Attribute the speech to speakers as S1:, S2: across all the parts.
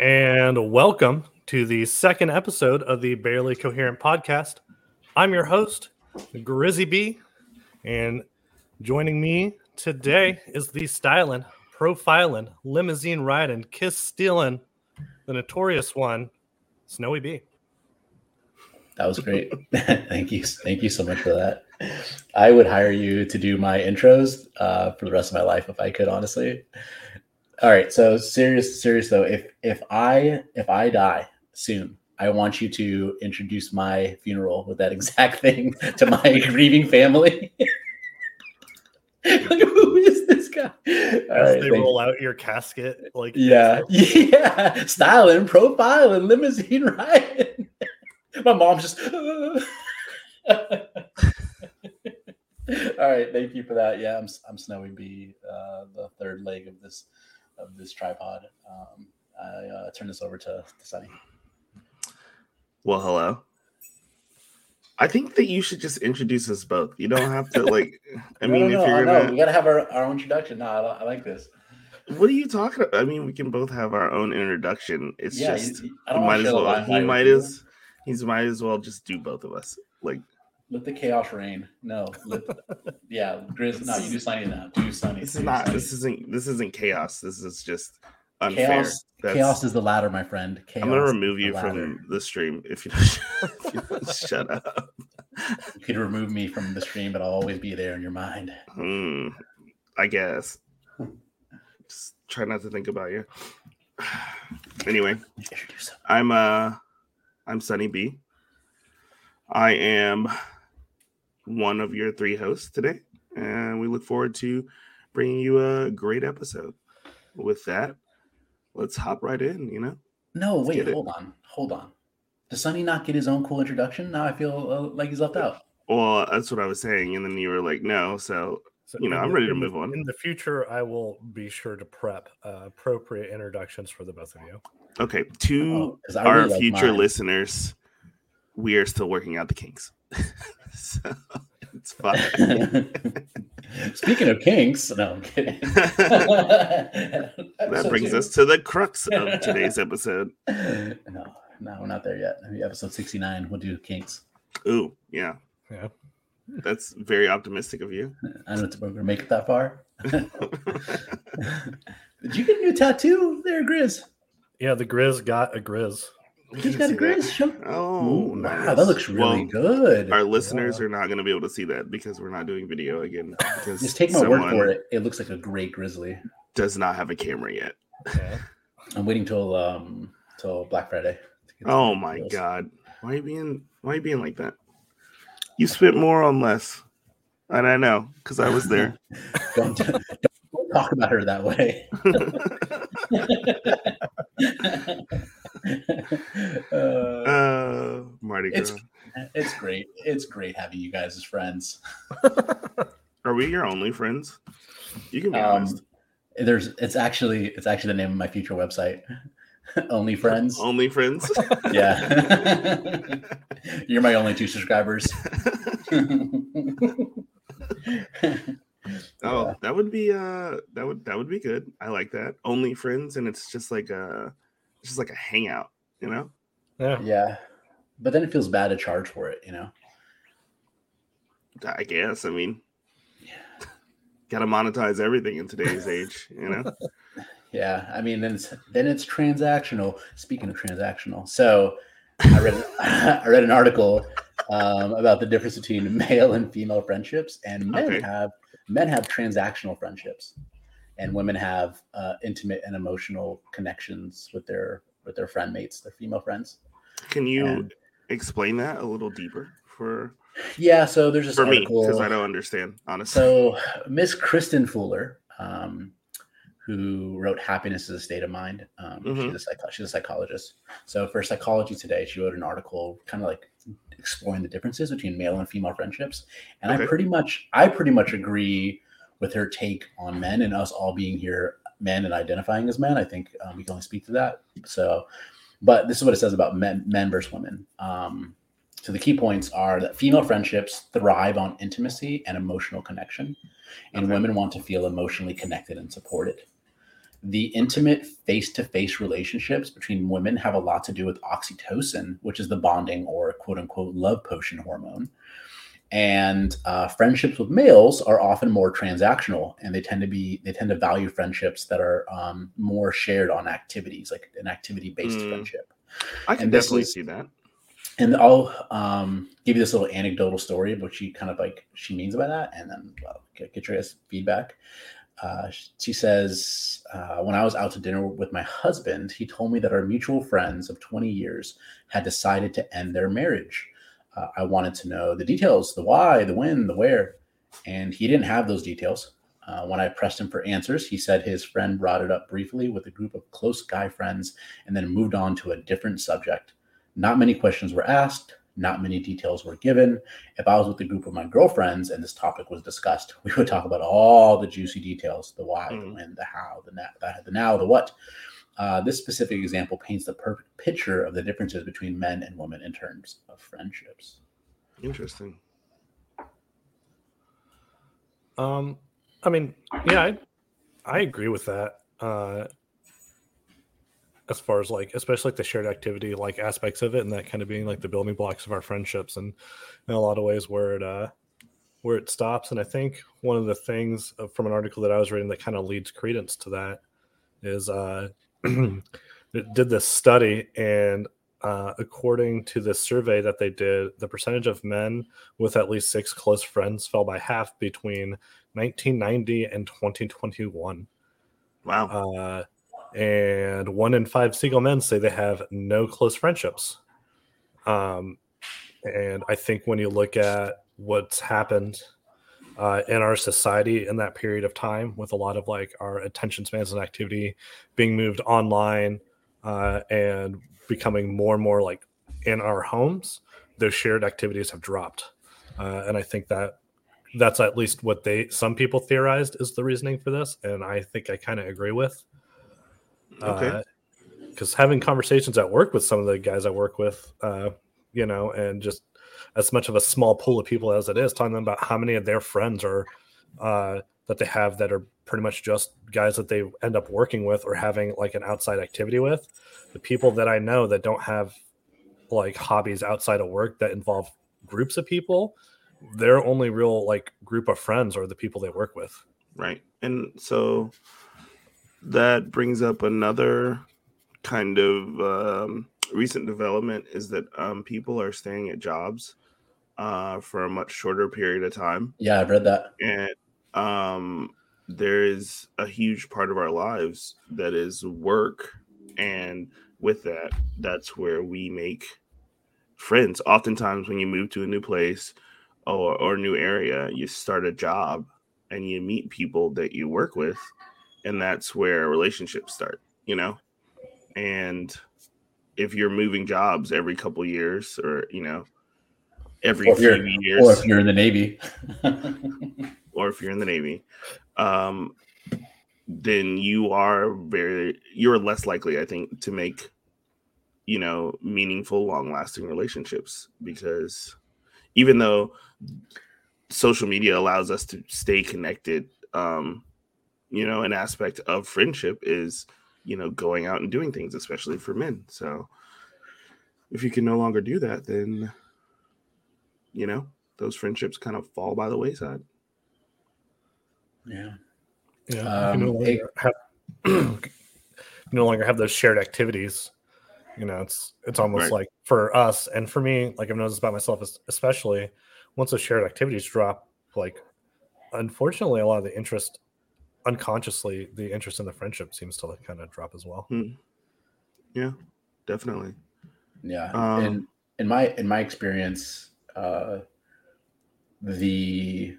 S1: and welcome to the second episode of the Barely Coherent podcast. I'm your host, Grizzy B, and joining me today is the styling, profiling, limousine riding, kiss stealing, the notorious one, Snowy B.
S2: That was great. Thank you. Thank you so much for that. I would hire you to do my intros uh, for the rest of my life if I could, honestly. All right. So serious, serious though. If if I if I die soon, I want you to introduce my funeral with that exact thing to my grieving family. like, who is this guy? All
S1: As
S2: right,
S1: they roll out your casket, like
S2: yeah, yeah, styling, profiling, limousine riding. My mom's just. All right, thank you for that. Yeah, I'm I'm Snowy B, uh, the third leg of this of this tripod. Um, I uh, turn this over to, to Sunny.
S3: Well, hello. I think that you should just introduce us both. You don't have to like. I
S2: No,
S3: mean,
S2: no,
S3: if you're
S2: no,
S3: gonna,
S2: we gotta have our, our own introduction. No, I, I like this.
S3: what are you talking about? I mean, we can both have our own introduction. It's
S2: yeah,
S3: just
S2: you- I
S3: he
S2: don't
S3: might as well. He might as he's might as well just do both of us. Like,
S2: let the chaos reign. No, let, yeah, Grizz. No, you do Sunny now. Do Sunny.
S3: this is not.
S2: Sunny.
S3: This isn't. This isn't chaos. This is just unfair.
S2: chaos.
S3: That's-
S2: Chaos is the ladder, my friend. Chaos
S3: I'm gonna remove you
S2: ladder.
S3: from the stream if you don't, if you shut up.
S2: You could remove me from the stream, but I'll always be there in your mind.
S3: Hmm, I guess. Just try not to think about you. Anyway, I'm uh I'm Sunny B. I am one of your three hosts today, and we look forward to bringing you a great episode. With that, let's hop right in, you know?
S2: No,
S3: Let's
S2: wait,
S3: get it.
S2: hold on, hold on. Does Sunny not get his own cool introduction? Now I feel uh, like he's left out.
S3: Well, that's what I was saying, and then you were like, no, so
S1: So
S3: You know, I'm
S1: the-
S3: ready to move on.
S1: In the future, I will be sure to prep uh, appropriate introductions for the both of you.
S3: okay, to
S2: Oh, 'cause I
S3: our
S2: really like
S3: future
S2: mine.
S3: listeners, we are still working out the kinks. so it's fine.
S2: Speaking of kinks, no, I'm kidding.
S3: that brings us to the crux of today's episode.
S2: No, no, we're not there yet. Maybe episode 69, we'll do kinks.
S3: Ooh, yeah.
S1: Yeah.
S3: That's very optimistic of you.
S2: I don't know if we're gonna make it that far. Did you get a new tattoo there, Grizz?
S1: Yeah, the Grizz got a Grizz.
S2: He's got a Grizz. Show-
S3: Oh,
S2: Ooh, wow, that looks really
S3: Well,
S2: good.
S3: Our listeners are not going to be able to see that because we're not doing video again.
S2: Just take my word for it. It looks like a great grizzly.
S3: Does not have a camera yet.
S1: Yeah.
S2: I'm waiting till um till Black Friday.
S3: Oh my
S2: deals.
S3: god! Why are you being Why are you being like that? You spent more on less, and I know because I was there.
S2: Don't, don't talk about her that way. uh,
S3: uh, Mardi
S2: It's-
S3: Gras.
S2: it's great. It's great having you guys as friends.
S3: Are we your only friends? You can be
S2: Um,
S3: honest.
S2: there's it's actually it's actually the name of my future website. Only friends.
S3: Only friends.
S2: Yeah. You're my only two subscribers.
S3: Oh, that would be uh that would that would be good. I like that. Only friends and it's just like a it's just like a hangout, you know?
S1: Yeah.
S2: yeah. But then it feels bad to charge for it, you know?
S3: I guess. I mean, yeah. gotta monetize everything in today's age, you know?
S2: Yeah. I mean then it's then it's transactional. Speaking of transactional. So I read I read an article um, about the difference between male and female friendships, and men
S3: Okay.
S2: have men have transactional friendships, and women have uh, intimate and emotional connections with their with their friend mates, their female friends.
S3: Can you
S2: And-
S3: explain that a little deeper for
S2: Yeah, so there's this
S3: for me
S2: article.
S3: because I don't understand honestly.
S2: So Miss Kristen Fuller, um, who wrote "Happiness is a State of Mind," um,
S3: Mhm.
S2: she's a psych- she's a psychologist. So for Psychology Today, she wrote an article, kind of like exploring the differences between male and female friendships. And I pretty much, I pretty much agree with her take on men and us all being here men and identifying as men. I think um, we can only speak to that. So, but this is what it says about men, men versus women. Um, so the key points are that female friendships thrive on intimacy and emotional connection, and
S3: Okay.
S2: women want to feel emotionally connected and supported. the intimate face-to-face relationships between women have a lot to do with oxytocin, which is the bonding or quote unquote love potion hormone. And uh, friendships with males are often more transactional, and they tend to be they tend to value friendships that are um, more shared on activities, like an activity-based mm. friendship.
S3: I can definitely is, see that
S2: and I'll um, give you this little anecdotal story of what she kind of like she means by that, and then well, get, get your guys' feedback. Uh, she says, uh, when I was out to dinner with my husband, he told me that our mutual friends of 20 years had decided to end their marriage. Uh, I wanted to know the details, the why, the when, the where, and he didn't have those details. Uh, when I pressed him for answers, he said his friend brought it up briefly with a group of close guy friends and then moved on to a different subject. Not many questions were asked, not many details were given. If I was with a group of my girlfriends and this topic was discussed, we would talk about all the juicy details the why, mm. the when, the how, the, na- the, the now, the what. Uh, this specific example paints the perfect picture of the differences between men and women in terms of friendships.
S3: Interesting.
S1: Um, I mean, yeah, I, I agree with that. Uh, as far as like especially like the shared activity like aspects of it and that kind of being like the building blocks of our friendships and in a lot of ways where it uh where it stops and i think one of the things from an article that i was reading that kind of leads credence to that is uh did this study and uh, according to this survey that they did, the percentage of men with at least six close friends fell by half between 1990 and 2021.
S3: Wow.
S1: Uh, and one in five single men say they have no close friendships. Um, and I think when you look at what's happened uh, in our society in that period of time, with a lot of like our attention spans and activity being moved online uh, and becoming more and more like in our homes, those shared activities have dropped. Uh, and I think that that's at least what they some people theorized is the reasoning for this, and I think I kind of agree with. Okay. Because uh, having conversations at work with some of the guys I work with, uh, you know, and just as much of a small pool of people as it is, talking them about how many of their friends are uh, that they have that are pretty much just guys that they end up working with or having like an outside activity with. The people that I know that don't have like hobbies outside of work that involve groups of people, their only real like group of friends are the people they work with.
S3: Right. And so that brings up another kind of um, recent development is that um, people are staying at jobs uh, for a much shorter period of time.
S2: Yeah, I've read that.
S3: And um, there is a huge part of our lives that is work. And with that, that's where we make friends. Oftentimes, when you move to a new place or, or new area, you start a job and you meet people that you work with and that's where relationships start you know and if you're moving jobs every couple years or you know every few years.
S2: or if you're in the navy.
S3: Or if you're in the navy. Um then you are very you're less likely i think to make you know meaningful long lasting relationships because even though social media allows us to stay connected um you know, an aspect of friendship is, you know, going out and doing things, especially for men. So if you can no longer do that, then, you know, those friendships kind of fall by the wayside.
S2: Yeah.
S1: Yeah. Um, you, no longer have, you no longer have those shared activities. You know, it's it's almost right. like for us and for me, like I've noticed about myself, especially once those shared activities drop, like unfortunately, a lot of the interest unconsciously the interest in the friendship seems to like kind of drop as well.
S3: Hmm. Yeah, definitely.
S2: Yeah, um, in in my in my experience, uh, the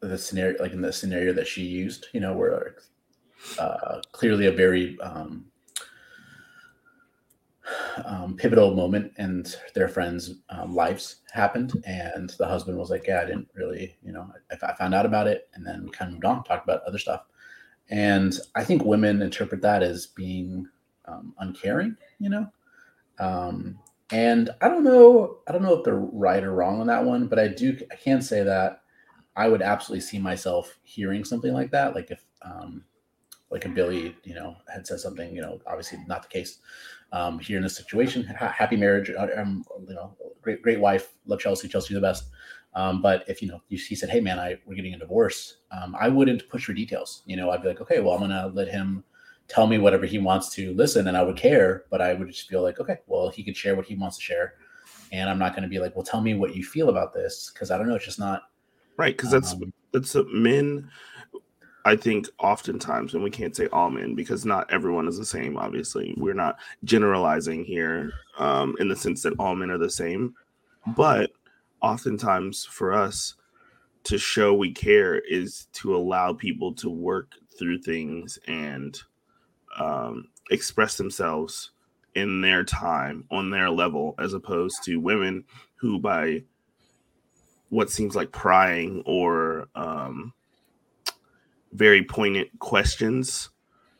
S2: the scenario like in the scenario that she used, you know, where uh, clearly a very um, um, pivotal moment in their friends' um, lives happened, and the husband was like, "Yeah, I didn't really, you know, I, I found out about it, and then we kind of moved on, talked about other stuff." And I think women interpret that as being um, uncaring, you know. Um, and I don't know, I don't know if they're right or wrong on that one, but I do, I can say that I would absolutely see myself hearing something like that, like if um, like a Billy, you know, had said something, you know, obviously not the case um, here in this situation. Ha- happy marriage, uh, um, you know, great, great wife, love Chelsea, Chelsea the best. Um, but if you know, you, he said, "Hey, man, I we're getting a divorce," um, I wouldn't push for details. You know, I'd be like, "Okay, well, I'm gonna let him tell me whatever he wants to listen," and I would care, but I would just feel like, "Okay, well, he could share what he wants to share," and I'm not going to be like, "Well, tell me what you feel about this," because I don't know. It's just not
S3: right. Because that's um, that's a, men. I think oftentimes, and we can't say all men because not everyone is the same. Obviously, we're not generalizing here um, in the sense that all men are the same, but oftentimes for us to show we care is to allow people to work through things and um, express themselves in their time on their level as opposed to women who by what seems like prying or um, very poignant questions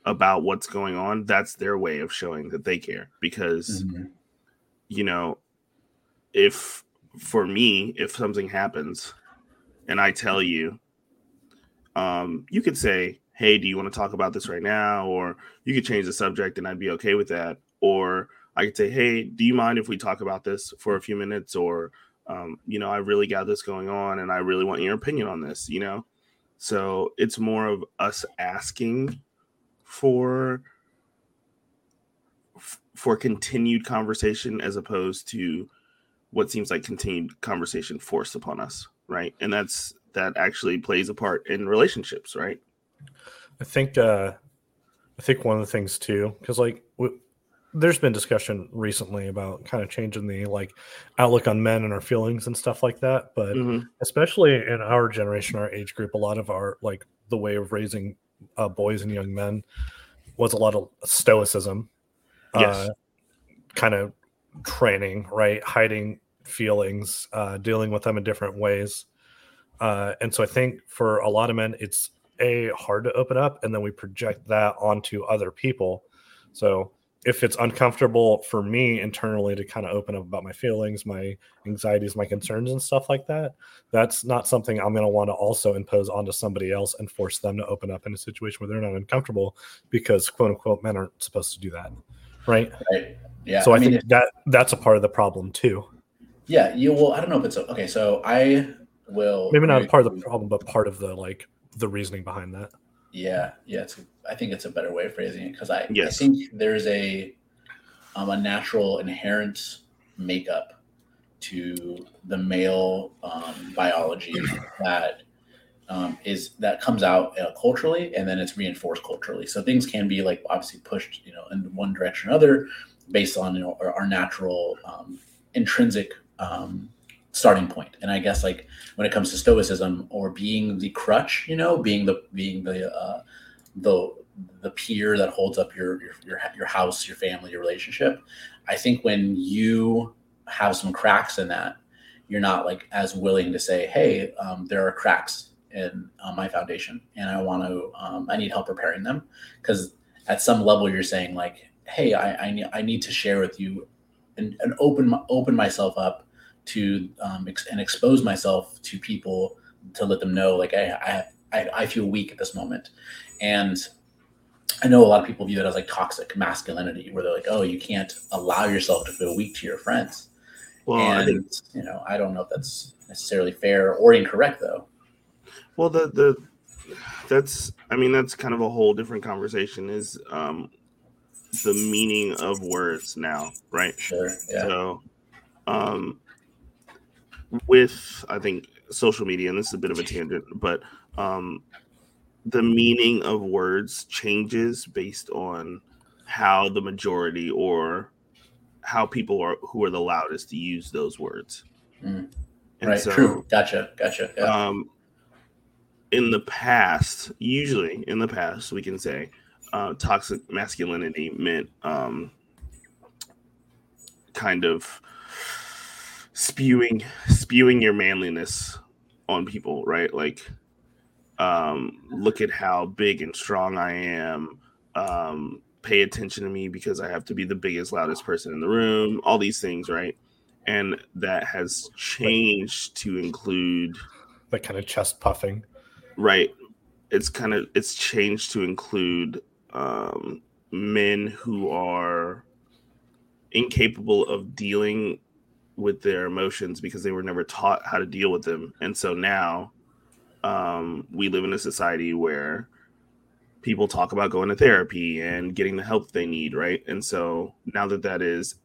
S3: about what's going on that's their way of showing that they care because mm-hmm. you know if for me, if something happens and I tell you, um, you could say, Hey, do you want to talk about this right now? Or you could change the subject and I'd be okay with that. Or I could say, Hey, do you mind if we talk about this for a few minutes? Or, um, you know, I really got this going on and I really want your opinion on this, you know? So it's more of us asking for for continued conversation as opposed to what seems like continued conversation forced upon us, right? And that's that actually plays a part in relationships, right?
S1: I think uh I think one of the things too, because like w- there's been discussion recently about kind of changing the like outlook on men and our feelings and stuff like that. But mm-hmm. especially in our generation, our age group, a lot of our like the way of raising uh, boys and young men was a lot of stoicism. Yes. Uh, kind of training, right? Hiding feelings, uh, dealing with them in different ways. Uh, and so I think for a lot of men, it's a hard to open up, and then we project that onto other people. So if it's uncomfortable for me internally to kind of open up about my feelings, my anxieties, my concerns, and stuff like that, that's not something I'm going to want to also impose onto somebody else and force them to open up in a situation where they're not uncomfortable because quote unquote men aren't supposed to do that. Right. Right. Yeah. So I, I mean, think that that's a part of the problem too.
S2: Yeah. You will, I don't know if it's okay. So I will
S1: maybe not part of the problem, but part of the like the reasoning behind that.
S2: Yeah. Yeah. It's, I think it's a better way of phrasing it because I, yes. I think there's a um, a natural inherent makeup to the male um, biology that um, is that comes out uh, culturally and then it's reinforced culturally. So things can be like obviously pushed, you know, in one direction or other based on you know our, our natural um, intrinsic um, starting point. And I guess like when it comes to stoicism or being the crutch, you know, being the being the uh, the the pier that holds up your, your your your house, your family, your relationship. I think when you have some cracks in that, you're not like as willing to say, "Hey, um, there are cracks in uh, my foundation, and I want to, um, I need help repairing them." Because at some level, you're saying like, hey, I, I, need, I need to share with you and, and open open myself up to um, ex- and expose myself to people to let them know like I, I I feel weak at this moment, and I know a lot of people view it as like toxic masculinity, where they're like, oh, you can't allow yourself to feel weak to your friends. Well, and think, you know, I don't know if that's necessarily fair or incorrect, though.
S3: Well, the the that's I mean that's kind of a whole different conversation. Is um, the meaning of words now, right?
S2: Sure. Yeah.
S3: So, um, with I think social media, and this is a bit of a tangent, but um, the meaning of words changes based on how the majority or how people are who are the loudest to use those words.
S2: Mm. right. So, true. Gotcha. Gotcha.
S3: Yeah. Um, in the past, usually in the past, we can say uh, toxic masculinity meant um, kind of spewing spewing your manliness on people, right? Like, um, look at how big and strong I am. Um, pay attention to me because I have to be the biggest, loudest person in the room. All these things, right? And that has changed to include
S1: that kind of chest puffing,
S3: right? it's kind of it's changed to include um, men who are incapable of dealing with their emotions because they were never taught how to deal with them. And so now um, we live in a society where people talk about going to therapy and getting the help they need right? And so now that that is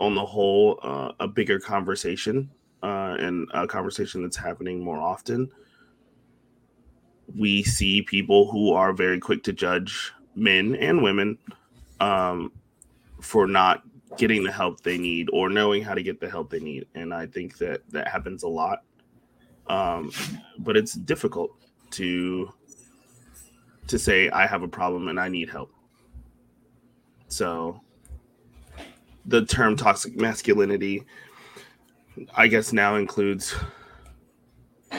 S3: on the whole uh, a bigger conversation uh, and a conversation that's happening more often we see people who are very quick to judge men and women um, for not getting the help they need or knowing how to get the help they need and i think that that happens a lot. Um, but it's difficult to to say i have a problem and i need help. So the term toxic masculinity i guess now includes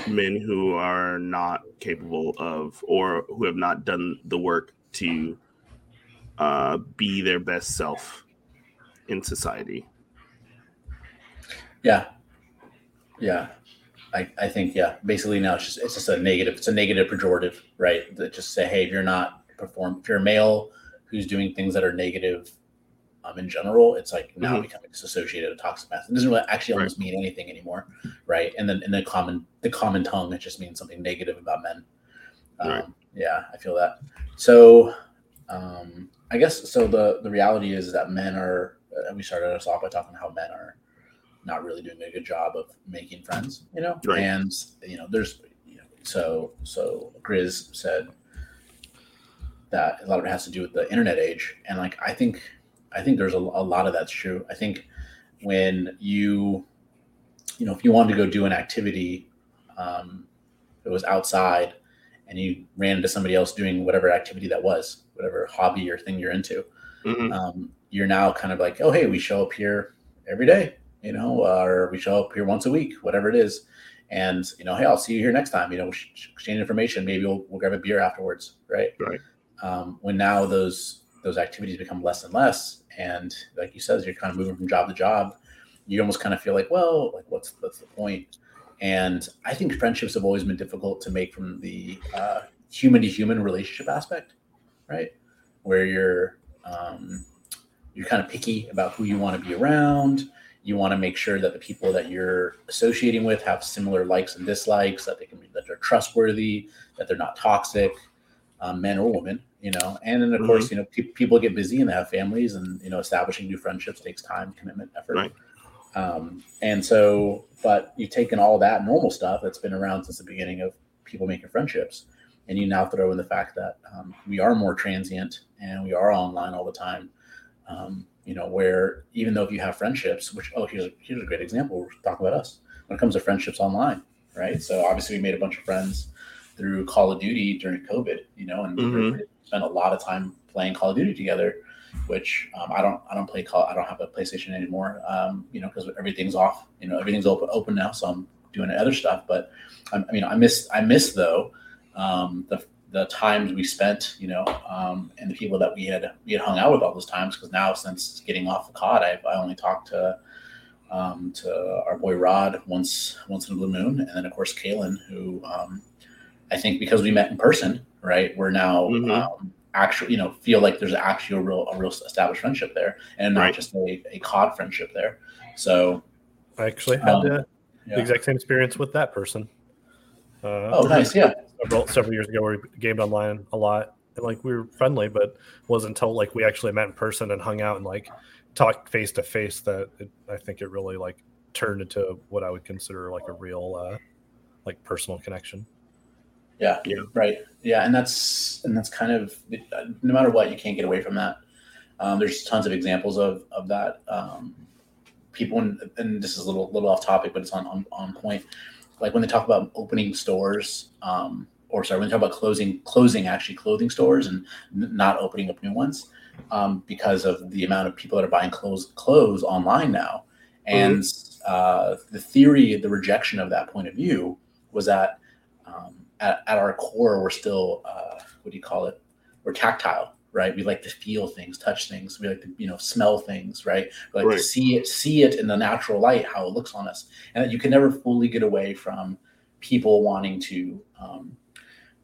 S3: men who are not capable of or who have not done the work to uh, be their best self in society.
S2: Yeah, yeah. I, I think yeah. Basically now it's just it's just a negative. It's a negative pejorative, right? That just say, hey, if you're not perform, if you're a male who's doing things that are negative um, in general, it's like now mm-hmm. becoming disassociated a toxic masculinity. It doesn't really actually right. almost mean anything anymore, right? And then in the common the common tongue, it just means something negative about men. Um, right. Yeah, I feel that. So, um, I guess so. The the reality is that men are. Uh, we started us off by talking how men are not really doing a good job of making friends, you know. Right. And you know, there's you know, so so Grizz said that a lot of it has to do with the internet age, and like I think I think there's a, a lot of that's true. I think when you, you know, if you wanted to go do an activity, um, it was outside, and you ran into somebody else doing whatever activity that was, whatever hobby or thing you're into, mm-hmm. um, you're now kind of like, oh hey, we show up here every day, you know, or we show up here once a week, whatever it is, and you know, hey, I'll see you here next time. You know, exchange information. Maybe we'll, we'll grab a beer afterwards, right?
S3: Right.
S2: Um, when now those those activities become less and less, and like you said, you're kind of moving from job to job. You almost kind of feel like, well, like what's what's the point? And I think friendships have always been difficult to make from the uh, human to human relationship aspect, right? Where you're um, you're kind of picky about who you want to be around. You want to make sure that the people that you're associating with have similar likes and dislikes, that they can be that they're trustworthy, that they're not toxic, um, men or women, you know. And then of mm-hmm. course, you know, pe- people get busy and they have families, and you know, establishing new friendships takes time, commitment, effort. Right. Um, and so, but you've taken all that normal stuff that's been around since the beginning of people making friendships, and you now throw in the fact that um, we are more transient and we are online all the time. Um, you know, where even though if you have friendships, which oh, here's a, here's a great example. We're talking about us when it comes to friendships online, right? So obviously we made a bunch of friends through Call of Duty during COVID, you know, and mm-hmm. spent a lot of time playing Call of Duty together. Which um, I don't, I don't play Call. I don't have a PlayStation anymore, um, you know, because everything's off. You know, everything's open open now, so I'm doing other stuff. But I, I mean, I miss, I miss though um, the the times we spent, you know, um, and the people that we had we had hung out with all those times. Because now, since getting off the COD, I, I only talked to um, to our boy Rod once once in a blue moon, and then of course Kalen, who um, I think because we met in person, right, we're now mm-hmm. um, actually, you know, feel like there's actually a real, a real established friendship there, and not right. just a, a COD friendship there. So,
S1: I actually had um, the, yeah. the, exact same experience with that person.
S2: Uh, oh, nice, yeah.
S1: Several, several years ago, we gamed online a lot, and like we were friendly, but it wasn't until like we actually met in person and hung out and like talked face to face that it, I think it really like turned into what I would consider like a real uh, like personal connection.
S2: Yeah, yeah, right. Yeah, and that's and that's kind of no matter what, you can't get away from that. Um, there's tons of examples of of that. Um, people, and this is a little little off topic, but it's on on, on point. Like when they talk about opening stores, um, or sorry, when they talk about closing closing actually clothing stores and not opening up new ones, um, because of the amount of people that are buying clothes clothes online now, and mm-hmm. uh, the theory, the rejection of that point of view was that um, at, at our core, we're still uh, what do you call it? We're tactile, right? We like to feel things, touch things. We like to you know smell things, right? We like right. to see it, see it in the natural light, how it looks on us, and that you can never fully get away from people wanting to um,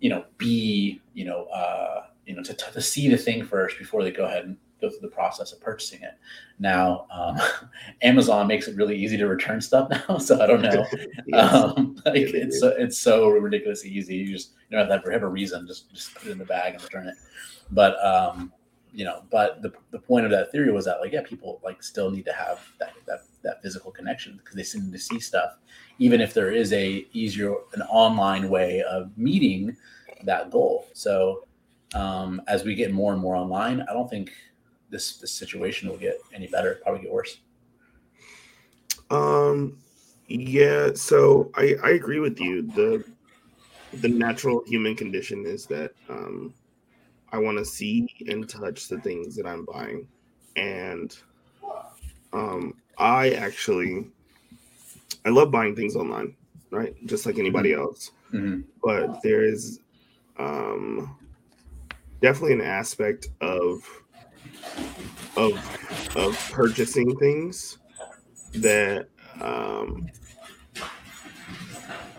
S2: you know, be, you know, uh, you know, to, to see the thing first before they go ahead and go through the process of purchasing it. Now, um, Amazon makes it really easy to return stuff now, so I don't know. yes. um, like it's so, it's so ridiculously easy. You just you don't have to have a reason. Just just put it in the bag and return it. But um, you know, but the, the point of that theory was that like yeah, people like still need to have that that, that physical connection because they seem to see stuff, even if there is a easier an online way of meeting that goal. So um, as we get more and more online, I don't think this this situation will get any better. Probably get worse.
S3: Um, yeah. So I I agree with you. the The natural human condition is that um, I want to see and touch the things that I'm buying, and um, I actually I love buying things online, right? Just like anybody mm-hmm. else. Mm-hmm. But there is um, definitely an aspect of of of purchasing things that um,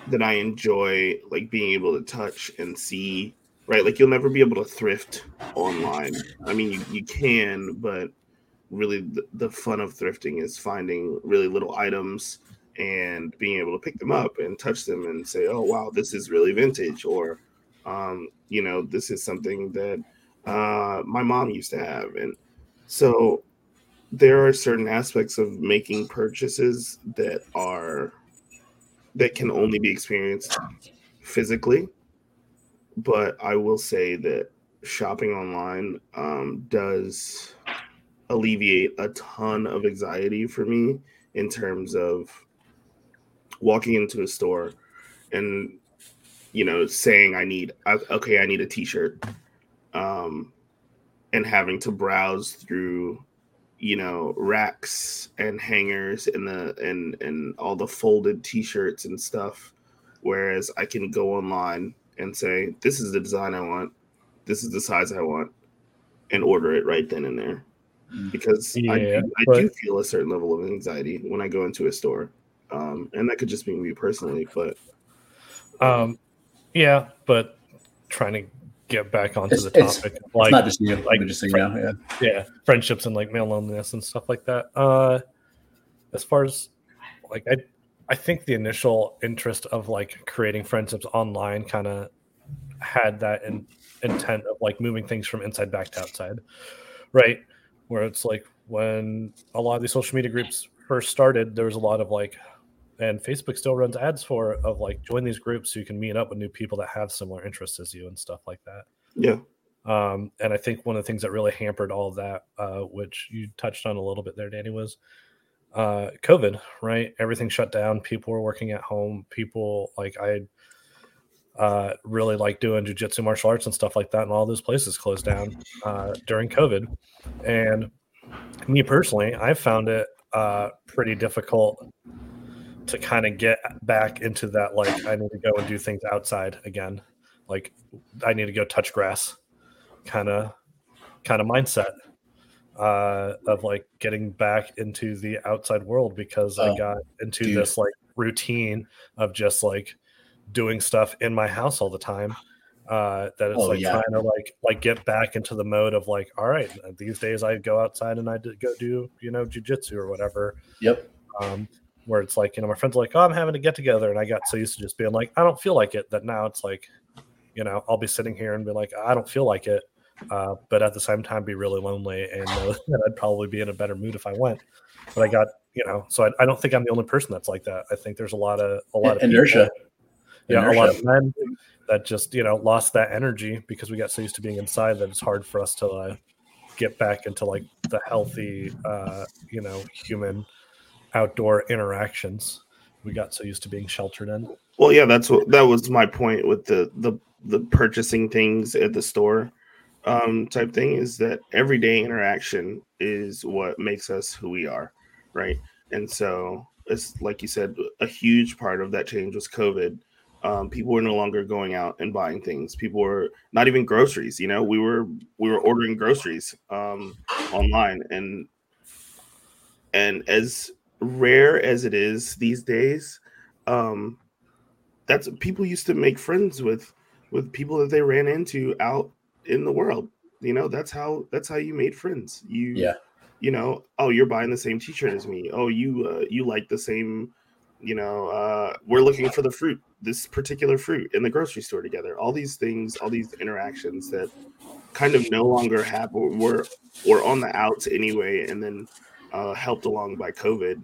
S3: that I enjoy, like being able to touch and see. Right, like you'll never be able to thrift online. I mean, you, you can, but really the, the fun of thrifting is finding really little items and being able to pick them up and touch them and say, "Oh wow, this is really vintage," or um, you know, this is something that uh, my mom used to have. And so there are certain aspects of making purchases that are that can only be experienced physically. But I will say that shopping online um, does alleviate a ton of anxiety for me in terms of walking into a store and you know saying i need okay i need a t-shirt um, and having to browse through you know racks and hangers and the and and all the folded t-shirts and stuff whereas i can go online and say this is the design i want this is the size i want and order it right then and there because yeah, I, I but... do feel a certain level of anxiety when i go into a store um, and that could just be me personally but
S1: um yeah but trying to get back onto it's, the topic.
S2: It's, like, it's not just you, like just so
S1: you know, yeah. yeah, friendships and like male loneliness and stuff like that. Uh, as far as like I, I think the initial interest of like creating friendships online kind of had that in, intent of like moving things from inside back to outside, right? Where it's like when a lot of these social media groups first started, there was a lot of like and Facebook still runs ads for of like join these groups so you can meet up with new people that have similar interests as you and stuff like that.
S3: Yeah.
S1: Um, and I think one of the things that really hampered all of that, uh, which you touched on a little bit there, Danny, was uh, COVID, right? Everything shut down. People were working at home. People like I uh, really like doing jujitsu, martial arts, and stuff like that, and all those places closed down uh, during COVID. And me personally, I found it uh, pretty difficult to kind of get back into that like I need to go and do things outside again. Like I need to go touch grass kind of kind of mindset uh of like getting back into the outside world because oh, I got into dude. this like routine of just like doing stuff in my house all the time uh that it's oh, like yeah. trying to like like get back into the mode of like all right these days i go outside and i go do you know jujitsu or whatever
S2: yep
S1: um where it's like, you know, my friends are like, oh, I'm having to get together. And I got so used to just being like, I don't feel like it that now it's like, you know, I'll be sitting here and be like, I don't feel like it. Uh, but at the same time, be really lonely and that I'd probably be in a better mood if I went. But I got, you know, so I, I don't think I'm the only person that's like that. I think there's a lot of, a lot of
S2: inertia.
S1: People, yeah, inertia. a lot of men that just, you know, lost that energy because we got so used to being inside that it's hard for us to uh, get back into like the healthy, uh, you know, human outdoor interactions we got so used to being sheltered in.
S3: Well, yeah, that's what that was my point with the the the purchasing things at the store um type thing is that everyday interaction is what makes us who we are, right? And so it's like you said, a huge part of that change was COVID. Um, people were no longer going out and buying things. People were not even groceries. You know, we were we were ordering groceries um, online, and and as rare as it is these days, um, that's people used to make friends with with people that they ran into out in the world. You know, that's how that's how you made friends. You
S2: Yeah.
S3: you know, oh, you're buying the same T-shirt as me. Oh, you uh, you like the same. You know, uh, we're looking for the fruit, this particular fruit in the grocery store together. All these things, all these interactions that kind of no longer happen. Were were on the outs anyway, and then uh, helped along by COVID.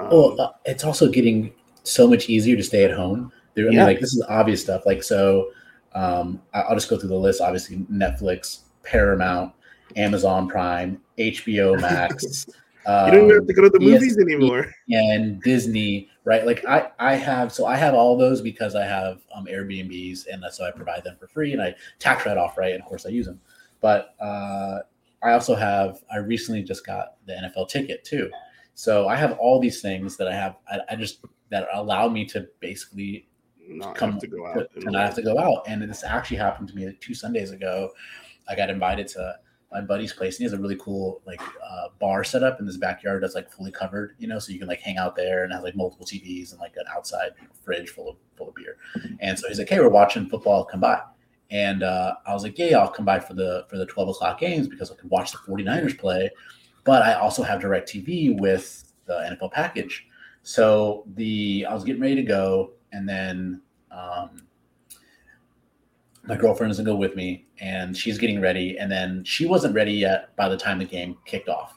S3: Um,
S2: Well, it's also getting so much easier to stay at home. I mean,
S3: Yeah.
S2: like this is obvious stuff. Like so, um, I'll just go through the list. Obviously, Netflix, Paramount, Amazon Prime, HBO Max.
S3: you don't even have to go to the
S2: um,
S3: movies
S2: ESPN,
S3: anymore.
S2: and Disney, right? Like I, I have, so I have all those because I have um, Airbnbs, and so I provide them for free, and I tax write off, right? And of course, I use them. But uh, I also have, I recently just got the NFL ticket too, so I have all these things that I have. I, I just that allow me to basically
S3: Not
S2: come
S3: have to go out.
S2: to not have to go out. And this actually happened to me like two Sundays ago. I got invited to my buddy's place, and he has a really cool like uh, bar set up in this backyard that's like fully covered, you know, so you can like hang out there and has like multiple TVs and like an outside fridge full of full of beer. And so he's like, "Hey, we're watching football. Come by." And uh, I was like, "Yeah, I'll come by for the for the twelve o'clock games because I can watch the 49ers play." But I also have DirecTV with the NFL package. So the I was getting ready to go, and then um, my girlfriend doesn't go with me, and she's getting ready, and then she wasn't ready yet by the time the game kicked off.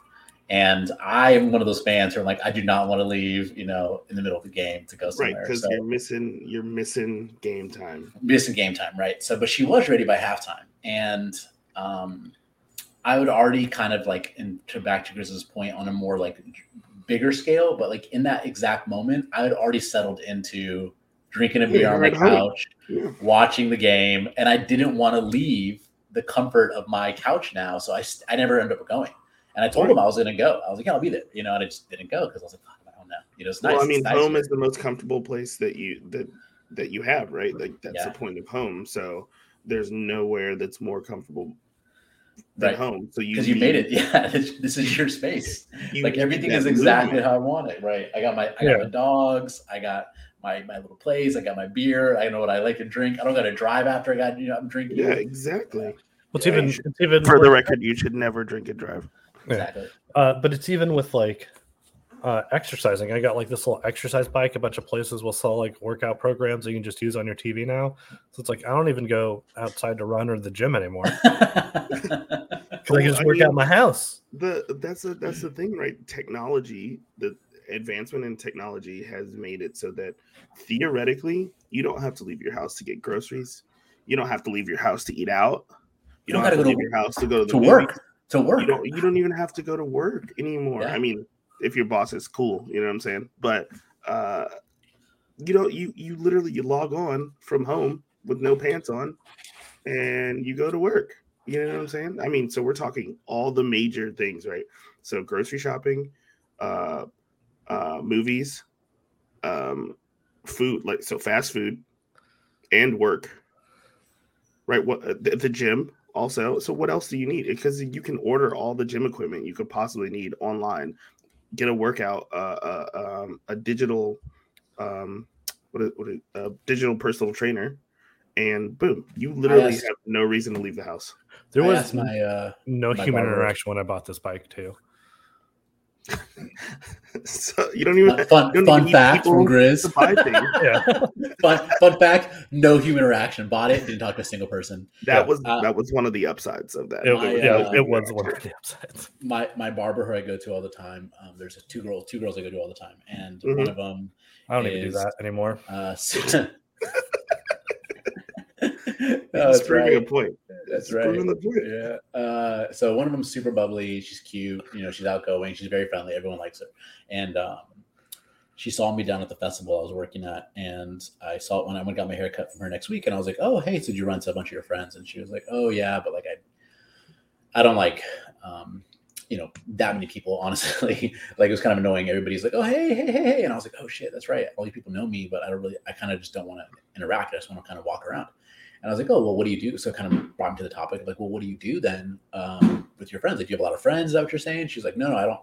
S2: And I am one of those fans who are like, I do not want to leave, you know, in the middle of the game to go somewhere.
S3: right because
S2: so
S3: you're missing you're missing game time.
S2: missing game time, right? So, but she was ready by halftime, and um, I would already kind of like, in to back to Chris's point, on a more like bigger scale, but like in that exact moment, I had already settled into drinking a
S3: Yeah,
S2: beer on my
S3: you're at home.
S2: couch,
S3: Yeah.
S2: watching the game, and I didn't want to leave the comfort of my couch now, so I I never ended up going. And I told
S3: Right.
S2: him I was going to go. I was like, yeah, I'll be there, you know, and I just didn't go because I was like, fuck, I'm at home now. You know, it's nice.
S3: well, I mean,
S2: nice
S3: home
S2: here.
S3: is the most comfortable place that you that that you have, right? Like that's
S2: Yeah.
S3: the point of home. So there's nowhere that's more comfortable than
S2: Right.
S3: home. So you
S2: because you made it. Yeah, this, this is your space.
S3: you
S2: like everything is exactly
S3: movement.
S2: how I want it. Right. I got my I
S1: Yeah.
S2: got my dogs. I got my my little place. I got my beer. I know what I like to drink. I don't got to drive after I got you know I'm drinking.
S3: Yeah, exactly.
S1: Well, it's
S3: Yeah,
S1: even
S3: should-
S1: it's even
S3: For the record, you should never drink and drive.
S1: Yeah.
S2: exactly.
S1: Uh, but it's even with like uh, exercising. I got like this little exercise bike. A bunch of places will sell like workout programs that you can just use on your TV now. So it's like I don't even go outside to run or the gym anymore because I can just
S3: I
S1: work
S3: mean-
S1: out my house.
S3: the that's a, that's the thing, right? Technology, the advancement in technology has made it so that theoretically you don't have to leave your house to get groceries. You don't have to leave your house to eat out. You
S2: You
S3: don't
S2: don't
S3: have to leave
S2: go
S3: your house to go to the
S2: to work. To work.
S3: You don't you don't even have to go to work anymore.
S2: Yeah.
S3: I mean, if your boss is cool, you know what I'm saying? But uh you know, you you literally you log on from home with no pants on and you go to work. You know what I'm saying? I mean, so we're talking all the major things, right? So grocery shopping, uh uh movies, um food, like so fast food and work. Right? What uh, the, the gym also. So what else do you need? Because you can order all the gym equipment you could possibly need online. Get a workout, uh, uh um, a digital, um, what is, what is, a digital personal trainer, and boom, you literally
S2: asked-
S3: have no reason to leave the house.
S1: There was
S2: my uh
S1: no
S2: my
S1: human
S2: barber-
S1: interaction when I bought this bike too.
S3: so you don't even
S2: fun
S3: don't
S2: fun
S3: even
S2: fact from Grizz.
S3: to buy.
S1: Yeah,
S2: fun, fun fact: no human interaction. Bought it. Didn't talk to a single person.
S3: That
S1: Yeah.
S3: was
S2: Uh,
S3: that was one of the upsides of that.
S1: it,
S2: My,
S1: yeah,
S2: uh,
S1: it was one of the upsides.
S2: My my barber who I go to all the time. Um, there's two girls. Two girls I go to all the time, and
S3: Mhm.
S2: one of them
S1: I don't even do that anymore.
S2: Uh,
S3: It's
S2: that's
S3: proving a
S2: right.
S3: point.
S2: That's right.
S3: proving the point.
S2: Yeah. Uh, so one of them's super bubbly. She's cute. You know, she's outgoing. She's very friendly. Everyone likes her. And um, she saw me down at the festival I was working at, and I saw it when I went got my hair cut from her next week. And I was like, "Oh, hey, so did you run to a bunch of your friends?" And she was like, "Oh, yeah, but like I, I don't like." Um, you know that many people honestly like it was kind of annoying everybody's like oh hey hey hey hey and i was like oh shit that's right all these people know me but i don't really i kind of just don't want to interact i just want to kind of walk around and I was like, oh, well, what do you do? So kind of brought me to the topic like, well, what do you do then um, with your friends? Like, do you have a lot of friends? Is that what you're saying? She's like, no, no, I don't,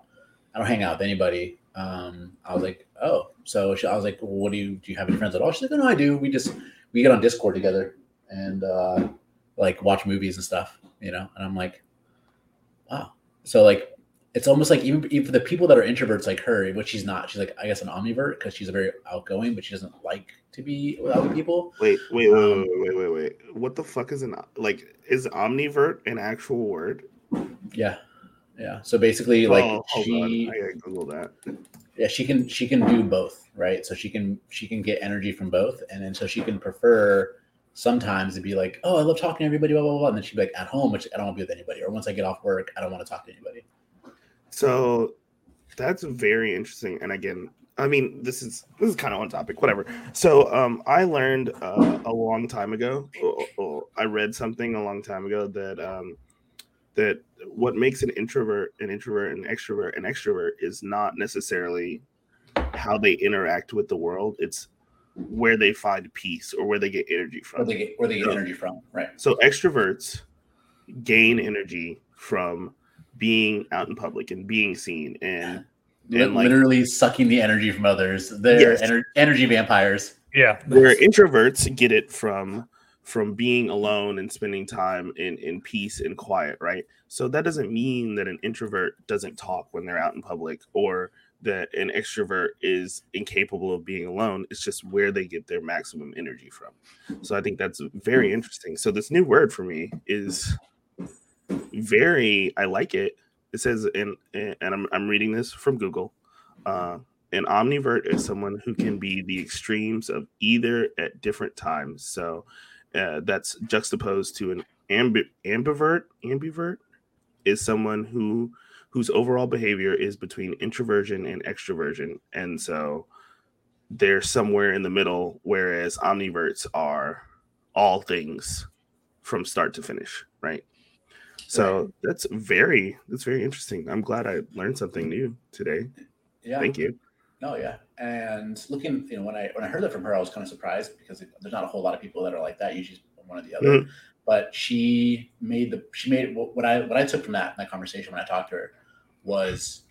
S2: I don't hang out with anybody. Um, I was like, oh, so she, I was like, well, what do you, do you have any friends at all? She's like, oh, no, I do. We just, we get on discord together. and uh, like watch movies and stuff, you know. And I'm like, wow. So like, it's almost like even even for the people that are introverts like her, which she's not. She's like I guess an omnivert because she's a very outgoing, but she doesn't like to be with other people.
S3: Wait, wait, wait,
S2: Um,
S3: wait, wait, wait, wait. What the fuck is an like? Is omnivert an actual word?
S2: Yeah, yeah. So basically, like
S3: oh, hold
S2: she.
S3: I gotta Google that.
S2: yeah, she can she can do both, right? So she can she can get energy from both, and then so she can prefer sometimes to be like, oh, I love talking to everybody, blah blah blah, and then she'd be like, at home, which I don't want to be with anybody, or once I get off work, I don't want to talk to anybody.
S3: So that's very interesting. And again, I mean, this is this is kind of on topic, whatever. So um, I learned uh, a long time ago. Or, or I read something a long time ago that um, that what makes an introvert an introvert an extrovert an extrovert is not necessarily how they interact with the world. It's where they find peace or where they get energy
S2: Where
S3: from.
S2: they get where they get
S3: Yeah.
S2: energy from, right?
S3: So extroverts gain energy from being out in public and being seen and
S2: Li-
S3: And, like-
S2: literally sucking the energy from others. They're
S3: Yes.
S2: ener- energy vampires.
S1: Yeah.
S3: where introverts get it from from being alone and spending time in in peace and quiet right so that doesn't mean that an introvert doesn't talk when they're out in public or that an extrovert is incapable of being alone it's just where they get their maximum energy from so i think that's very hmm. interesting so this new word for me is very i like it it says in and i'm, I'm reading this from google uh, an omnivert is someone who can be the extremes of either at different times. So uh, that's juxtaposed to an ambi- ambivert. Ambivert is someone who whose overall behavior is between introversion and extroversion, and so they're somewhere in the middle. Whereas omniverts are all things from start to finish, right? So that's very that's very interesting. I'm glad I learned something new today.
S2: Yeah.
S3: Thank you.
S2: No, yeah. And looking, you know, when I when I heard that from her, I was kind of surprised because there's not a whole lot of people that are like that. Usually, one or the other. Mm. But she made the she made what what I what I took from that that conversation when I talked to her was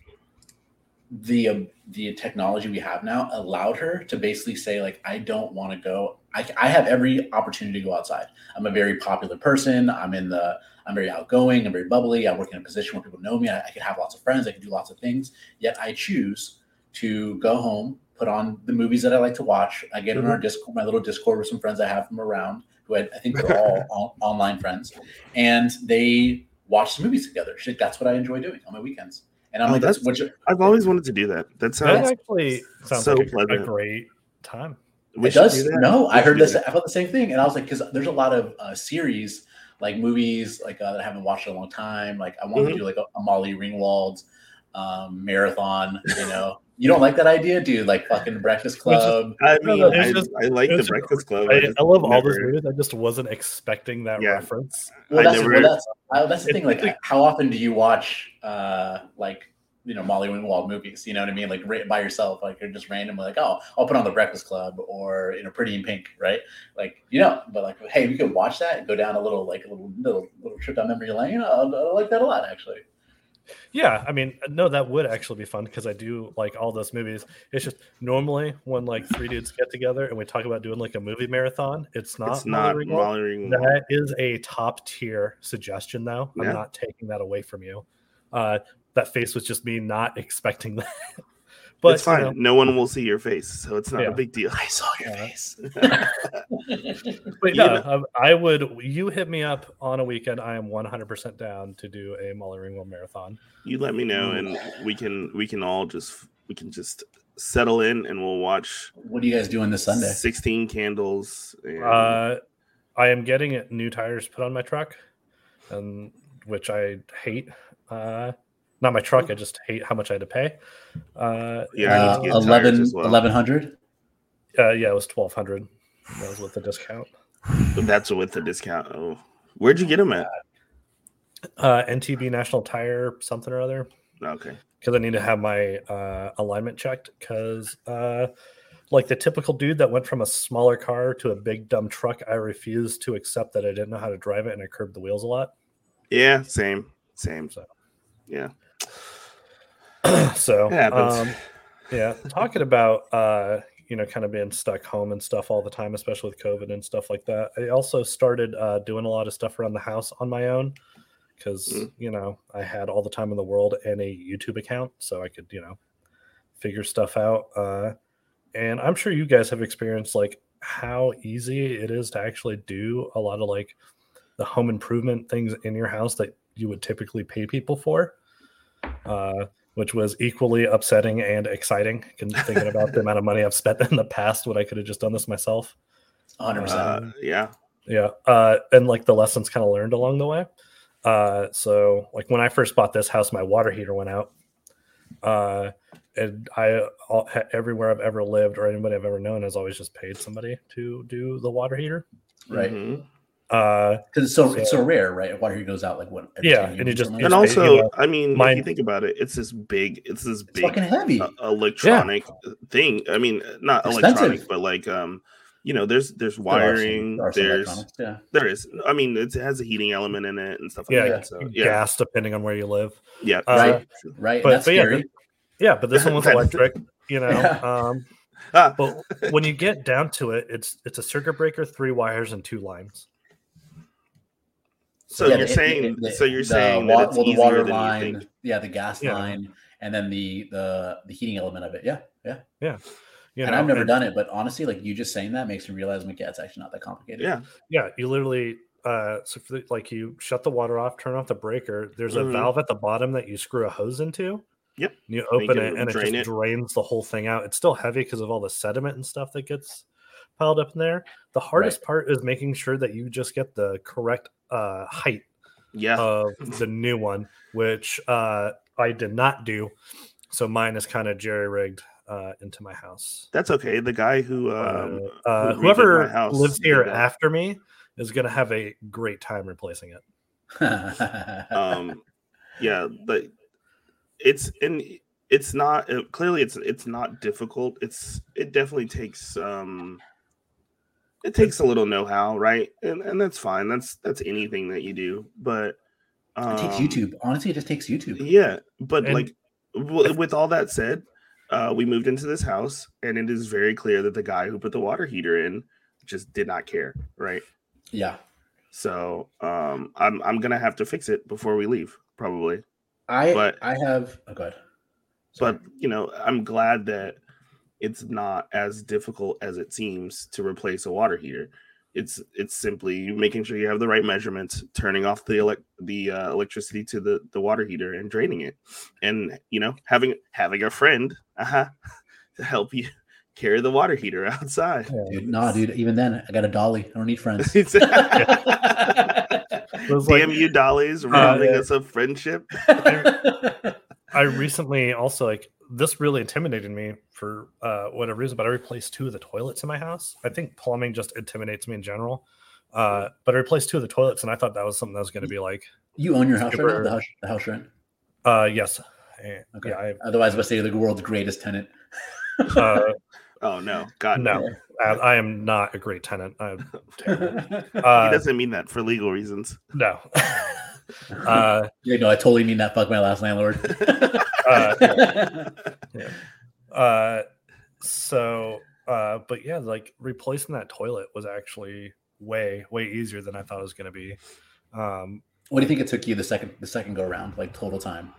S2: the um, the technology we have now allowed her to basically say like I don't want to go. I, I have every opportunity to go outside. I'm a very popular person. I'm in the I'm very outgoing. I'm very bubbly. I work in a position where people know me. I, I can have lots of friends. I can do lots of things. Yet I choose to go home, put on the movies that I like to watch. I get in our Discord, my little Discord with some friends I have from around who I, I think they're all on, online friends, and they watch the movies together. Shit, that's what I enjoy doing on my weekends. And I'm
S3: Oh,
S2: like, that's
S3: that's-
S2: which
S3: I've always wanted to do that. That
S1: That
S3: sounds
S1: actually sounds
S3: so
S1: like a, a
S3: pleasant.
S1: great time.
S3: we
S2: it does.
S3: do.
S2: No,
S3: We
S2: I heard this.
S3: that.
S2: I felt the same thing, and I was like, because there's a lot of uh, series like movies like uh, that I haven't watched in a long time. Like I want
S3: Mhm.
S2: to do like a, a Molly Ringwald um, marathon. You know, you don't like that idea, dude? Like fucking Breakfast
S1: Which is-
S2: Club.
S3: I mean,
S1: no, it's
S3: I,
S1: just-
S3: I like the
S1: it's-
S3: Breakfast Club.
S1: I,
S3: just
S1: I love all those movies. I just wasn't expecting that
S3: Yeah.
S1: reference.
S2: Well,
S3: I
S2: that's
S3: never-
S2: well, that's uh, that's the thing. Like,
S1: like-
S2: how often do you watch uh like you know Molly Ringwald movies? You know what I mean? Like ra- by yourself, like you're just randomly like, oh, I'll put on the Breakfast Club or you know Pretty in Pink, right? Like you know, but like, hey, we could watch that and go down a little like a little little, little trip down memory lane. I, I like that a lot, actually.
S1: Yeah, I mean, no, that would actually be fun because I do like all those movies. It's just normally when like three dudes get together and we talk about doing like a movie marathon, it's not.
S3: It's not
S1: Molly Ringwald.
S3: Molly Ringwald.
S1: That is a top tier suggestion, though. I'm not taking that away from you. Uh, that face was just me not expecting that. But
S3: it's fine.
S1: you know,
S3: no one will see your face, so it's not
S1: Yeah.
S3: a big deal.
S2: I saw your
S1: Yeah.
S2: face.
S1: but
S3: You
S1: no,
S3: know-
S1: I would. You hit me up on a weekend. I am 100% down to do a Molly Ringwald marathon.
S3: You let me know, and we can we can all just we can just settle in, and we'll watch
S2: what are you guys doing this Sunday?
S3: Sixteen Candles. And,
S1: Uh, I am getting new tires put on my truck, and which I hate. Uh, not my truck. I just hate how much I had to pay. Uh,
S3: yeah, I
S2: Uh,
S3: need to get tires
S2: 11
S3: well.
S2: 1100
S1: uh, yeah, it was 1200 That was with the discount.
S3: That's with the discount. Oh, where'd you get them at?
S1: Uh, NTB National Tire something or other.
S3: Okay,
S1: because I need to have my uh, alignment checked. Because, uh, like the typical dude that went from a smaller car to a big dumb truck, I refused to accept that I didn't know how to drive it and I curbed the wheels a lot.
S3: yeah, same, same.
S1: So.
S3: Yeah,
S1: so, um, yeah, talking about uh, you know, kind of being stuck home and stuff all the time, especially with COVID and stuff like that. I also started uh, doing a lot of stuff around the house on my own because
S3: Mm.
S1: you know I had all the time in the world and a YouTube account, so I could you know figure stuff out. Uh, and I'm sure you guys have experienced like how easy it is to actually do a lot of like the home improvement things in your house that you would typically pay people for. Uh, which was equally upsetting and exciting. Thinking about the amount of money I've spent in the past, when I could have just done this myself.
S2: 100%.
S3: Uh, yeah.
S1: Yeah, uh, and like the lessons kind of learned along the way. Uh, so like when I first bought this house, my water heater went out. Uh, and I all, everywhere I've ever lived or anybody I've ever known has always just paid somebody to do the water heater.
S2: right.
S3: Mhm.
S1: Uh,
S2: Because it's so, it's
S1: So-
S2: so rare, right? Water heater goes out like what?
S1: Yeah, and it just-
S3: And
S2: something?
S3: also,
S1: you
S3: I mean, if you think about it, it's this big, it's this big
S2: fucking heavy.
S3: uh, electronic thing. I mean, not
S2: Expensive.
S3: electronic, but like, um, you know, there's there's
S2: There some-
S3: wiring,
S2: there
S3: there's
S2: yeah.
S3: there is. I mean, it has a heating element in it and stuff like
S1: yeah,
S3: that. So yeah,
S1: gas depending on where you live.
S3: yeah,
S1: Uh,
S2: Right. Right.
S1: but-
S2: That's
S1: but yeah,
S2: scary.
S1: Yeah, but this one was electric. You know,
S2: Yeah.
S1: um,
S3: Ah,
S1: but when you get down to it, it's it's a circuit breaker, three wires, and two lines.
S3: So
S2: Yeah,
S3: you're
S2: the-
S3: saying,
S2: the-
S3: so you're
S2: the
S3: saying
S2: wa-
S3: that it's
S2: well, the water
S3: than
S2: line,
S3: you think.
S2: yeah, the gas
S1: Yeah.
S2: line, and then the the the heating element of it. Yeah, yeah.
S1: You
S2: and
S1: know,
S2: I've never
S1: and-
S2: done it, but honestly, like you just saying that makes me realize, like, yeah, it's actually not that complicated.
S3: Yeah,
S1: Yeah, you literally uh so for the, like you shut the water off, turn off the breaker. There's
S3: Mhm.
S1: a valve at the bottom that you screw a hose into.
S3: Yep.
S1: You open
S3: it
S1: it and it just
S3: it.
S1: drains the whole thing out. It's still heavy because of all the sediment and stuff that gets piled up in there. The hardest part is making sure that you just get the correct uh height
S3: yeah.
S1: of the new one, which uh I did not do. So mine is kind of jerry rigged uh into my house.
S3: That's okay. The guy who
S1: Uh,
S3: um,
S1: uh,
S3: who
S1: whoever
S3: house
S1: lives
S3: did
S1: here
S3: that.
S1: after me is going to have a great time replacing it.
S3: um yeah but it's and it's not uh, clearly it's it's not difficult it's it definitely takes um it takes a little know-how right and and that's fine that's that's anything that you do but um,
S2: it takes YouTube. Honestly, it just takes YouTube.
S3: yeah but
S1: And-
S3: like w- with all that said uh we moved into this house and it is very clear that the guy who put the water heater in just did not care right
S2: Yeah.
S3: so um i'm i'm gonna have to fix it before we leave probably
S2: I
S3: But-
S2: I have oh god.
S3: but you know i'm glad that it's not as difficult as it seems to replace a water heater it's it's simply making sure you have the right measurements turning off the elec- the uh, electricity to the the water heater and draining it and you know having having a friend uh-huh, to help you carry the water heater outside
S2: Dude, nah, dude. Even then, I got a dolly. I don't need friends.
S3: It's-
S1: It was like-
S3: damn you dollies robbing
S1: yeah.
S3: us of friendship
S1: I recently also like this really intimidated me for uh, whatever reason, but I replaced two of the toilets in my house. I think plumbing just intimidates me in general. Uh, but I replaced two of the toilets, and I thought that was something that was going to be like,
S2: you own your house right now. The house, the house rent.
S1: uh, yes, Eh,
S2: Okay.
S1: yeah, I,
S2: Otherwise, let's say you're the world's greatest tenant.
S1: uh,
S3: oh no god
S1: no, I, I am not a great tenant. I'm terrible.
S3: he
S1: Uh,
S3: doesn't mean that for legal reasons
S1: no. uh,
S2: you know, I totally mean that. Fuck my last landlord.
S1: uh, uh so uh but yeah like replacing that toilet was actually way way easier than i thought it was going to be um
S2: what do you think it took you the second the second go around, like total time?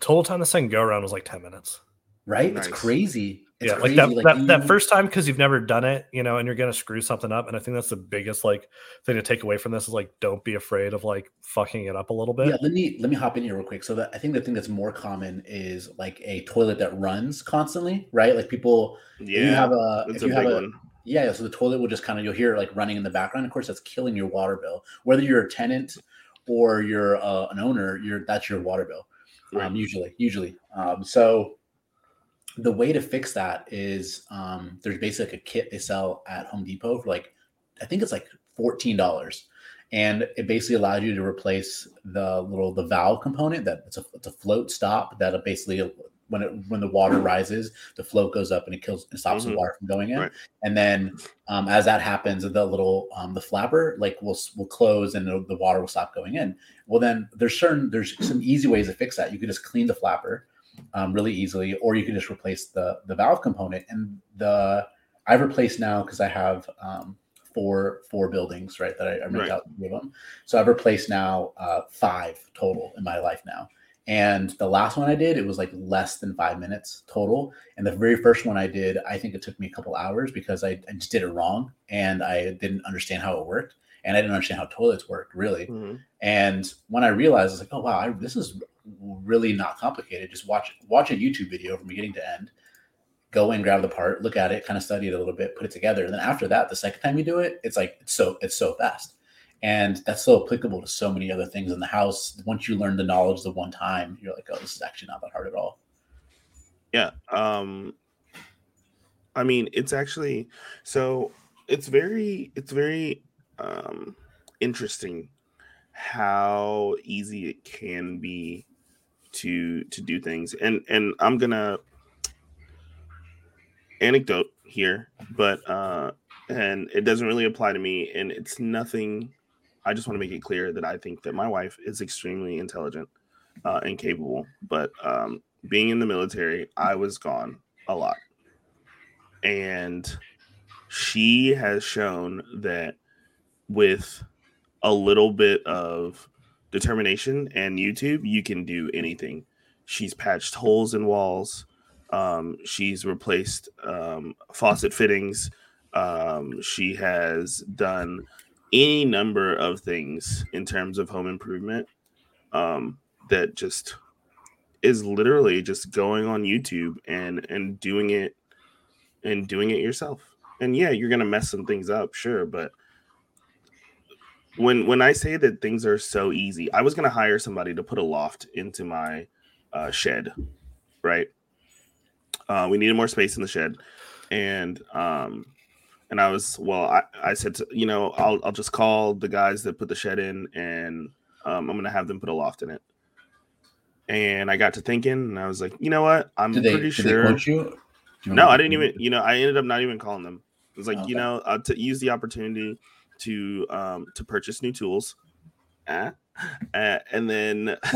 S1: total time the second go around was like 10 minutes
S2: Right?
S3: Nice.
S2: It's crazy. It's
S1: yeah
S2: crazy.
S1: like that that,
S2: you-
S1: that first time because you've never done it you know and you're going to screw something up and i think that's the biggest like thing to take away from this is like don't be afraid of like fucking it up a little bit
S2: Yeah, let me let me hop in here real quick. So that I think the thing that's more common is like a toilet that runs constantly, right? Like people, if you
S3: yeah
S2: have a
S3: That's
S2: if
S3: a
S2: you
S3: big
S2: have a
S3: one.
S2: yeah, so the toilet will just kind of you'll hear it like running in the background. Of course, that's killing your water bill. Whether you're a tenant or you're uh, an owner, you're that's your water bill.
S3: Right.
S2: Um, usually, usually. Um, so the way to fix that is um, there's basically a kit they sell at Home Depot for like I think it's like fourteen dollars, and it basically allows you to replace the little the valve component that it's a it's a float stop that basically when it when the water rises the float goes up and it kills and stops
S3: Mhm.
S2: the water from going in,
S3: Right.
S2: and then um, as that happens the little um, the flapper like will will close and the, the water will stop going in. Well then there's certain there's some easy ways to fix that. You could just clean the flapper um, really easily, or you can just replace the the valve component. And the I've replaced now because I have um, four four buildings, right? That I, I rent
S3: Right.
S2: out three of them. So I've replaced now uh, five total in my life now. And the last one I did, it was like less than five minutes total. And the very first one I did, I think it took me a couple hours because I, I just did it wrong and I didn't understand how it worked. And I didn't understand how toilets worked really.
S3: Mhm.
S2: And when I realized, I was like, oh wow, I, this is really not complicated. Just watch watch a YouTube video from beginning to end. Go in, grab the part, look at it, kind of study it a little bit, put it together, and then after that, the second time you do it, it's like it's so it's so fast, and that's so applicable to so many other things in the house. Once you learn the knowledge the one time, you're like, oh, this is actually not that hard at all.
S3: Yeah. Um I mean, it's actually so it's very it's very um interesting how easy it can be to to do things. And and I'm to anecdote here, but uh and it doesn't really apply to me and it's nothing I just want to make it clear that I think that my wife is extremely intelligent uh, and capable, but um being in the military, I was gone a lot. And she has shown that with a little bit of determination and YouTube, you can do anything. She's patched holes in walls. Um, she's replaced um, faucet fittings. Um, she has done any number of things in terms of home improvement um, that just is literally just going on YouTube and and doing it and doing it yourself. And yeah, you're gonna mess some things up, sure, but when when I say that things are so easy, I was gonna hire somebody to put a loft into my uh, shed, right? Uh, we needed more space in the shed, and um, and I was well, I, I said, to, you know, I'll I'll just call the guys that put the shed in, and um, I'm gonna have them put a loft in it. And I got to thinking, and I was like, you know what? I'm
S2: Did
S3: pretty
S2: did
S3: sure.
S2: they quote you? You
S3: No, I didn't even. You know, I ended up not even calling them. It was like, you
S2: Okay.
S3: know, uh, to use the opportunity to um to purchase new tools, uh, uh, and then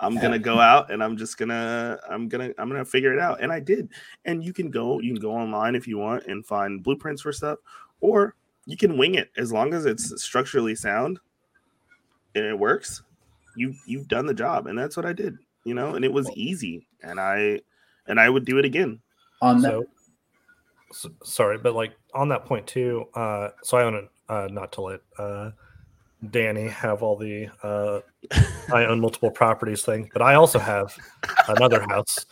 S3: I'm gonna go out and I'm just gonna I'm gonna I'm gonna figure it out. And I did. And you can go you can go online if you want and find blueprints for stuff, or you can wing it as long as it's structurally sound and it works. You you've done the job, and that's what I did. You know, and it was easy, and I and I would do it again.
S2: on that.
S1: So, s sorry, but like on that point too. Uh, so I own a uh, not to let uh, Danny have all the uh, I own multiple properties thing, but I also have another house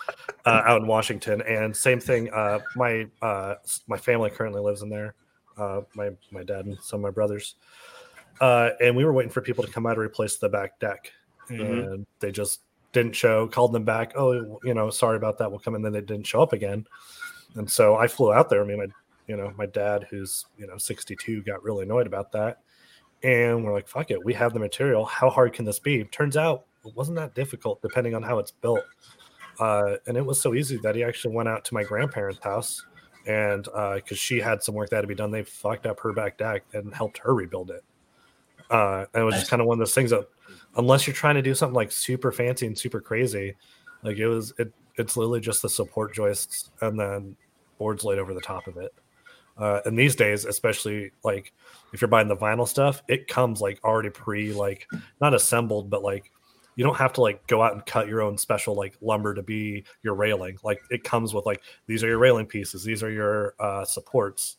S1: uh, out in Washington, and same thing. Uh, my uh, my family currently lives in there. Uh, my my dad and some of my brothers, uh, and we were waiting for people to come out to replace the back deck, and
S3: Mhm.
S1: they just didn't show. Called them back. Oh, you know, sorry about that. We'll come in. Then they didn't show up again, and so I flew out there. I mean, my you know my dad, who's you know 62, got really annoyed about that and we're like, fuck it, we have the material. How hard can this be? Turns out it wasn't that difficult, depending on how it's built. Uh, and it was so easy that he actually went out to my grandparents' house, and because she had some work that had to be done, they fucked up her back deck and helped her rebuild it. Uh, and it was just kind of one of those things that, unless you're trying to do something like super fancy and super crazy, like it was, it it's literally just the support joists and then boards laid over the top of it. Uh, and these days, especially like if you're buying the vinyl stuff, it comes like already pre like not assembled, but like you don't have to like go out and cut your own special like lumber to be your railing. Like it comes with like these are your railing pieces, these are your uh, supports,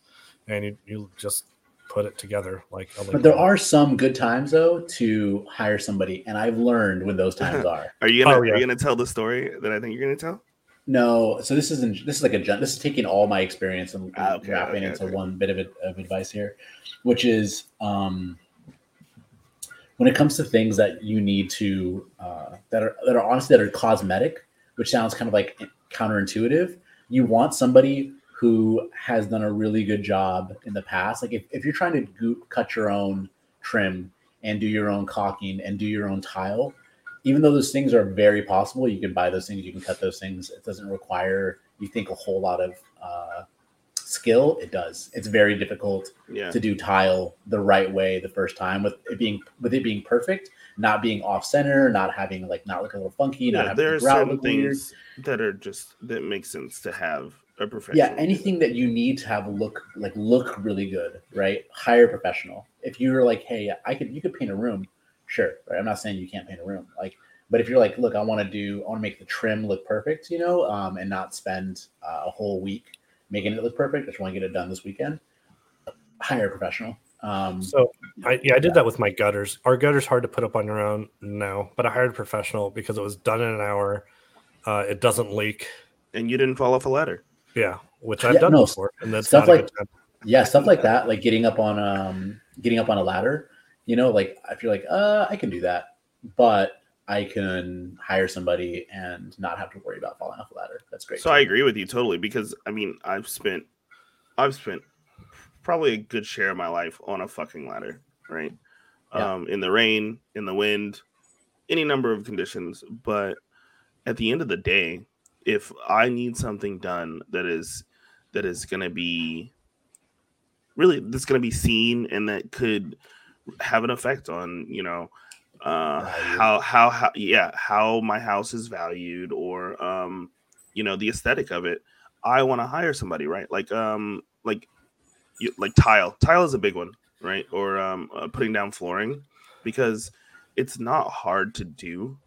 S1: and you, you just put it together. Like a
S2: But there are some good times though to hire somebody, and I've learned when those times are.
S3: Are you gonna
S1: Oh,
S3: Are you gonna tell the story that I think you're gonna tell?
S2: No, so this isn't. This is like a. gen- This is taking all my experience and, and
S3: Ah, okay,
S2: wrapping
S3: okay,
S2: into
S3: okay.
S2: one bit of, of advice here, which is um, when it comes to things that you need to uh, that are that are honestly that are cosmetic, which sounds kind of like counterintuitive. You want somebody who has done a really good job in the past. Like if, if you're trying to go- cut your own trim and do your own caulking and do your own tile, even though those things are very possible, you can buy those things, you can cut those things. It doesn't require you think a whole lot of uh, skill. It does. It's very difficult
S3: Yeah.
S2: to do tile the right way the first time with it being with it being perfect, not being off center, not having like not looking a little funky, not
S3: Yeah,
S2: having
S3: there are certain
S2: look weird.
S3: things that are just that make sense to have a professional.
S2: yeah anything that you need to have look like look really good right hire a professional if you're like hey i could you could paint a room sure right i'm not saying you can't paint a room like but if you're like look i want to do i want to make the trim look perfect you know um, and not spend uh, a whole week making it look perfect i just want to get it done this weekend hire a professional um,
S1: So I yeah, I did that with my gutters. Our gutters hard to put up on your own now, but I hired a professional because it was done in an hour. Uh, it doesn't leak.
S3: and you didn't fall off a ladder.
S1: Yeah, which I've
S2: Yeah,
S1: done
S2: no,
S1: before, and that's
S2: stuff
S1: not a
S2: like-
S1: good time.
S2: yeah stuff like that like getting up on um getting up on a ladder you know like if you're like uh i can do that but i can hire somebody and not have to worry about falling off a ladder that's great
S3: So I agree with you totally because I mean I've spent I've spent probably a good share of my life on a fucking ladder, right?
S2: Yeah.
S3: Um in the rain, in the wind, any number of conditions, but at the end of the day, if I need something done that is that is going to be really that's going to be seen and that could have an effect on, you know, uh how how how yeah, how my house is valued or um you know the aesthetic of it i want to hire somebody right? Like um like you, like tile. Tile is a big one right? Or um uh, putting down flooring because it's not hard to do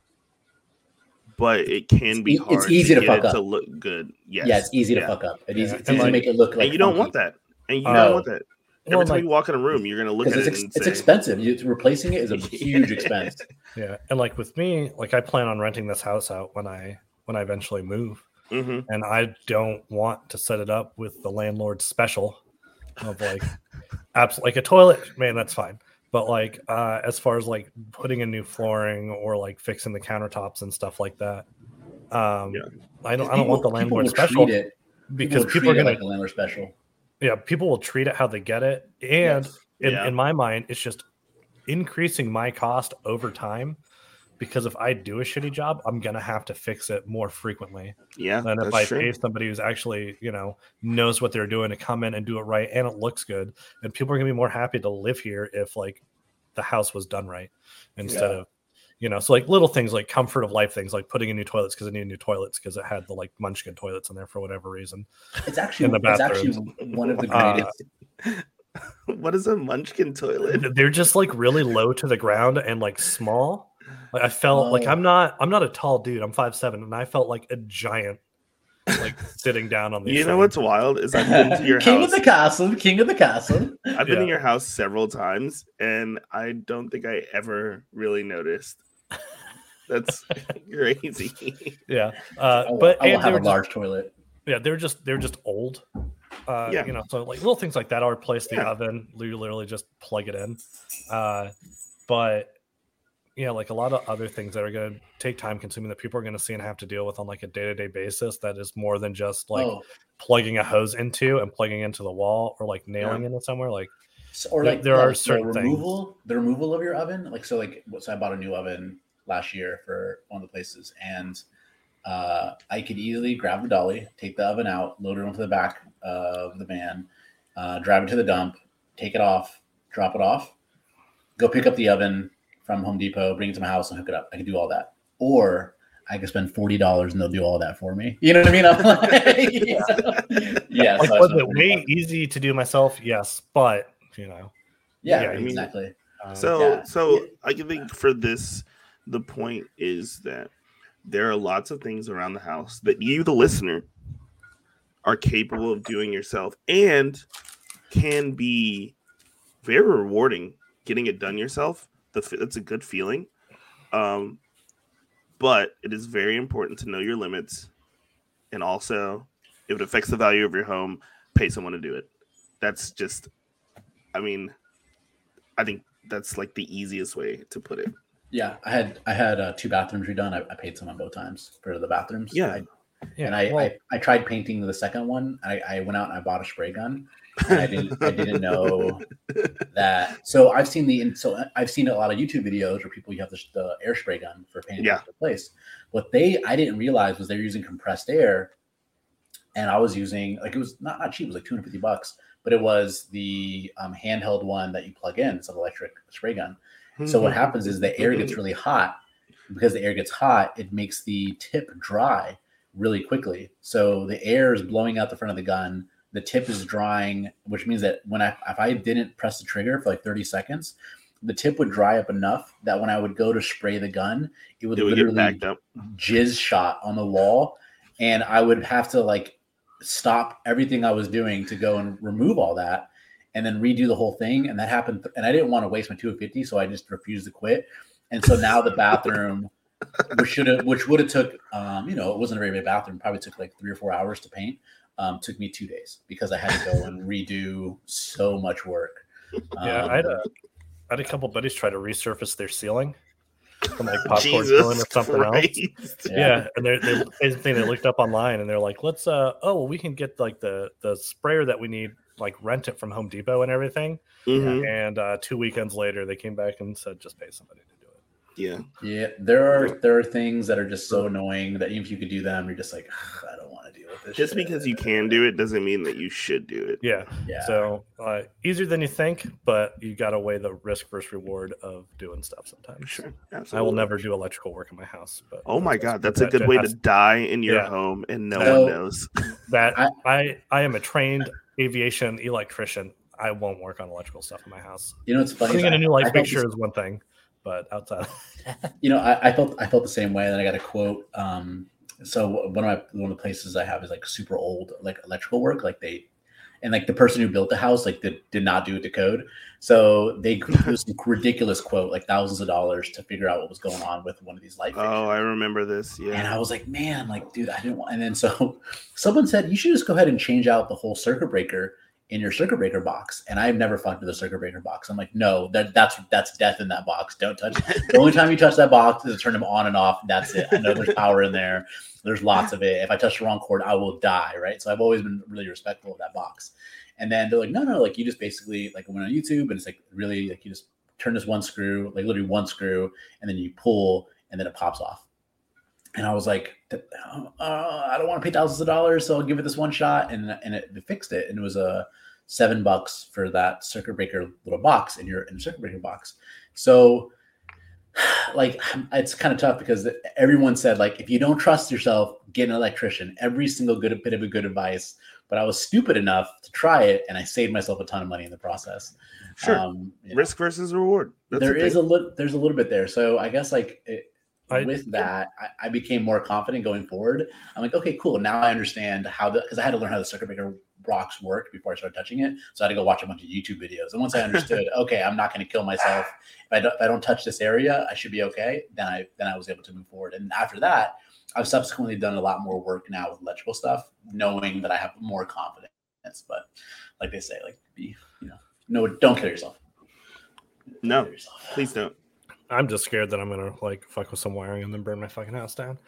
S3: but it can be
S2: it's
S3: hard
S2: easy to
S3: get
S2: fuck
S3: it
S2: up.
S3: to look good yes
S2: yeah it's easy to
S3: yeah.
S2: fuck up it's
S1: Yeah,
S2: easy, it's
S1: and
S2: easy to make it look like
S3: and you don't
S2: funky.
S3: want that and you
S1: Uh,
S3: don't want that every
S1: Well,
S3: time
S1: like,
S3: you walk in a room you're gonna look at it
S2: it's, ex-
S3: and
S2: it's
S3: say
S2: expensive you, replacing it is a huge expense
S1: yeah, and like with me, like I plan on renting this house out when I when I eventually move,
S3: Mhm.
S1: and I don't want to set it up with the landlord's special of like absolutely like a toilet. Man, that's fine. But like uh, as far as like putting in new flooring or like fixing the countertops and stuff like that, um,
S3: Yeah.
S1: I don't I don't want the landlord special
S2: it,
S1: because
S2: will
S1: people are gonna
S2: like a landlord special
S1: yeah people will treat it how they get it and
S2: Yes.
S1: in,
S3: Yeah.
S1: in my mind it's just increasing my cost over time because if i do a shitty job i'm gonna have to fix it more frequently
S3: yeah
S1: than if i
S3: true.
S1: pay somebody who's actually you know knows what they're doing to come in and do it right and it looks good and people are gonna be more happy to live here if like the house was done right instead
S2: Yeah.
S1: of you know so like little things like comfort of life things like putting in new toilets because i need new toilets because it had the like munchkin toilets in there for whatever reason
S2: it's actually
S1: In the
S2: it's actually one of the
S1: Uh,
S2: greatest
S3: what is a munchkin toilet
S1: they're just like really low to the ground and like small. Like I felt like
S2: Oh.
S1: I'm not I'm not a tall dude. I'm five seven, and I felt like a giant, like sitting down on these.
S3: you know what's wild is i've been to your house.
S2: king
S3: house
S2: of the castle king of the castle
S3: I've been
S1: Yeah.
S3: in your house several times, and I don't think I ever really noticed. That's crazy.
S1: Yeah, uh,
S2: I will,
S1: but
S2: I will
S1: and
S2: have a
S1: just,
S2: large toilet
S1: yeah, they're just they're just old. Uh,
S3: Yeah.
S1: you know, so like little things like that. I replace the
S3: Yeah.
S1: oven. You literally just plug it in. Uh, but yeah, like a lot of other things that are going to take time consuming that people are going to see and have to deal with on like a day to day basis. That is more than just like
S2: oh,
S1: plugging a hose into and plugging into the wall or like nailing into somewhere. Like
S2: so- or
S1: there-
S2: like
S1: there
S2: the-
S1: are
S2: the
S1: certain things.
S2: removal the removal of your oven like so like so i bought a new oven last year for one of the places and uh, I could easily grab the dolly, take the oven out, load it onto the back of the van, uh, drive it to the dump, take it off, drop it off, go pick up the oven from Home Depot, bring it to my house, and hook it up. I could do all that. Or I could spend forty dollars and they'll do all that for me. You know what I mean? I'm like, yeah.
S1: like,
S2: so
S1: was it
S2: $40.
S1: way easy to do myself? Yes, but you know,
S2: Yeah,
S1: Yeah, I mean-
S2: exactly.
S1: um,
S3: So,
S2: Yeah.
S3: so I can think for this, the point is that there are lots of things around the house that you, the listener, are capable of doing yourself and can be very rewarding getting it done yourself. The that's a good feeling. Um, but it is very important to know your limits, and also, if it affects the value of your home, pay someone to do it. That's just, I mean, I think that's like the easiest way to put it.
S2: Yeah, I had I had uh, two bathrooms redone. I, I paid someone both times for the bathrooms.
S3: Yeah.
S2: I,
S1: yeah,
S2: and I,
S1: well,
S2: I I tried painting the second one. I, I went out and I bought a spray gun. I didn't I didn't know that. So I've seen the so I've seen a lot of YouTube videos where people you have the, the air spray gun for painting
S3: Yeah.
S2: the place. What they I didn't realize was they're using compressed air, and I was using like it was not not cheap. It was like two hundred fifty bucks, but it was the um, handheld one that you plug in. It's an electric spray gun. So what happens is the air gets really hot. Because the air gets hot, it makes the tip dry, really quickly. So the air is blowing out the front of the gun. The tip is drying, which means that when I if I didn't press the trigger for like 30 seconds, the tip would dry up enough that when I would go to spray the gun, it would,
S3: It would
S2: literally jizz shot on the wall, and I would have to like stop everything I was doing to go and remove all that, and then redo the whole thing. And that happened, and I didn't want to waste my 250, so I just refused to quit. And so now the bathroom, which should have, which would have took, um, you know, it wasn't a very big bathroom, probably took like three or four hours to paint. Um, took me two days because I had to go and redo so much work.
S1: Yeah,
S2: Um,
S1: I had a I had a couple buddies try to resurface their ceiling from like popcorn
S3: Jesus
S1: ceiling or something else.
S3: Christ.
S1: Yeah, and they're, they they think they looked up online and they're like, let's uh oh well, we can get like the the sprayer that we need like rent it from Home Depot and everything.
S3: Mhm.
S1: And uh, two weekends later, they came back and said just pay somebody to do it.
S3: Yeah.
S2: Yeah, there are there are things that are just so annoying that even if you could do them, you're just like, I don't
S3: Just
S2: shit."
S3: because you can do it doesn't mean that you should do it.
S1: Yeah,
S2: yeah,
S1: so uh, easier than you think, but you got to weigh the risk versus reward of doing stuff sometimes.
S3: Sure.
S1: I will never do electrical work in my house. But
S3: Oh my god, that's a good
S1: that
S3: way to die in your
S1: Yeah.
S3: home and no
S2: So-
S3: one knows.
S1: that
S2: I-
S1: I, I am a trained aviation electrician. I won't work on electrical stuff in my house.
S2: you know it's funny.
S1: Putting in
S2: I-
S1: a new
S2: I
S1: light fixture is one thing, but outside,
S2: you know, I, I felt I felt the same way. And then I got a quote. Um, so one of my one of the places I have is like super old, like electrical work. Like they, and like the person who built the house, like did, did not do it to code. So they a ridiculous quote, like thousands of dollars to figure out what was going on with one of these light fixtures.
S3: Oh, I remember this. Yeah, and
S2: I was like, man, like, dude, I didn't want. And then so someone said, you should just go ahead and change out the whole circuit breaker in your circuit breaker box. And I've never fucked with a circuit breaker box. I'm like, no, that that's that's death in that box. Don't touch. it. the only time you touch that box is to turn them on and off. That's it. I know there's power in there. There's lots of it. If I touch the wrong cord, I will die. Right. So I've always been really respectful of that box. And then they're like, no, no, like you just basically like went on YouTube and it's like really like you just turn this one screw, like literally one screw, and then you pull and then it pops off. And I was like, uh, I don't want to pay thousands of dollars, so I'll give it this one shot. And and it, it fixed it, and it was a seven bucks for that circuit breaker little box in your in circuit breaker box. So, like, it's kind of tough because everyone said like, if you don't trust yourself, get an electrician. Every single good bit of a good advice. But I was stupid enough to try it, and I saved myself a ton of money in the process.
S3: Sure.
S2: Um, you know,
S3: Risk versus reward. That's
S2: there
S3: the
S2: is a little there's a little bit there. So I guess like it,
S1: I-
S2: with that, I, I became more confident going forward. I'm like, okay, cool. Now I understand how the because I had to learn how the circuit breaker rocks worked before I started touching it. So I had to go watch a bunch of YouTube videos. And once I understood, okay, I'm not going to kill myself if I don't if I don't touch this area, I should be okay. Then I then I was able to move forward. And after that, I've subsequently done a lot more work now with electrical stuff, knowing that I have more confidence. But like they say, like be you know, no, don't kill yourself. Don't
S3: No.
S2: kill yourself.
S3: Please don't.
S1: I'm just scared that I'm gonna like fuck with some wiring and then burn my fucking house down.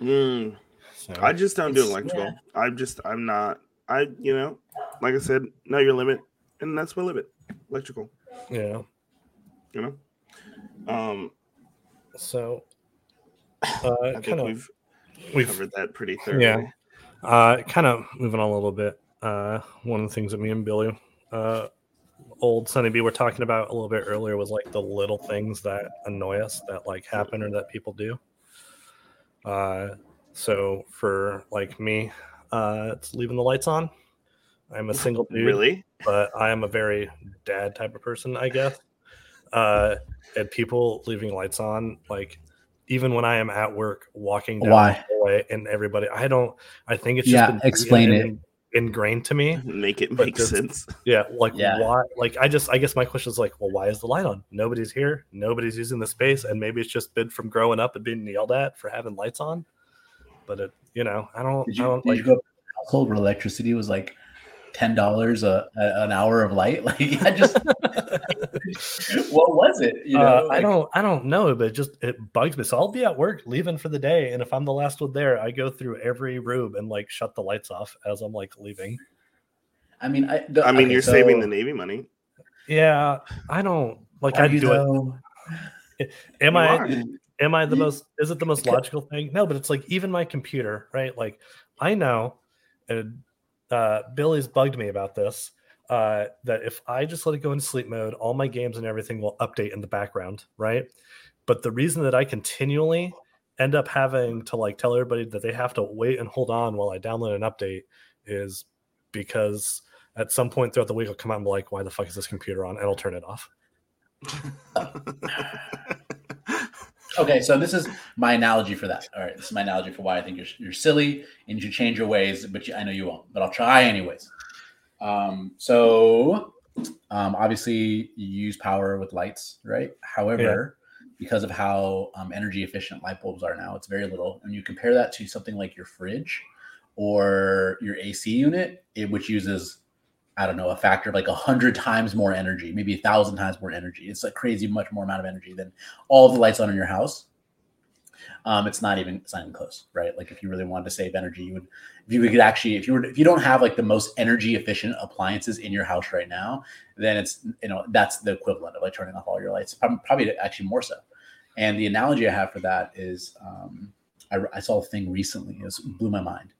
S3: Mm,
S1: So
S3: I just don't do electrical.
S2: yeah.
S3: I'm just I'm not I you know, like I said, know your limit, and that's my limit. Electrical,
S1: yeah.
S3: you know. Um
S1: So uh,
S3: I think
S1: kind of
S3: we've
S1: we've
S3: covered that pretty thoroughly.
S1: Yeah. Uh, kind of moving on a little bit. Uh, one of the things that me and Billy, uh, old Sunny B, we were talking about a little bit earlier was like the little things that annoy us that like happen or that people do. Uh, so for like me, uh, it's leaving the lights on. I'm a single dude,
S3: Really?
S1: but I am a very dad type of person, I guess. Uh, and people leaving lights on, like even when I am at work walking down
S2: Why?
S1: the hallway and everybody, I don't, I think it's
S2: Yeah,
S1: just been
S2: explain
S1: in-
S2: it.
S1: Ingrained to me.
S3: Make it make
S1: does-
S3: sense.
S1: Yeah, like
S2: Yeah.
S1: why? Like I just, I guess my question is like, well, why is the light on? Nobody's here, nobody's using the space, and maybe it's just been from growing up and being yelled at for having lights on. But it, you know, I don't,
S2: Did
S1: I don't
S2: did
S1: like.
S2: you go up to household where electricity was like ten dollars a, a- an hour of light? Like I just what was it? You know,
S1: uh, I don't, I don't know, but it just it bugs me. So I'll be at work leaving for the day, and if I'm the last one there, I go through every room and like shut the lights off as I'm like leaving.
S2: I mean, I, the-
S3: I mean,
S2: okay,
S3: you're saving the Navy money.
S1: Yeah, I don't like.
S2: are
S1: I
S2: you
S1: do it. Am
S3: You
S1: I?
S3: are.
S1: Am I the
S2: You-
S1: most? Is it the most logical thing? No, but it's like even my computer, right? Like I know, and uh, Billy's bugged me about this. Uh, that if I just let it go into sleep mode, all my games and everything will update in the background, right? But the reason that I continually end up having to like tell everybody that they have to wait and hold on while I download an update is because at some point throughout the week I'll come out and be like, why the fuck is this computer on? And I'll turn it off.
S2: Okay, so this is my analogy for that. All right, this is my analogy for why I think you're, you're silly and you should change your ways, but you, I know you won't. But I'll try anyways. Um, so um, obviously you use power with lights, right? However, because of how um, energy efficient light bulbs are now, it's very little. And you compare that to something like your fridge or your AC unit, it, which uses I don't know, a factor of like a hundred times more energy, maybe a thousand times more energy. It's a crazy much more amount of energy than all the lights on in your house. Um, it's not even it's not even close, right? Like if you really wanted to save energy, you would if you could actually if you were if you don't have like the most energy efficient appliances in your house right now, then it's you know that's the equivalent of like turning off all your lights. Probably actually more so. And the analogy I have for that is um, I, I saw a thing recently. It was, blew my mind.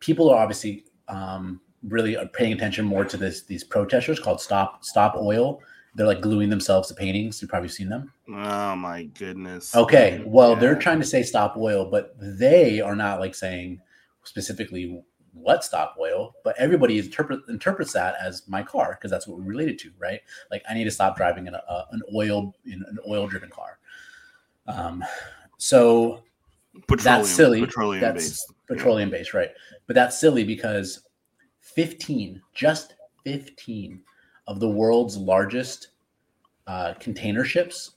S2: People are obviously um, really are paying attention more to this these protesters called Stop Stop Oil. They're like gluing themselves to paintings. You've probably seen them.
S3: Oh my goodness.
S2: Okay. Well, yeah. they're trying to say stop oil, but they are not like saying specifically what stop oil, but everybody interpret, interprets that as my car because that's what we're related to, right? Like I need to stop driving in a, a, an oil in an oil driven car. Um, so petroleum, that's silly. Petroleum that's based. petroleum based, right? But that's silly because 15, just 15 of the world's largest uh, container ships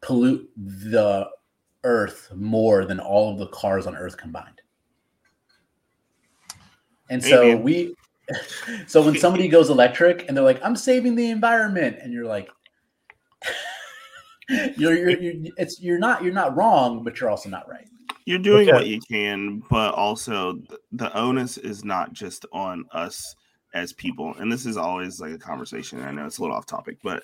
S2: pollute the earth more than all of the cars on earth combined. And so Amen. we so when somebody goes electric and they're like, I'm saving the environment, and you're like, you're, you're, you're, it's you're not you're not wrong, but you're also not right.
S3: You're doing okay. what you can, but also the onus is not just on us as people. And this is always like a conversation. I know it's a little off topic, but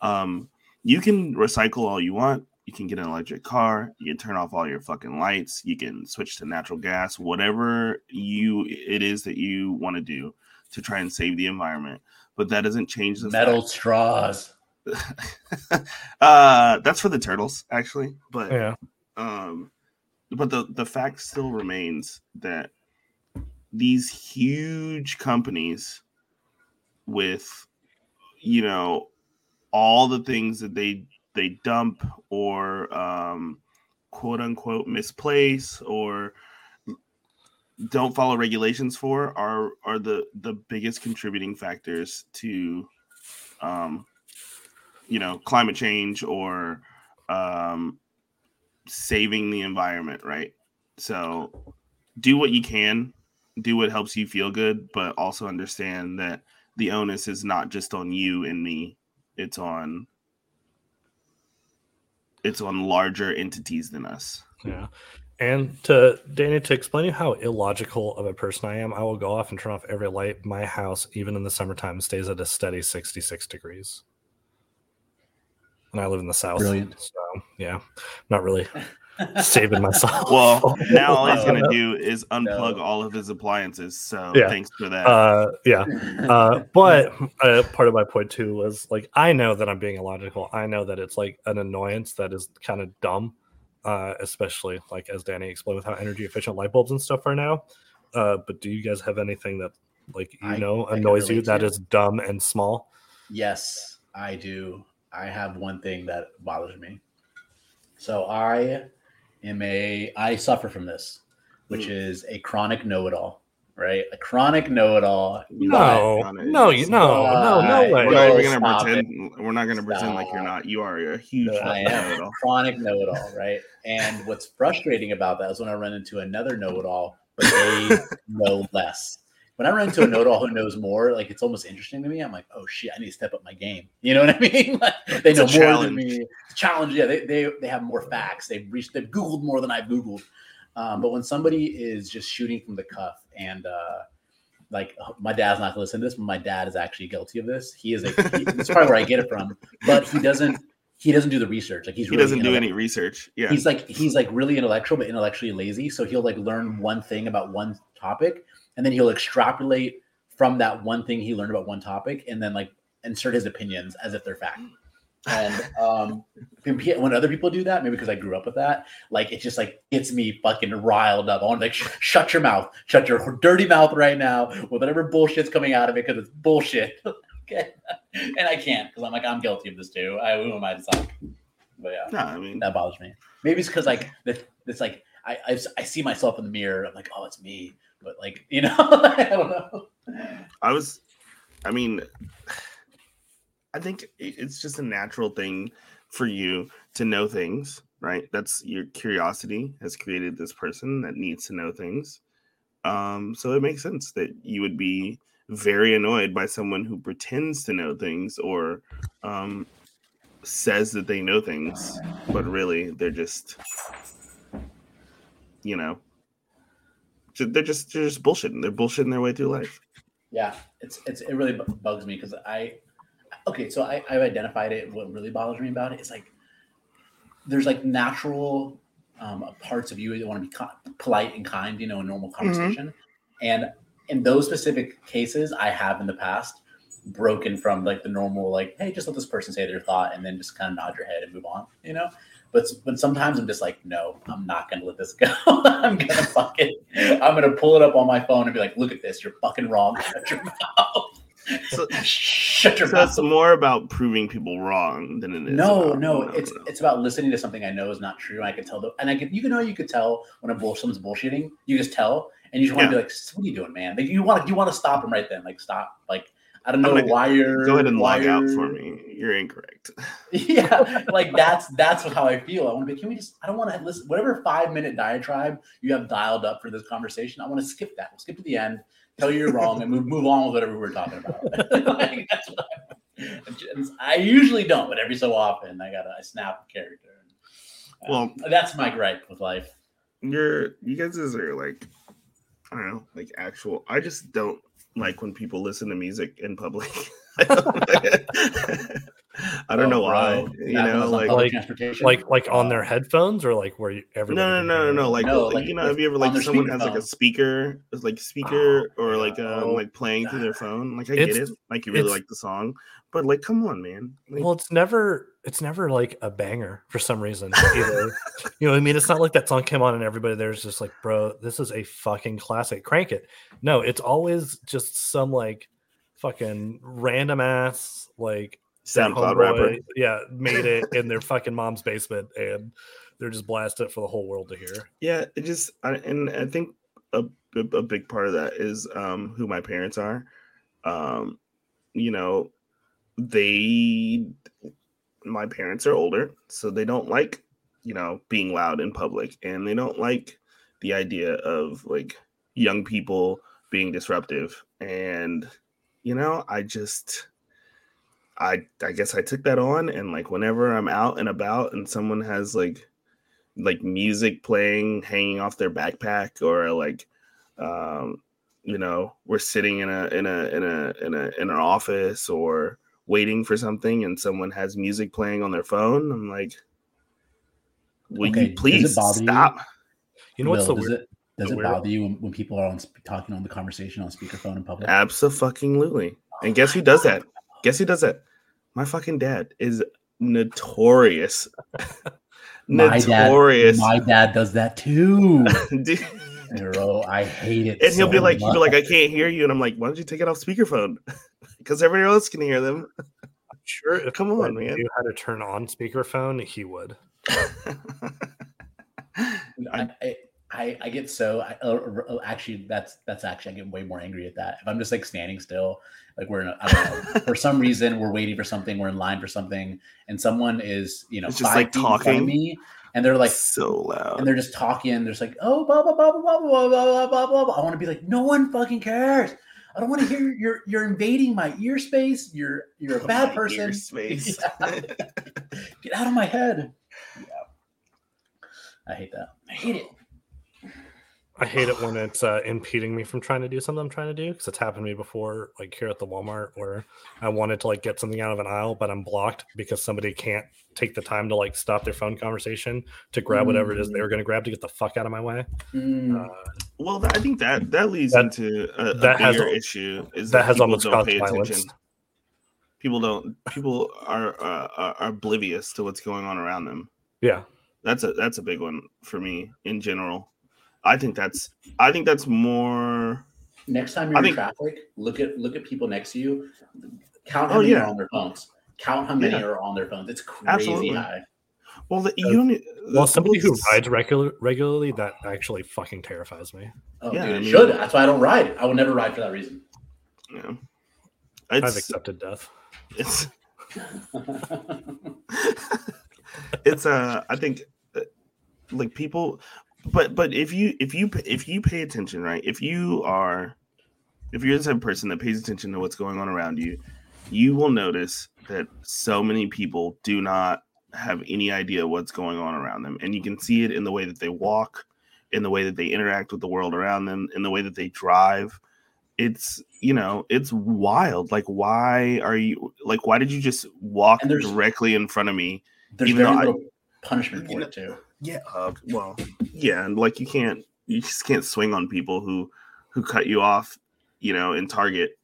S3: um, you can recycle all you want. You can get an electric car. You can turn off all your fucking lights. You can switch to natural gas. Whatever you it is that you want to do to try and save the environment. But that doesn't change the
S2: metal fact. straws.
S3: uh, that's for the turtles, actually. But yeah. Um, but the the fact still remains that these huge companies with you know all the things that they they dump or um, quote unquote misplace or don't follow regulations for are are the the biggest contributing factors to um you know climate change or um saving the environment, right? So do what you can, do what helps you feel good, but also understand that the onus is not just on you and me. It's on it's on larger entities than us.
S1: Yeah. And to Danny, to explain you how illogical of a person I am, I will go off and turn off every light. My house, even in the summertime, stays at a steady 66 degrees and I live in the south. Brilliant. So yeah, not really saving myself.
S3: Well, now all he's gonna do is unplug no. all of his appliances. So yeah. thanks for that.
S1: Uh, yeah, uh, but uh, part of my point too was like I know that I'm being illogical. I know that it's like an annoyance that is kind of dumb, uh, especially like as Danny explained with how energy efficient light bulbs and stuff are now. Uh, but do you guys have anything that like you I, know annoys you that is dumb and small?
S2: Yes, I do. I have one thing that bothers me. So I am a I suffer from this, which mm. is a chronic know-it-all. Right, a chronic know-it-all.
S1: No, no, you no, no, no way.
S3: We're not even gonna pretend. It. We're not gonna pretend like you're not. You are a huge.
S2: I am a chronic know-it-all, right? And what's frustrating about that is when I run into another know-it-all, but they know less when I run into a know-it-all who knows more, like it's almost interesting to me. I'm like, oh shit, I need to step up my game. You know what I mean? Like, they know more challenge. than me. Challenge, yeah. They, they they have more facts. They've reached. They've googled more than I've googled. Um, but when somebody is just shooting from the cuff and uh, like my dad's not going to listen to this, but my dad is actually guilty of this. He is a. He, that's probably where I get it from. But he doesn't. He doesn't do the research. Like he's
S3: he really doesn't do any research. Yeah,
S2: he's like he's like really intellectual, but intellectually lazy. So he'll like learn one thing about one topic, and then he'll extrapolate from that one thing he learned about one topic and then like insert his opinions as if they're fact And um, when other people do that, maybe because I grew up with that, like it just like gets me fucking riled up. I want to like sh- shut your mouth, shut your dirty mouth right now with whatever bullshit's coming out of it because it's bullshit. okay, and I can't because I'm like I'm guilty of this too. I who am I to talk? But yeah,
S3: No, I mean,
S2: that bothers me. Maybe it's because like this, it's like I, I I see myself in the mirror. I'm like, oh, it's me. But like you know, I don't know.
S3: I was, I mean, I think it's just a natural thing for you to know things, right? That's your curiosity has created this person that needs to know things. Um, so it makes sense that you would be very annoyed by someone who pretends to know things or um, says that they know things, but really they're just, you know, they're just they're just bullshitting. They're bullshitting their way through life.
S2: Yeah, it's it's it really bugs me because I okay, so I I've identified it. What really bothers me about it is like there's like natural um, parts of you that want to be ki- polite and kind, you know, in normal conversation, and in those specific cases, I have in the past broken from like the normal like hey just let this person say their thought and then just kind of nod your head and move on you know but but sometimes i'm just like no i'm not gonna let this go i'm gonna fucking i'm gonna pull it up on my phone and be like look at this you're fucking wrong shut your mouth
S3: So-
S2: shut your
S3: So
S2: mouth
S3: it's more about proving people wrong than it is.
S2: no,
S3: about-
S2: no, it's it's about listening to something I know is not true. And I can tell, the, and I can you can know you could tell when a bull someone's bullshitting. You just tell, and you just want to
S3: Yeah.
S2: be like, "What are you doing, man?" Like you want you want to stop him right then, like stop. Like I don't know
S3: gonna-
S2: why you're
S3: Go ahead and log out for me. You're incorrect.
S2: yeah, like that's that's how I feel. I want to be. Can we just? I don't want to listen. Whatever five minute diatribe you have dialed up for this conversation, I want to skip that. We'll skip to the end. Tell you you're wrong and move move on with whatever we're talking about. like, that's what I, I usually don't, but every so often I gotta I snap a character. Uh,
S3: Well-
S2: that's my gripe with life.
S3: You're you guys are like I don't know, like actual. I just don't like when people listen to music in public. I don't,
S2: Oh,
S3: know why.
S2: that
S3: You
S2: one
S3: know, like
S1: Like-
S2: transportation.
S1: like like on their headphones or like where you,
S3: no,
S1: everybody
S3: no,
S1: can
S3: no, no, no. Like,
S2: No,
S3: like,
S2: like,
S3: you know,
S2: with-
S3: have you ever like someone has like a
S2: speakerphone.
S3: speaker, like speaker,
S1: Oh,
S3: or like um
S2: Oh,
S3: like playing through their phone? Like I
S1: It's-
S3: get it, like you really like the song, but like, come on, man. Like,
S1: Well, it's never it's never like a banger for some reason either. you know what I mean? It's not like that song came on and everybody there's just like, bro, this is a fucking classic. Crank it. No, it's always just some like fucking random ass like their
S3: SoundCloud rapper.
S1: Yeah, made it in their fucking mom's basement and they're just blasting it for the whole world to hear.
S3: Yeah, it just I, and I think a, a big part of that is um who my parents are. Um, you know, they my parents are older, so they don't like you know being loud in public, and they don't like the idea of like young people being disruptive. And you know, I just I I guess I took that on, and like whenever I'm out and about, and someone has like like music playing hanging off their backpack or like um you know we're sitting in a in a in a in a in an office or waiting for something and someone has music playing on their phone i'm like will
S2: Okay,
S3: you please
S2: bother you?
S3: stop
S1: You know what's
S2: Will,
S1: the
S2: does
S1: weird?
S2: it does
S1: the
S2: it
S1: weird-
S2: bother you when, when people are on talking on the conversation on speakerphone in public?
S3: absolutely and guess who does that guess who does that my fucking dad is notorious
S2: My dad,
S3: notorious
S2: my dad does that too.
S3: Dude.
S2: Bro, I hate it.
S3: and he'll be
S2: so
S3: like, he'll be like. I can't hear you, and I'm like, why don't you take it off speakerphone? Because everybody else can hear them.
S1: Sure, if
S3: Come on, man.
S1: knew how to turn on speakerphone, he would.
S2: I, I, I, I get so I, uh, uh, actually that's that's actually I get way more angry at that. If I'm just like standing still, like we're in a, I don't know for some reason we're waiting for something, we're in line for something, and someone is you know
S3: It's just, like,
S2: feet in front of
S3: talking.
S2: me, and they're like
S3: so loud.
S2: and they're just talking. There's like, oh, blah blah blah blah blah blah blah blah blah. blah. I want to be like, no one fucking cares. I don't want to hear you're you're invading my ear space. You're you're a bad
S3: My
S2: person.
S3: space.
S2: Yeah. Get out of my head. Yeah. I hate that. I hate it.
S1: I hate it when it's uh, impeding me from trying to do something I'm trying to do because it's happened to me before, like here at the Walmart, where I wanted to like get something out of an aisle, but I'm blocked because somebody can't take the time to like stop their phone conversation to grab whatever it is they were going to grab to get the fuck out of my way.
S2: Mm.
S1: Uh,
S3: well, I think that that leads
S1: That-
S3: into a, a
S1: that has
S3: bigger
S1: al-
S3: issue. Is
S1: that
S3: that,
S1: has
S3: people
S1: almost
S3: don't
S1: caused
S3: pay
S1: violence.
S3: attention. people don't people are, uh, are oblivious to what's going on around them.
S1: Yeah,
S3: that's a that's a big one for me in general. I think that's I think that's more.
S2: Next time you're I in think, traffic, look at look at people next to you. Count how oh, many yeah. are on their phones. Count how many yeah. are on their phones. It's crazy Absolutely. high.
S3: Well, the you unit.
S1: Well, somebody who rides regular regularly that actually fucking terrifies me.
S2: Oh, yeah, dude, it I mean, should. That's why I don't ride. I will never ride for that reason.
S3: Yeah,
S1: I've accepted death.
S3: It's. it's uh, I think, uh, like people, but but if you if you if you pay attention, right? If you are, if you're the type of person that pays attention to what's going on around you, you will notice that so many people do not have any idea what's going on around them. And you can see it in the way that they walk, in the way that they interact with the world around them, in the way that they drive. It's, you know, it's wild. Like, why are you, like, why did you just walk directly in front of me?
S2: There's even very little I, punishment for it, too.
S3: Yeah. Uh, well, yeah. And like, you can't, you just can't swing on people who, who cut you off, you know, in Target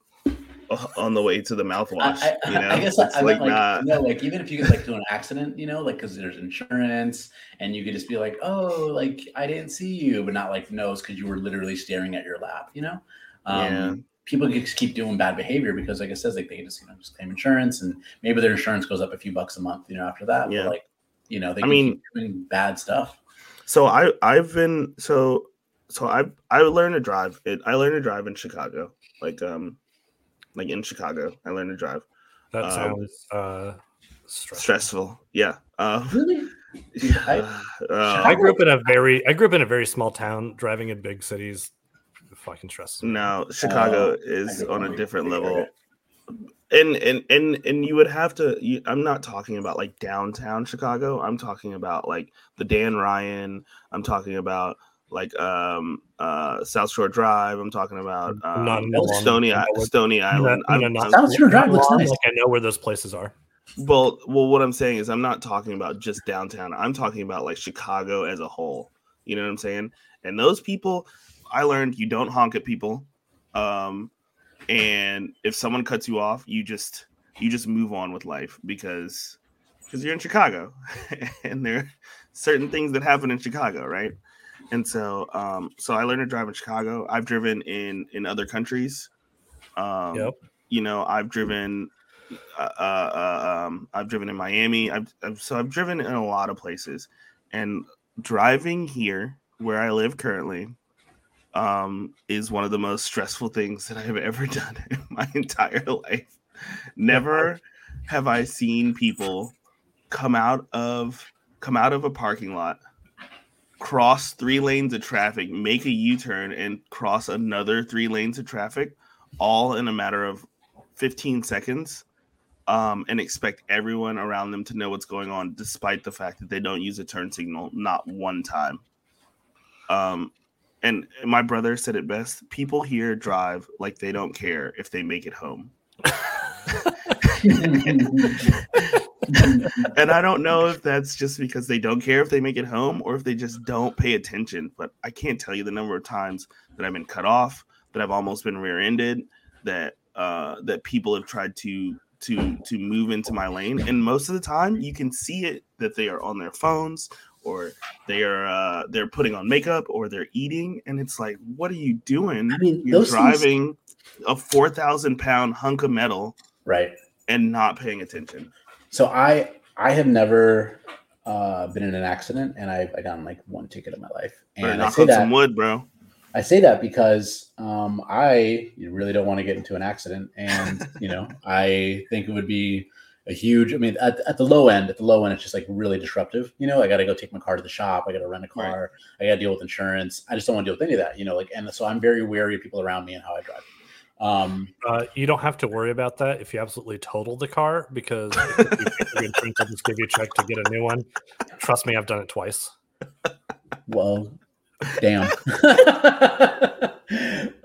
S3: on the way to the mouthwash. I, I, you know, I
S2: guess
S3: it's
S2: I, like, like nah. no, like even if you get like to an accident, you know, like because there's insurance, and you could just be like, oh, like I didn't see you, but not like no, because you were literally staring at your lap, you know. Um, yeah. People just keep doing bad behavior because, like I says, like they just you know just claim insurance, and maybe their insurance goes up a few bucks a month, you know, after that. Yeah. But, like, you know, they I mean, doing bad stuff.
S3: So I I've been so so I I learned to drive. It I learned to drive in Chicago. Like um like in Chicago. I learned to drive.
S1: That um, sounds uh,
S3: stressful. stressful. Yeah. Uh,
S2: really?
S1: I, uh, I grew up in a very I grew up in a very small town. Driving in big cities, fucking stressful.
S3: No, Chicago uh, is on a different level. And and and and you would have to. You, I'm not talking about like downtown Chicago. I'm talking about like the Dan Ryan. I'm talking about like um uh South Shore Drive. I'm talking about um, not Stony Stony Island.
S1: No, no, no, South Shore Drive looks nice. Like I know where those places are.
S3: Well, well, what I'm saying is I'm not talking about just downtown. I'm talking about like Chicago as a whole. You know what I'm saying? And those people, I learned you don't honk at people. Um, and if someone cuts you off, you just you just move on with life because because you're in Chicago, and there are certain things that happen in Chicago, right? and so um, so I learned to drive in Chicago. I've driven in in other countries. Um, yep. You know, I've driven. Uh, uh, uh, um, I've driven in Miami. I've, I've so I've driven in a lot of places, and driving here where I live currently um, is one of the most stressful things that I have ever done in my entire life. Never have I seen people come out of come out of a parking lot cross three lanes of traffic, make a U turn, and cross another three lanes of traffic, all in a matter of 15 seconds, um, and expect everyone around them to know what's going on, despite the fact that they don't use a turn signal not one time. Um, and my brother said it best people here drive like they don't care if they make it home. and I don't know if that's just because they don't care if they make it home or if they just don't pay attention. But I can't tell you the number of times that I've been cut off, that I've almost been rear-ended, that uh, that people have tried to to to move into my lane, and most of the time you can see it that they are on their phones or they are uh, they're putting on makeup or they're eating, and it's like, what are you doing? I mean, you're driving things... a four thousand pound hunk of metal,
S2: right,
S3: and not paying attention.
S2: So I I have never uh, been in an accident, and I've I gotten like one ticket in my life. And
S3: I say that, some wood, bro.
S2: I say that because um, I really don't want to get into an accident, and you know I think it would be a huge. I mean, at, at the low end, at the low end, it's just like really disruptive. You know, I got to go take my car to the shop. I got to rent a car. Right. I got to deal with insurance. I just don't want to deal with any of that. You know, like, and so I'm very wary of people around me and how I drive. Um,
S1: uh, you don't have to worry about that if you absolutely total the car because you can just give you a check to get a new one. Trust me, I've done it twice.
S2: Well, damn.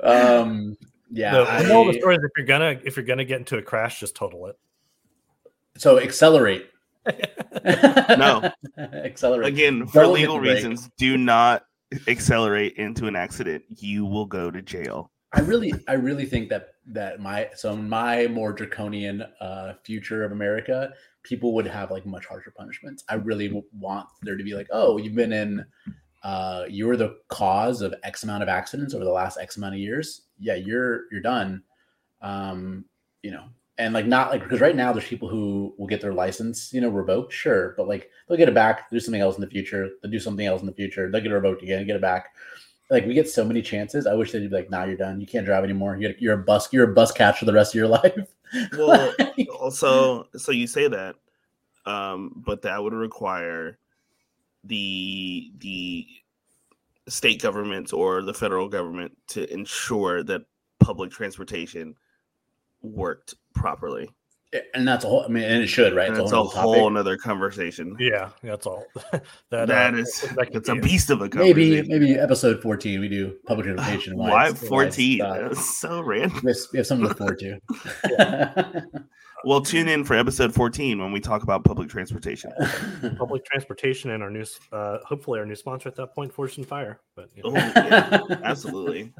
S2: um, yeah.
S1: The, I, the story is if you're gonna if you're gonna get into a crash, just total it.
S2: So accelerate.
S3: no,
S2: accelerate
S3: again for Don't legal reasons. Do not accelerate into an accident. You will go to jail.
S2: I really, I really think that that my so my more draconian uh, future of America, people would have like much harsher punishments. I really want there to be like, oh, you've been in, uh, you were the cause of X amount of accidents over the last X amount of years. Yeah, you're you're done. Um, you know, and like not like because right now there's people who will get their license, you know, revoked, sure, but like they'll get it back, do something else in the future, they'll do something else in the future, they'll get it revoked again, get it back. Like we get so many chances. I wish they'd be like, "Nah, you're done. You can't drive anymore. You're, you're a bus. You're a bus catch for the rest of your life."
S3: Well, also, so you say that, um, but that would require the the state governments or the federal government to ensure that public transportation worked properly.
S2: and that's a whole. I mean, and it should, right?
S3: And
S2: It's
S3: it's a
S2: whole
S3: whole another conversation.
S1: Yeah, that's all. that
S3: that
S1: uh,
S3: is
S1: that could
S3: it's a beast of a
S2: Maybe
S3: conversation.
S2: maybe episode fourteen we do public transportation. why
S3: Why
S2: it's- why it's,
S3: 14?
S2: uh,
S3: so random.
S2: we, have, we have something to look forward to.
S3: Well, tune in for episode 14 when we talk about public transportation.
S1: public transportation and our new, uh, hopefully our new sponsor at that point, Force and Fire. But you know,
S3: Oh, yeah, absolutely.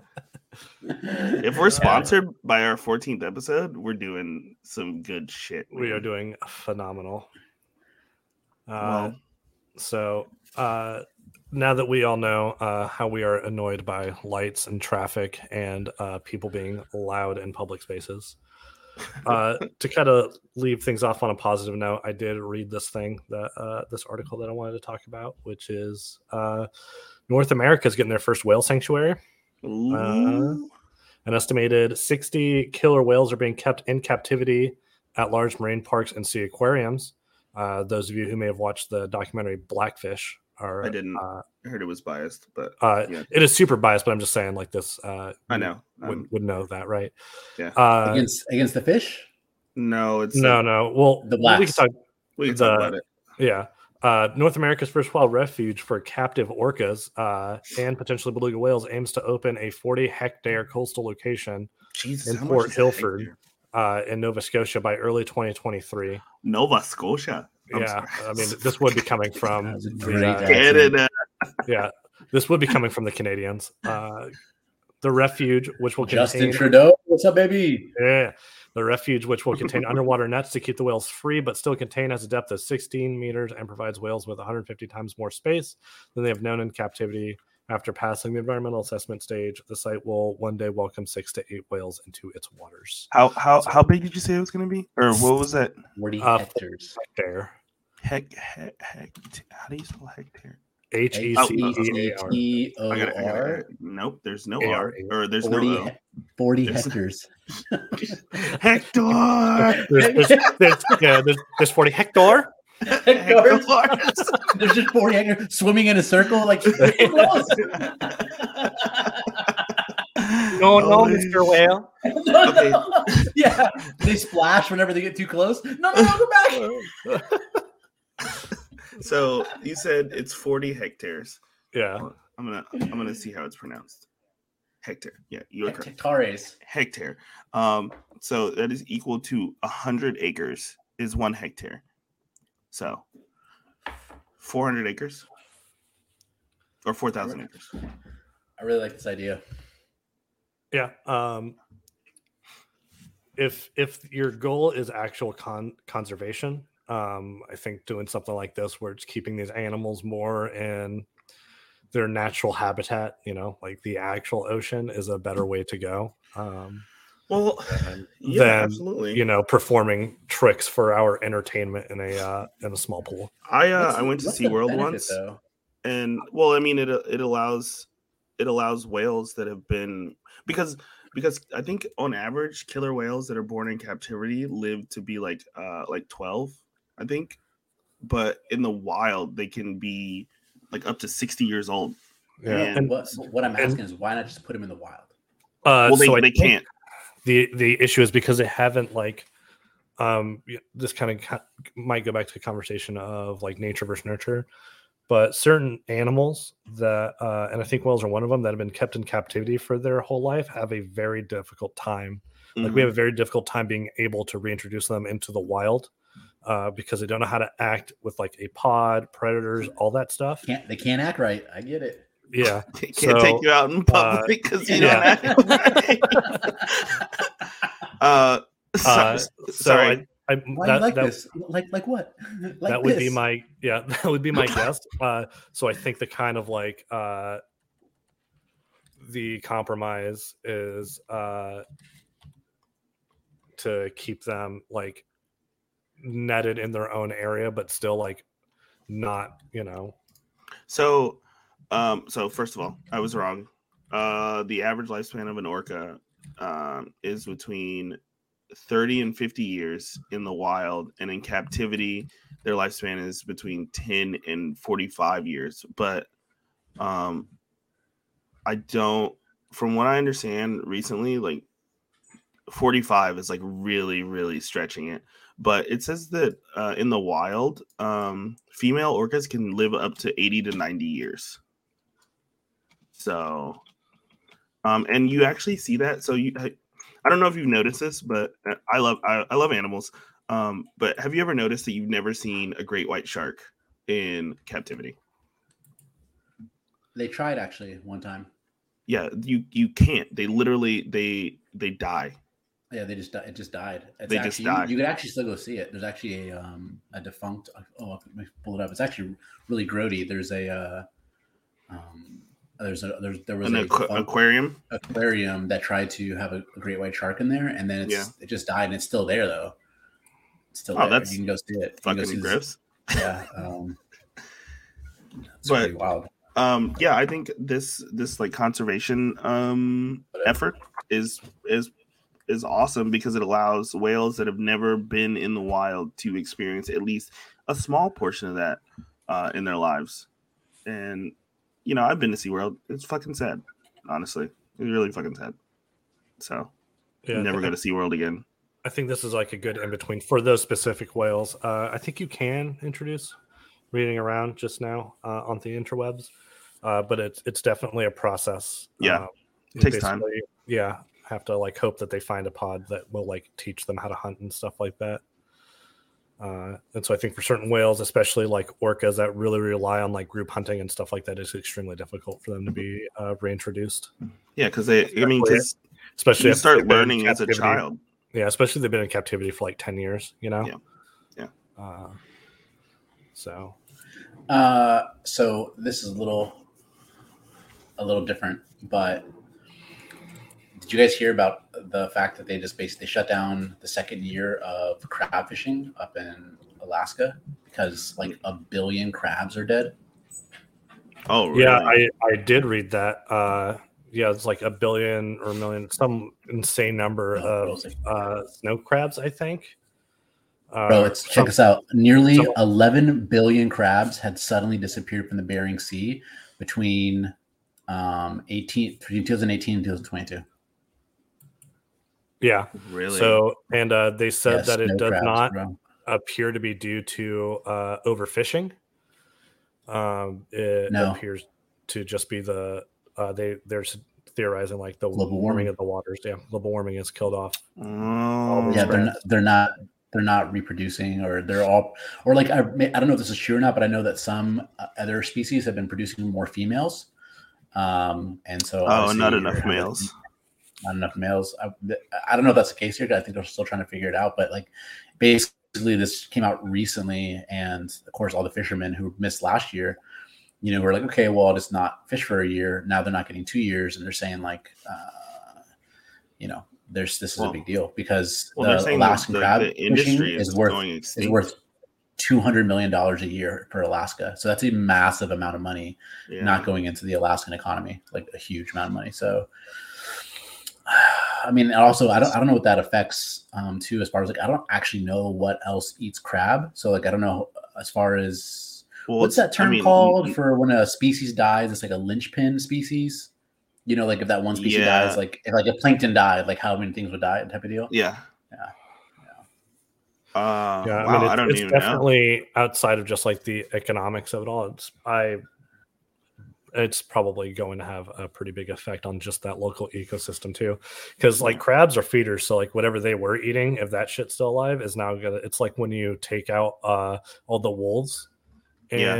S3: If we're sponsored by our 14th episode, we're doing some good shit.
S1: we are doing phenomenal. Uh,
S3: Well,
S1: so uh, now that we all know uh, how we are annoyed by lights and traffic and uh, people being loud in public spaces, uh, to kind of leave things off on a positive note, I did read this thing that uh, this article that I wanted to talk about, which is uh, North America is getting their first whale sanctuary.
S3: Ooh,
S1: An estimated 60 killer whales are being kept in captivity at large marine parks and sea aquariums. Uh, those of you who may have watched the documentary Blackfish are
S3: I didn't.
S1: Uh,
S3: I heard it was biased, but
S1: uh,
S3: yeah,
S1: it is super biased, but I'm just saying, like this, uh,
S3: I know.
S1: would, would know that, right?
S3: Yeah.
S1: Uh,
S2: against against the fish.
S3: no, it's
S1: no, no. Well,
S2: The
S1: we can talk.
S3: We can talk about it.
S1: Yeah. Uh, North America's first wild refuge for captive orcas uh, and potentially beluga whales aims to open a 40 hectare coastal location
S3: Jesus,
S1: in Port
S3: is
S1: Hilford. uh, in Nova Scotia by early 2023.
S3: Nova Scotia. I'm
S1: yeah,
S3: sorry.
S1: I mean, this would be coming from
S2: That was a
S1: the, uh.
S3: Canada.
S1: yeah, this would be coming from the Canadians. Uh, the refuge, which will
S2: Justin
S1: contain
S2: Trudeau, what's up, baby?
S1: yeah, the refuge, which will contain underwater nets to keep the whales free, but still contain has a depth of 16 meters and provides whales with 150 times more space than they have known in captivity. After passing the environmental assessment stage, the site will one day welcome six to eight whales into its waters.
S3: How how how big did you say it was going to be, or what was that?
S2: Forty
S1: Uh,
S2: hectares.
S1: There,
S3: Heck, heck, heck. How do you spell hectare?
S1: H E C E A R.
S2: H-E-C-T-O-R.
S3: Nope, there's no
S1: A-R,
S3: R, or there's
S2: 40,
S3: no O.
S2: 40
S3: There's-
S2: hectares.
S3: Hector.
S1: There's, there's, there's, yeah, there's, there's 40 hectare.
S2: Hectares.
S3: Hector.
S2: There's just 40 hectares swimming in a circle. Like, gross.
S1: No, no, Mr. Whale.
S2: no,
S3: Okay.
S2: no. Yeah. They splash whenever they get too close. No, no, no, go back.
S3: So you said it's 40 hectares.
S1: Yeah.
S3: I'm gonna I'm gonna see how it's pronounced. Hectare. Yeah, you are correct.
S2: Hectares.
S3: Hectare. Um, so that is equal to hundred acres is one hectare. So 400 acres or 4,000 acres.
S2: I really like this idea.
S1: Yeah. Um, if if your goal is actual con- conservation, um, I think doing something like this, where it's keeping these animals more in their natural habitat, you know, like the actual ocean, is a better way to go. Um,
S3: Well,
S1: and
S3: yeah,
S1: then,
S3: absolutely.
S1: you know, performing tricks for our entertainment in a uh, in a small pool.
S3: I uh,
S2: What's-
S3: I went to
S2: what's the
S3: SeaWorld once.
S2: though?
S3: and well i mean it uh, it allows it allows whales that have been because because i think on average killer whales that are born in captivity live to be like uh like 12 i think but in the wild they can be like up to 60 years old
S1: Yeah.
S3: And-
S1: And
S2: What, what I'm
S1: and-
S2: asking is why not just put them in the wild?
S1: uh,
S3: well they,
S1: so
S3: they can't
S1: the the issue is because they haven't like um this kind of co- might go back to the conversation of like nature versus nurture but certain animals that uh and i think whales are one of them that have been kept in captivity for their whole life have a very difficult time like
S3: Mhm.
S1: we have a very difficult time being able to reintroduce them into the wild uh because they don't know how to act with like a pod predators all that stuff
S2: Can't they can't act right? I get it.
S1: yeah.
S3: they Can't
S1: So,
S3: take you out in public because you
S1: yeah.
S3: don't have. uh, so-
S1: Uh, So
S3: sorry.
S1: I, I
S2: Why
S1: that,
S2: like
S1: that,
S2: this? Like like what? Like
S1: that would be my yeah that would be my guess uh so i think the kind of like uh the compromise is uh to keep them like netted in their own area but still like not you know
S3: So, um, so first of all, I was wrong. Uh, the average lifespan of an orca um, is between 30 and 50 years in the wild, and in captivity, their lifespan is between 10 and 45 years. But um, I don't, from what I understand recently, like 45 is like really, really stretching it but it says that uh, in the wild, um, female orcas can live up to 80 to 90 years. So, um, and you actually see that. So you, I, I don't know if you've noticed this, but uh, I love, I, I love animals. Um, but have you ever noticed that you've never seen a great white shark in captivity?
S2: They tried actually one time.
S3: Yeah, you you can't. They literally they they die.
S2: Yeah, they just it just died. It's
S3: They just
S2: actually,
S3: die.
S2: You, you could actually still go see it. There's actually a um a defunct. Oh, let me pull it up. It's actually really grody. There's a uh, um there's a there's there was
S3: An
S2: a
S3: aqua- aquarium.
S2: aquarium that tried to have a, a great white shark in there, and then it's
S3: Yeah.
S2: it just died, and it's still there though. It's still
S3: Oh,
S2: there.
S3: that's
S2: you can go see it. Can
S3: Fucking gross.
S2: Yeah. Um, it's
S3: But-
S2: pretty wild.
S3: um yeah i think this this like conservation um effort is is is awesome because it allows whales that have never been in the wild to experience at least a small portion of that uh in their lives. And you know i've been to seaworld. It's fucking sad honestly. It's really fucking sad. So
S1: yeah
S3: never go to seaworld again.
S1: I think this is like a good in between for those specific whales. Uh i think you can introduce reading around just now uh, on the interwebs uh but it's it's definitely a process
S3: Yeah.
S1: you
S3: Takes time.
S1: yeah have to like hope that they find a pod that will like teach them how to hunt and stuff like that uh, and so I think for certain whales, especially like orcas that really rely on like group hunting and stuff like that, it's extremely difficult for them to be uh, reintroduced.
S3: yeah because they i mean because
S1: Especially
S3: you start
S1: they've been in
S3: learning as a child
S1: Yeah, especially they've been in captivity for like ten years. You know.
S3: Yeah. Yeah.
S1: Uh, so
S2: Uh, so this is a little, a little different, but did you guys hear about the fact that they just basically shut down the second year of crab fishing up in Alaska because like a billion crabs are dead?
S3: oh really?
S1: yeah, I I did read that. Uh, yeah, it's like a billion or a million, some insane number
S2: No,
S1: of uh, snow crabs. I think. Uh,
S2: Bro, let's
S1: some-
S2: check this out. Nearly
S1: some-
S2: 11 billion crabs had suddenly disappeared from the Bering Sea between um 18 between 2018 and 2022.
S1: Yeah.
S3: really
S1: So, and uh, they said
S2: Yes,
S1: that it
S2: snow
S1: does
S2: crabs,
S1: not
S2: bro.
S1: appear to be due to uh, overfishing. Um, it
S2: No.
S1: appears to just be the uh, they they're theorizing like the
S2: Global
S1: warming
S2: warming.
S1: of the waters. Yeah, global warming has killed off.
S3: oh,
S2: yeah they're not, they're not they're not reproducing or they're all or like I, I don't know if this is true or not but i know that some uh, other species have been producing more females um and so
S3: oh not
S2: you're
S3: enough
S2: having
S3: males
S2: not enough males I, I don't know if that's the case here. i think they're still trying to figure it out but like basically this came out recently and of course all the fishermen who missed last year you know we're like okay well i'll just not fish for a year now they're not getting two years and they're saying like uh you know there's this is
S3: Well-
S2: a big deal because
S3: Well,
S2: the Alaskan
S3: the,
S2: crab
S3: the industry is,
S2: is worth is worth two hundred million dollars a year for Alaska. So that's a massive amount of money
S3: yeah.
S2: not going into the Alaskan economy, like a huge amount of money. So, I mean, also I don't I don't know what that affects um, too. As far as like I don't actually know what else eats crab. So like I don't know as far as
S3: Well,
S2: what's that term
S3: I mean,
S2: called
S3: y-
S2: for when a species dies? It's like a linchpin species. You know, like if that one species
S3: Yeah.
S2: dies, like if like a plankton died, like how many things would die, type of deal.
S3: Yeah.
S2: Yeah.
S3: Uh,
S1: yeah,
S3: wow,
S1: I mean,
S3: I
S1: it's,
S3: don't
S1: it's
S3: even know.
S1: definitely outside of just like the economics of it all. It's I, it's probably going to have a pretty big effect on just that local ecosystem too, because like crabs are feeders, so like whatever they were eating, if that shit's still alive, is now gonna. It's like when you take out uh all the wolves in,
S3: Yeah.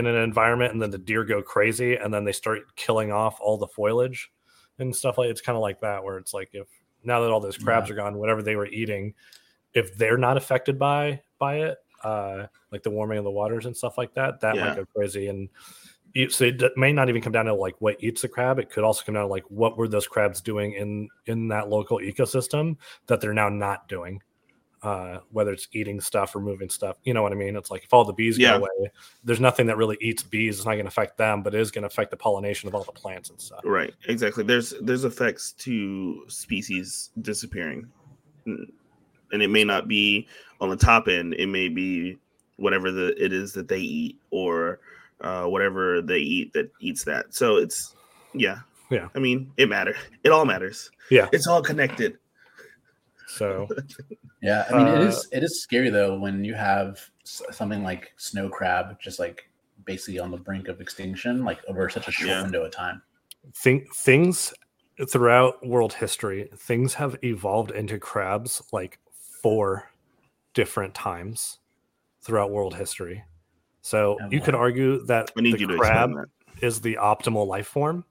S1: in an environment and then the deer go crazy and then they start killing off all the foliage and stuff like it's kind of like that where it's like if now that all those crabs are gone whatever they were eating if they're not affected by by it uh like the warming of the waters and stuff like that that
S3: Yeah.
S1: might go crazy and so it may not even come down to like what eats the crab it could also come down to like what were those crabs doing in in that local ecosystem that they're now not doing uh, whether it's eating stuff or moving stuff. You know what I mean? It's like if all the bees
S3: Yeah.
S1: go away, there's nothing that really eats bees. It's not going to affect them, but it is going to affect the pollination of all the plants and stuff.
S3: Right, exactly. There's there's effects to species disappearing, and it may not be on the top end. It may be whatever the it is that they eat, or uh, whatever they eat that eats that. So it's yeah,
S1: Yeah.
S3: I mean, it matters. It all matters.
S1: Yeah.
S3: it's all connected.
S1: So
S2: Yeah, I mean, it
S1: Uh,
S2: is it is scary though when you have something like snow crab just like basically on the brink of extinction, like over such a short
S3: Yeah.
S2: window of time.
S1: think things throughout world history, things have evolved into crabs like four different times throughout world history. So
S2: Oh,
S1: you could argue that
S3: need
S1: the
S3: you
S1: crab
S3: explain that.
S1: is the optimal life form,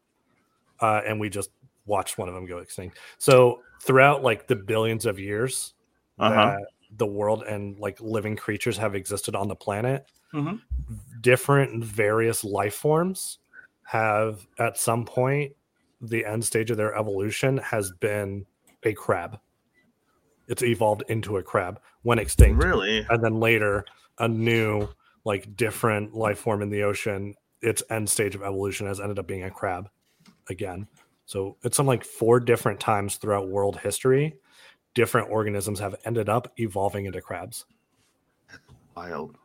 S1: uh, and we just watched one of them go extinct. So throughout like the billions of years
S3: Uh-huh.
S1: that the world and like living creatures have existed on the planet,
S3: Mhm.
S1: different various life forms have at some point the end stage of their evolution has been a crab. It's evolved into a crab when extinct
S3: Really?
S1: and then later a new like different life form in the ocean its end stage of evolution has ended up being a crab again. So it's some like four different times throughout world history different organisms have ended up evolving into crabs.
S3: Wild.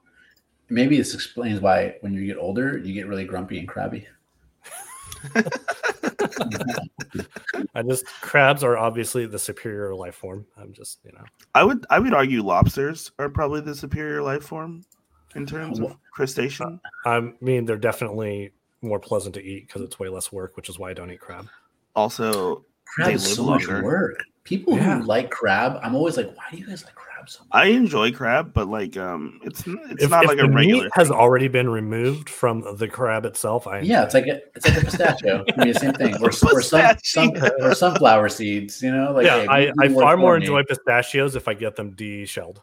S2: Maybe this explains why when you get older, you get really grumpy and crabby.
S1: i just crabs are obviously the superior life form. I'm just you know.
S3: I would I would argue lobsters are probably the superior life form in terms of crustacean.
S1: i mean they're definitely more pleasant to eat because it's way less work which is why i don't eat crab
S3: Also,
S2: Crab
S3: They
S2: is
S3: live
S2: so much work. People
S1: Yeah.
S2: who like crab, I'm always like, why do you guys like crab so much?
S3: I enjoy crab, but like um, it's it's
S1: if,
S3: not
S1: if
S3: like a regular.
S1: meat has already been removed from the crab itself i
S2: Yeah, it's like a, it's like a pistachio. I mean, the same thing. Or, or some, some or sunflower seeds. You know, like
S1: yeah,
S2: hey,
S1: I, I far more enjoy pistachios if I get them de-shelled.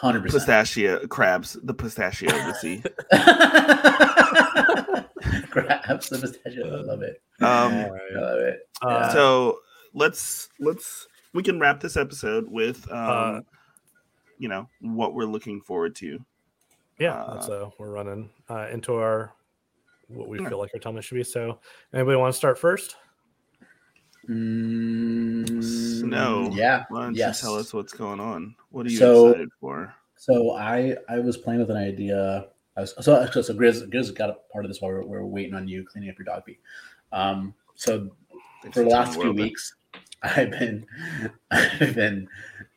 S2: Hundred percent.
S3: pistachio crabs, the pistachio of the sea.
S2: Crabs, the pistachio. I love it.
S3: Um,
S2: I love it.
S1: Uh,
S3: so let's let's we can wrap this episode with um,
S1: Uh,
S3: you know what we're looking forward to.
S1: yeah,
S3: uh,
S1: that's uh, we're running uh, into our what we
S3: Yeah.
S1: feel like our time should be. So, anybody want to start first?
S2: Mm,
S3: Snow.
S2: Yeah.
S3: Why don't
S2: Yes.
S3: you tell us what's going on? What are you
S2: So-
S3: excited for?
S2: So I I was playing with an idea. I was, so so, so Grizz, Grizz got a part of this while we're, we're waiting on you cleaning up your dog pee. Um, so
S3: Thanks
S2: for the last few
S3: that-
S2: weeks, I've been I've been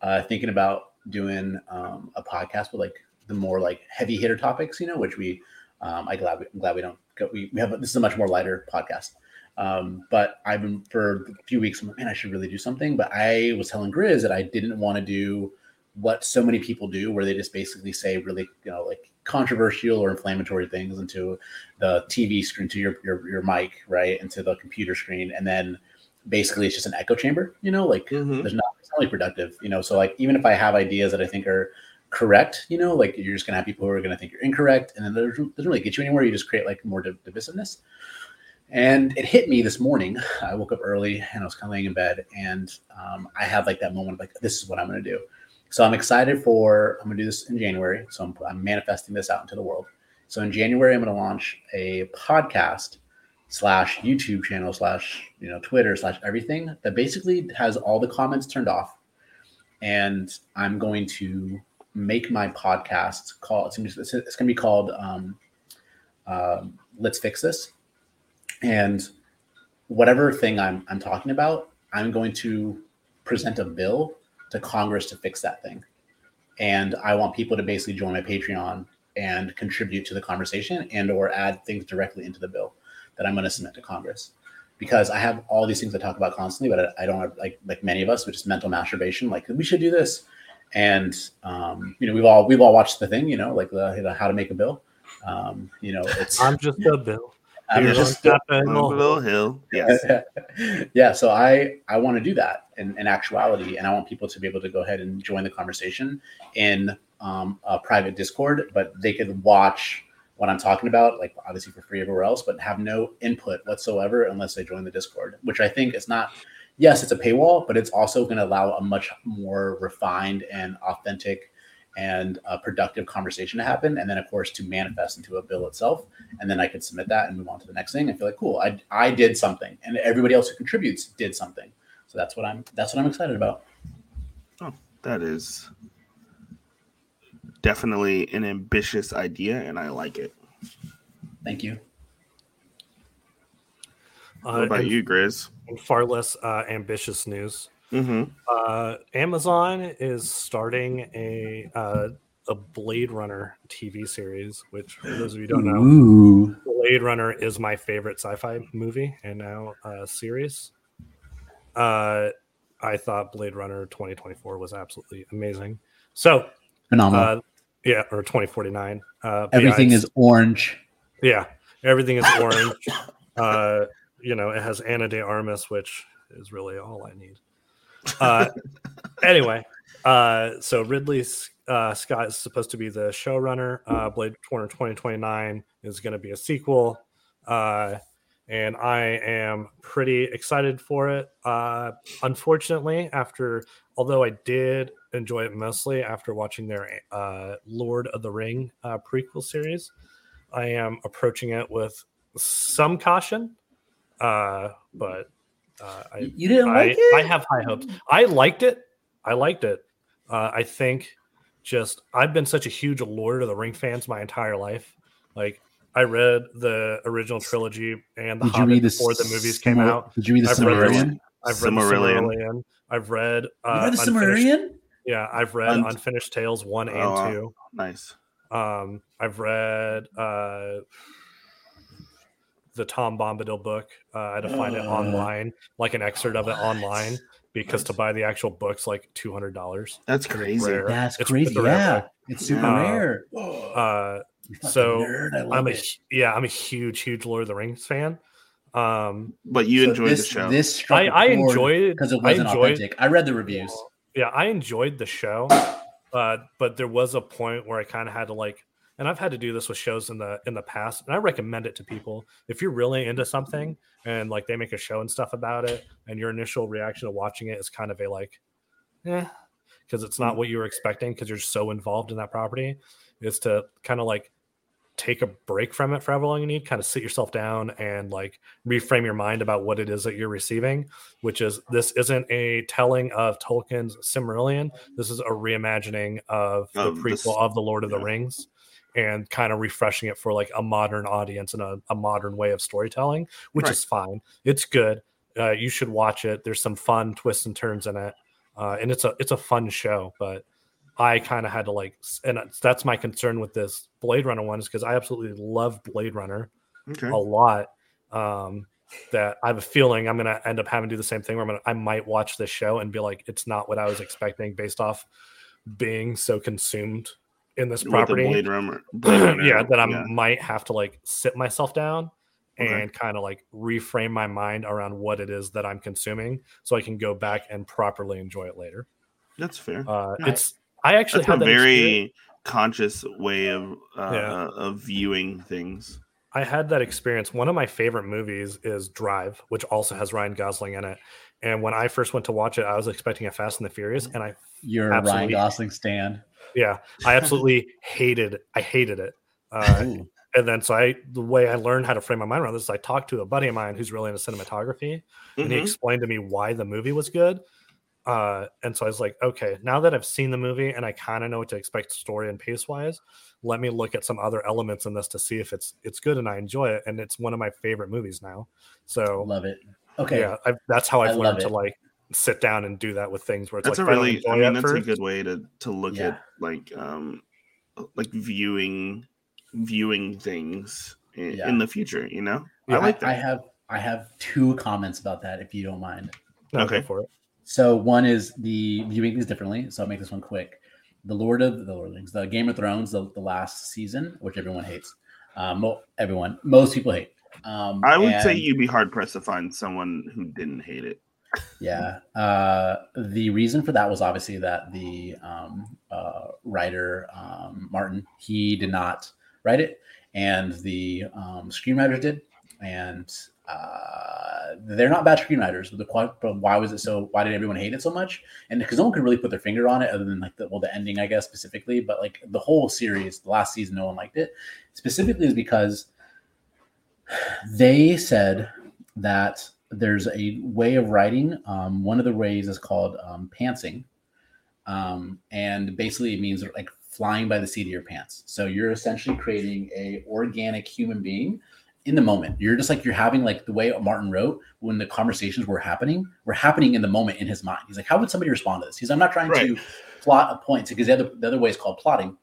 S2: uh, thinking about doing um, a podcast with like the more like heavy hitter topics, you know, which we um, I glad we, I'm glad we don't go, we, we have a, this is a much more lighter podcast. Um, but I've been for a few weeks. Man, I should really do something. But I was telling Grizz that I didn't want to do what so many people do, where they just basically say really, you know, like controversial or inflammatory things into the TV screen, to your your, your mic, right, into the computer screen, and then basically it's just an echo chamber. You know, like
S3: Mhm.
S2: there's not it's not really productive. You know, so like even if I have ideas that I think are correct, you know, like you're just gonna have people who are gonna think you're incorrect, and then there's doesn't really get you anywhere. You just create like more div- divisiveness. And it hit me this morning. I woke up early and I was kind of laying in bed, and um, I had like that moment of like, this is what I'm going to do. So I'm excited for. I'm going to do this in January. So I'm, I'm manifesting this out into the world. So in January, I'm going to launch a podcast slash YouTube channel slash you know Twitter slash everything that basically has all the comments turned off, and I'm going to make my podcast call. It's going to, it's to be called um, um, "Let's Fix This." And whatever thing I'm I'm talking about, I'm going to present a bill to Congress to fix that thing. And I want people to basically join my Patreon and contribute to the conversation and or add things directly into the bill that I'm going to submit to Congress. Because I have all these things I talk about constantly, but I, I don't have like like many of us, which is mental masturbation. Like we should do this, and um, you know we've all we've all watched the thing, you know, like the know, how to make a bill. Um, you know, it's
S1: I'm just a bill.
S2: I'm
S1: Here
S2: just
S1: on Capitol
S3: Bill Hill. Yes.
S2: yeah so i i want to do that in, in actuality and i want people to be able to go ahead and join the conversation in um, a private discord but they could watch what i'm talking about like obviously for free everywhere else but have no input whatsoever unless they join the discord which i think is not yes it's a paywall but it's also going to allow a much more refined and authentic and a productive conversation to happen and then of course to manifest into a bill itself and then i could submit that and move on to the next thing and feel like cool i, I did something and everybody else who contributes did something so that's what i'm that's what i'm excited about oh,
S3: That is definitely an ambitious idea, and I like it.
S2: thank you
S1: Uh,
S3: What about you, Grizz?
S1: Far less uh, ambitious news.
S3: Mm-hmm.
S1: Uh, Amazon is starting a uh, a Blade Runner TV series, which for those of you who don't know,
S2: Ooh.
S1: Blade Runner is my favorite sci-fi movie and now uh, series. Uh, I thought Blade Runner 2024 was absolutely amazing. So,
S2: phenomenal
S1: uh, yeah, or 2049. Uh, but yeah,
S2: everything is orange
S1: yeah, everything is orange. uh, you know, it has Ana de Armas, which is really all I need. Uh, anyway, uh, so Ridley uh, Scott is supposed to be the showrunner. Uh, Blade Runner 2029 is going to be a sequel. Uh, and I am pretty excited for it. Uh, unfortunately, after although I did enjoy it mostly after watching their uh, Lord of the Ring uh, prequel series, I am approaching it with some caution. Uh, but uh, I,
S2: you didn't
S1: I,
S2: like it
S1: I have high hopes. I liked it. I liked it. Uh, I think just I've been such a huge Lord of the Ring fans my entire life. Like I read the original trilogy and the
S2: did you
S1: Hobbit
S2: read the
S1: before the movies came
S2: Silmar-
S1: out.
S2: did you read the
S1: I've read the-
S2: Silmarillion?
S1: I've read
S3: Silmarillion.
S1: the Silmarillion. I've read uh,
S2: you read the
S1: Unfinished-
S2: Silmarillion?
S1: Yeah, I've read
S3: Un-
S1: Unfinished Tales one and
S3: Oh, wow.
S1: two.
S3: Nice.
S1: Um, I've read uh, the Tom Bombadil book. Uh, I had to find it
S2: Uh.
S1: online, like an excerpt of it
S2: What?
S1: online, because to buy the actual book's like two hundred dollars.
S3: That's crazy.
S1: rare.
S2: That's
S1: It's
S2: crazy.
S1: super rare,
S2: Yeah, it's super
S1: Uh,
S2: rare.
S1: Uh, so,
S2: nerd. I love
S1: I'm a
S2: it.
S1: yeah, I'm a huge, huge Lord of the Rings fan. Um,
S3: But you
S2: So
S3: enjoyed
S2: this,
S3: the show.
S2: This struck
S1: I,
S2: a
S1: I
S2: chord
S1: enjoyed
S2: because it
S1: I
S2: wasn't
S1: enjoyed-
S2: authentic. I read the reviews.
S1: yeah, I enjoyed the show, uh, but there was a point where I kind of had to like, and I've had to do this with shows in the in the past, and I recommend it to people if you're really into something mm-hmm. and like they make a show and stuff about it, and your initial reaction to watching it is kind of a like, eh, because it's not mm-hmm. what you were expecting because you're so involved in that property, is to kind of like take a break from it for however long you need, kind of sit yourself down and like reframe your mind about what it is that you're receiving, which is this isn't a telling of Tolkien's Silmarillion. This is a reimagining of the
S3: Of this-
S1: prequel of the Lord of the. Rings and kind of refreshing it for like a modern audience and a, a modern way of storytelling, which
S3: Right.
S1: is fine. It's good. Uh, you should watch it. There's some fun twists and turns in it. Uh, and it's a it's a fun show, but I kind of had to like, and that's my concern with this Blade Runner one is because I absolutely love Blade Runner
S3: okay.
S1: a lot. Um, that I have a feeling I'm gonna end up having to do the same thing where I'm gonna I might watch this show and be like, it's not what I was expecting based off being so consumed in this
S3: With
S1: property.
S3: Blade Runner. Blade Runner,
S1: yeah, that I
S3: yeah.
S1: might have to like sit myself down
S3: Okay.
S1: and kind of like reframe my mind around what it is that I'm consuming so I can go back and properly enjoy it later.
S3: That's fair.
S1: Uh,
S3: Yeah.
S1: It's I actually
S3: That's a
S1: had that experience-
S3: very conscious way of uh,
S1: Yeah.
S3: of viewing things.
S1: I had that experience. One of my favorite movies is Drive, which also has Ryan Gosling in it. And when I first went to watch it, I was expecting a Fast and the Furious, and I
S2: You're a Ryan
S1: Absolutely.
S2: Gosling stand.
S1: Yeah, I absolutely hated. I hated it. Uh, and then so I the way I learned how to frame my mind around this, is I talked to a buddy of mine who's really into cinematography, and he
S3: Mhm.
S1: explained to me why the movie was good. Uh, and so I was like, okay, now that I've seen the movie and I kind of know what to expect story and pace wise, let me look at some other elements in this to see if it's it's good and I enjoy it. And it's one of my favorite movies now. So
S2: Love it. Okay.
S1: yeah, I've, that's how
S2: I
S1: I've
S2: love
S1: learned to like sit down and do that with things where it's
S3: That's
S1: like
S3: a
S1: if I
S3: really, I mean,
S1: at
S3: that's a good way to to look
S2: Yeah.
S3: at like um like viewing viewing things in,
S2: Yeah.
S3: in the future. You know,
S1: Yeah,
S3: I like that.
S2: I have I have two comments about that if you don't mind.
S1: No,
S3: Okay.
S1: for it.
S2: So one is the viewing things differently. So I'll make this one quick. The Lord of the Lord the Rings, the Game of Thrones, the, the last season, which everyone hates. Um, mo- everyone, most people hate. Um,
S3: I would say you'd be hard pressed to find someone who didn't hate it.
S2: Yeah. Uh, the reason for that was obviously that the um, uh, writer, um, Martin, he did not write it, and the um, screenwriters did. And uh, they're not bad screenwriters. But, the, but why was it so? Why did everyone hate it so much? And because no one could really put their finger on it, other than like the well, the ending, I guess specifically. But like the whole series, the last season, no one liked it. Specifically, is because they said that there's a way of writing. Um, one of the ways is called um, pantsing, um, and basically it means like flying by the seat of your pants. So you're essentially creating a organic human being in the moment. You're just like you're having like the way Martin wrote when the conversations were happening, were happening in the moment in his mind. He's like, how would somebody respond to this? He's I'm not trying
S3: Right.
S2: to plot a point because the other the other way is called plotting.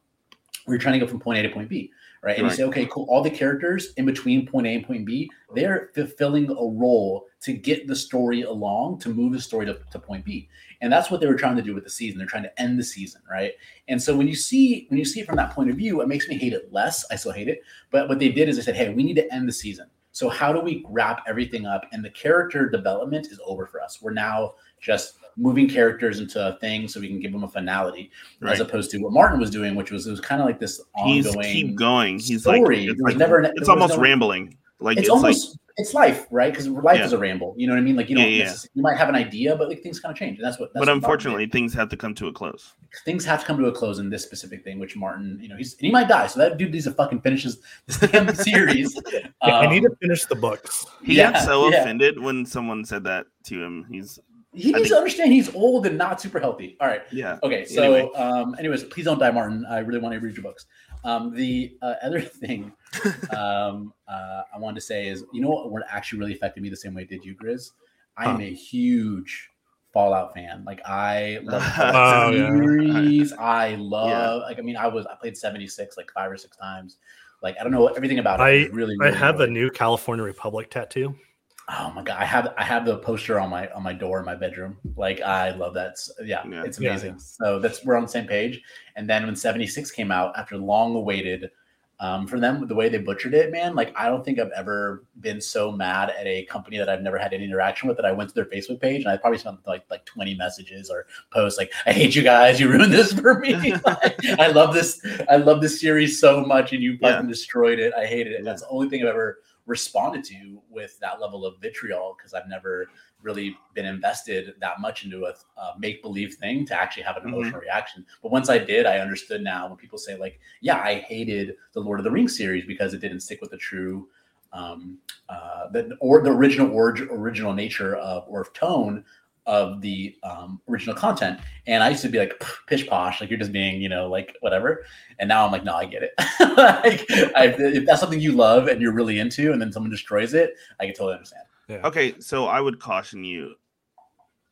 S2: Where you're trying to go from point A to point B right? And
S3: Right.
S2: you say, okay, cool. All the characters in between point A and point B, they're fulfilling a role to get the story along, to move the story to, to point B. And that's what they were trying to do with the season. They're trying to end the season, right? And so when you see when you see it from that point of view, it makes me hate it less. I still hate it, but what they did is they said, hey, we need to end the season. So how do we wrap everything up? And the character development is over for us. We're now just moving characters into a thing so we can give them a finality, as opposed to what Martin was doing, which was it was kind of like this ongoing.
S3: He's keep going. He's
S2: story.
S3: like it's like
S2: never
S3: it's almost
S2: no-
S3: rambling. Like
S2: it's,
S3: it's,
S2: almost it's life, right? Because life
S3: Yeah.
S2: is a ramble. You know what I mean? Like you
S3: Yeah,
S2: don't
S3: yeah.
S2: necess- you might have an idea, but like things kind of change, and that's what. That's
S3: but
S2: what Martin
S3: unfortunately things have to come to a close.
S2: things have to come to a close in this specific thing, which Martin, you know, he's and he might die, so that dude needs to fucking finishes this damn series.
S1: I need
S2: Um,
S1: to finish the books.
S3: He
S2: Yeah,
S3: got so
S2: yeah.
S3: offended when someone said that to him. He's
S2: he needs
S3: think-
S2: to understand he's old and not super healthy. All right.
S3: yeah.
S2: Okay, so
S3: Anyway.
S2: um, anyways, please don't die, Martin. I really want to read your books. Um, the uh, other thing um, uh, I wanted to say is, you know what, what actually really affected me the same way it did you, Grizz? I am
S1: Huh.
S2: a huge Fallout fan. Like I love the
S3: Oh,
S2: Fallout
S1: yeah.
S2: series. I love. Like I mean, I was I played seventy six like five or six times. Like I don't know everything about it.
S1: I-
S2: was really,
S1: I
S2: really
S1: have a
S2: enjoyed it.
S1: new California Republic tattoo.
S2: Oh my god, I have I have the poster on my on my door in my bedroom. Like I love that. S- Yeah,
S3: Yeah.
S2: it's
S1: Yeah.
S2: amazing. So that's we're on the same page. And then when 76 came out after long awaited, um, for them the way they butchered it, man, like I don't think I've ever been so mad at a company that I've never had any interaction with that I went to their Facebook page and I probably sent like like 20 messages or posts like I hate you guys, you ruined this for me. Like, I love this, I love this series so much and you fucking
S3: Yeah.
S2: destroyed it. I hated it. That's the only thing I've ever responded to with that level of vitriol because I've never really been invested that much into a, make believe thing to actually have an
S3: Mhm.
S2: emotional reaction. But once I did, I understood now when people say like, "Yeah, I hated the Lord of the Rings series because it didn't stick with the true." Um, uh, the or the original origin, original nature of or tone of the um, original content. And I used to be like pish posh, like you're just being, you know, like whatever. And now I'm like, no, I get it. like, I, if that's something you love and you're really into, and then someone destroys it, I can totally understand.
S1: Yeah.
S3: Okay, so I would caution you,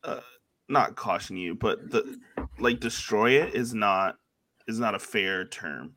S3: uh, not caution you, but the like destroy it is not is not a fair term.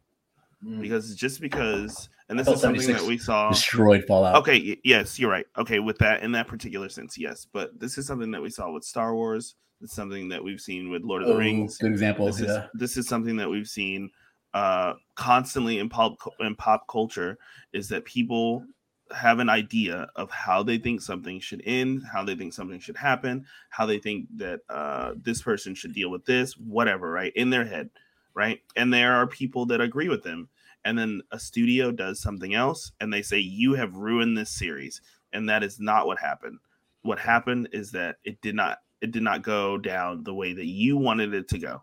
S3: Because just because and this is something that we saw.
S2: Destroyed Fallout.
S3: Okay, yes, you're right. Okay, with that in that particular sense, yes, but this is something that we saw with Star Wars. It's something that we've seen with Lord of the
S2: Oh,
S3: Rings.
S2: Good example.
S3: This is
S2: yeah.
S3: this is something that we've seen uh, constantly in pop in pop culture. Is that people have an idea of how they think something should end, how they think something should happen, how they think that uh, this person should deal with this, whatever, right? In their head, right? And there are people that agree with them. And then a studio does something else and they say, You have ruined this series. And that is not what happened. What happened is that it did not it did not go down the way that you wanted it to go.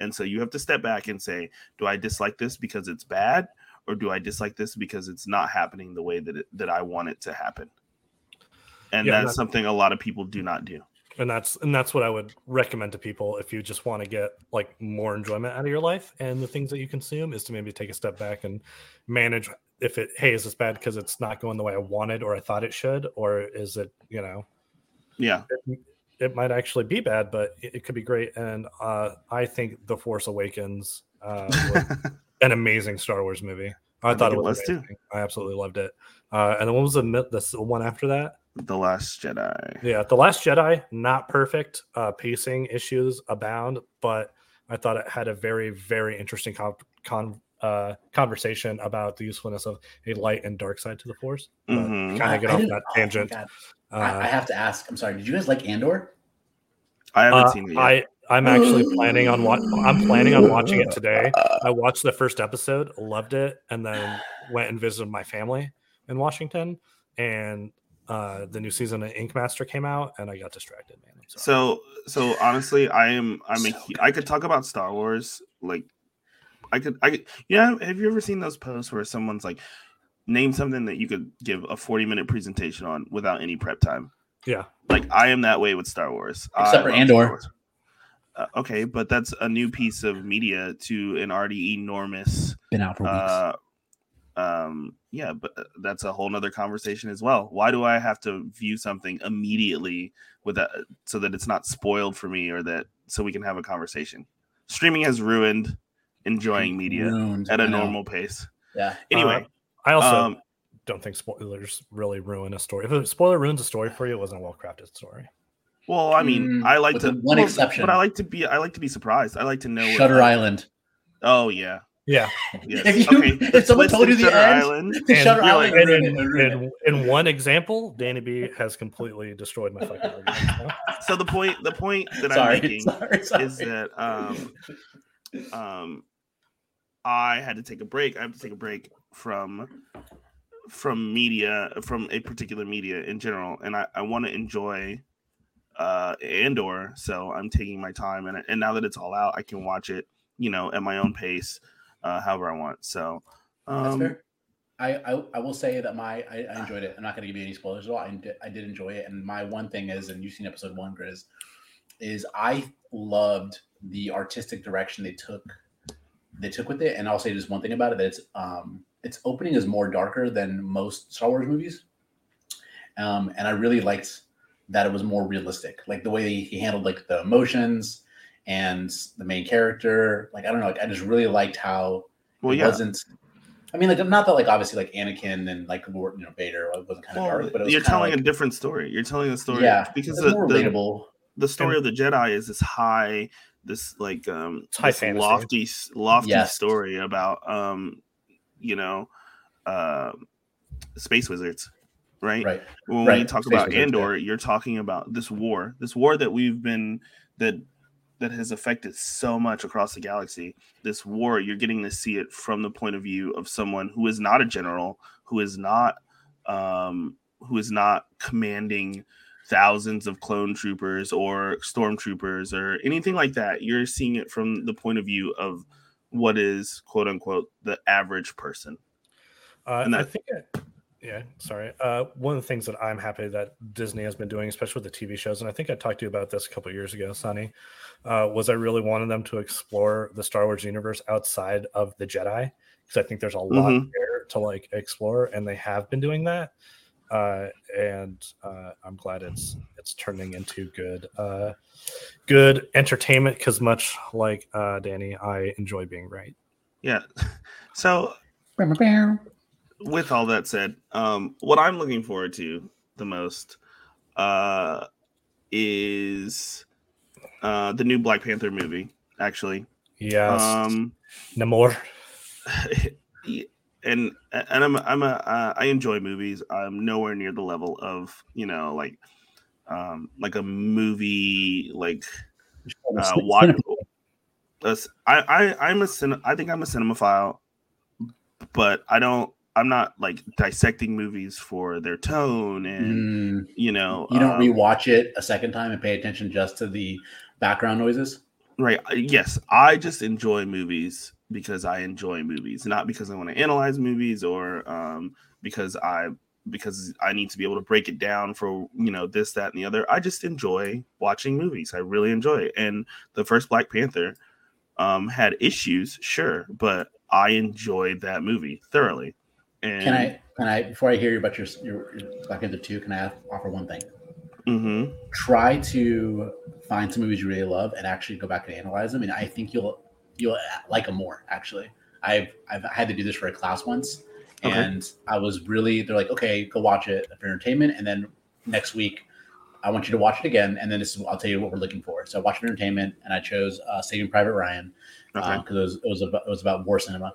S3: And so you have to step back and say, Do I dislike this because it's bad? Or do I dislike this because it's not happening the way that it, that I want it to happen? And
S1: Yeah,
S3: that's
S1: that-
S3: something a lot of people do not do.
S1: And that's and that's what I would recommend to people if you just want to get like more enjoyment out of your life and the things that you consume is to maybe take a step back and manage if it hey is this bad because it's not going the way I wanted or I thought it should or is it you know
S3: Yeah.
S1: it, it might actually be bad but it, it could be great and uh, I think The Force Awakens uh, was an amazing Star Wars movie. I,
S3: I
S1: thought it
S3: it
S1: was,
S3: was too.
S1: I absolutely loved it. Uh, and then what was the the one after that?
S3: The Last Jedi.
S1: Yeah, The Last Jedi, not perfect. Uh, pacing issues abound, but I thought it had a very, very interesting con- con- uh, conversation about the usefulness of a light and dark side to the Force.
S3: Mhm.
S1: Kind
S2: I-
S1: of get
S2: I
S1: off that
S2: oh
S1: tangent.
S2: God.
S1: Uh,
S2: I, I have to ask. I'm sorry. Did you guys like Andor?
S3: I haven't
S1: uh,
S3: seen it yet.
S1: I I'm actually planning on what I'm planning on watching it today. I watched the first episode, loved it, and then went and visited my family in Washington. And uh, the new season of Ink Master came out, and I got distracted. Man, I'm sorry.
S3: So so honestly, I am I'm a
S2: So
S3: hu- I could talk about Star Wars like I could I could yeah. Have you ever seen those posts where someone's like name something that you could give a 40 minute presentation on without any prep time?
S1: yeah,
S3: Like I am that way with Star Wars.
S2: Except
S3: I
S2: for Andor.
S3: Uh, okay, but that's a new piece of media to an already enormous
S2: Been out for weeks.
S3: Uh um yeah but uh, that's a whole nother conversation as well why do i have to view something immediately with that so that it's not spoiled for me or that so we can have a conversation streaming has ruined enjoying media
S2: Ruined.
S3: at a normal pace
S2: Yeah.
S3: anyway
S1: I also
S3: um
S1: don't think spoilers really ruin a story. If a spoiler ruins a story for you, it wasn't a well crafted story.
S3: well i mean
S2: Mm,
S3: i like to
S2: one
S3: well,
S2: exception.
S3: but i like to be i like to be surprised i like to know what-
S2: Shutter Island.
S3: oh yeah
S1: Yeah,
S3: yes.
S2: If you-
S3: okay
S2: if someone
S3: Twist
S2: told you the
S3: Shutter
S2: end,
S3: Island,
S2: The
S1: And
S2: Shutter
S3: you're
S2: Island.
S3: like-
S1: and
S2: ruined
S1: in,
S2: it, it ruined it.
S1: in, in one example, Danny B has completely destroyed my fucking argument.
S3: so the point the point that i'm making
S2: sorry, sorry.
S3: is that um um I had to take a break. I have to take a break from from media from a particular media in general and I, I want to enjoy uh Andor so I'm taking my time and and now that it's all out I can watch it you know at my own pace uh however I want so
S2: That's
S3: um
S2: fair. I, I I will say that my I, I enjoyed it. I'm not going to give you any spoilers at all. I did, I did enjoy it, and my one thing is, and you've seen episode one, Grizz, is I loved the artistic direction they took. They took with it, and I'll say just one thing about it: that it's um its opening is more darker than most Star Wars movies, um, and I really liked that it was more realistic, like the way he handled like the emotions and the main character. Like I don't know, like I just really liked how
S3: well
S2: it
S3: yeah
S2: wasn't. I mean, like not that like obviously like Anakin and like Lord, you know, Vader wasn't kind of dark, but it was
S3: you're telling
S2: like,
S3: a different story you're telling a story
S2: yeah,
S3: because
S2: it's
S3: the,
S2: more
S3: the,
S2: relatable.
S3: the story
S1: And-
S3: of the Jedi is this high, this like um
S1: It's high
S3: this lofty lofty
S2: Yes.
S3: story about um you know uh space wizards, right?
S2: Right.
S3: When we
S2: right,
S3: talk
S2: space
S3: about
S2: wizards,
S3: Andor, you're talking about this war, this war that we've been that that has affected so much across the galaxy. This war, you're getting to see it from the point of view of someone who is not a general, who is not um who is not commanding thousands of clone troopers or stormtroopers or anything like that. You're seeing it from the point of view of what is quote unquote the average person.
S1: Uh,
S3: And
S1: I think, it- yeah, sorry. Uh, one of the things that I'm happy that Disney has been doing, especially with the TV shows, and I think I talked to you about this a couple of years ago, Sonny, uh, was I really wanted them to explore the Star Wars universe outside of the Jedi because I think there's a lot
S3: Mhm.
S1: there to like explore, and they have been doing that. Uh, and uh, I'm glad it's it's turning into good uh, good entertainment because much like uh, Danny, I enjoy being right.
S3: Yeah. So with all that said, um, what I'm looking forward to the most uh, is uh, the new Black Panther movie. Actually,
S1: Yes,
S3: um,
S1: Namor.
S3: and and I'm I'm a uh, I enjoy movies. I'm nowhere near the level of you know like um, like a movie like uh, watch. I I I'm a cine, I think I'm a cinemaphile, but I don't. I'm not like dissecting movies for their tone and
S2: Mm,
S3: you know
S2: you don't
S3: um,
S2: rewatch it a second time and pay attention just to the background noises.
S3: right. uh, Yes, I just enjoy movies because I enjoy movies, not because I want to analyze movies or um, because I because I need to be able to break it down for you know this that and the other. I just enjoy watching movies. I really enjoy it. And the first Black Panther um, had issues, sure, but I enjoyed that movie thoroughly. And
S2: Can I? Can I? Before I hear you about your your, your Black Panther two, can I offer one thing?
S3: Mhm.
S2: Try to find some movies you really love and actually go back and analyze them, and I think you'll you'll like them more. Actually, I've I've had to do this for a class once,
S3: Okay.
S2: and I was really they're like, okay, go watch it for entertainment, and then next week I want you to watch it again, and then this is I'll tell you what we're looking for. So I watched entertainment, and I chose uh, Saving Private Ryan
S3: Okay.
S2: because it was it was about it was about war cinema,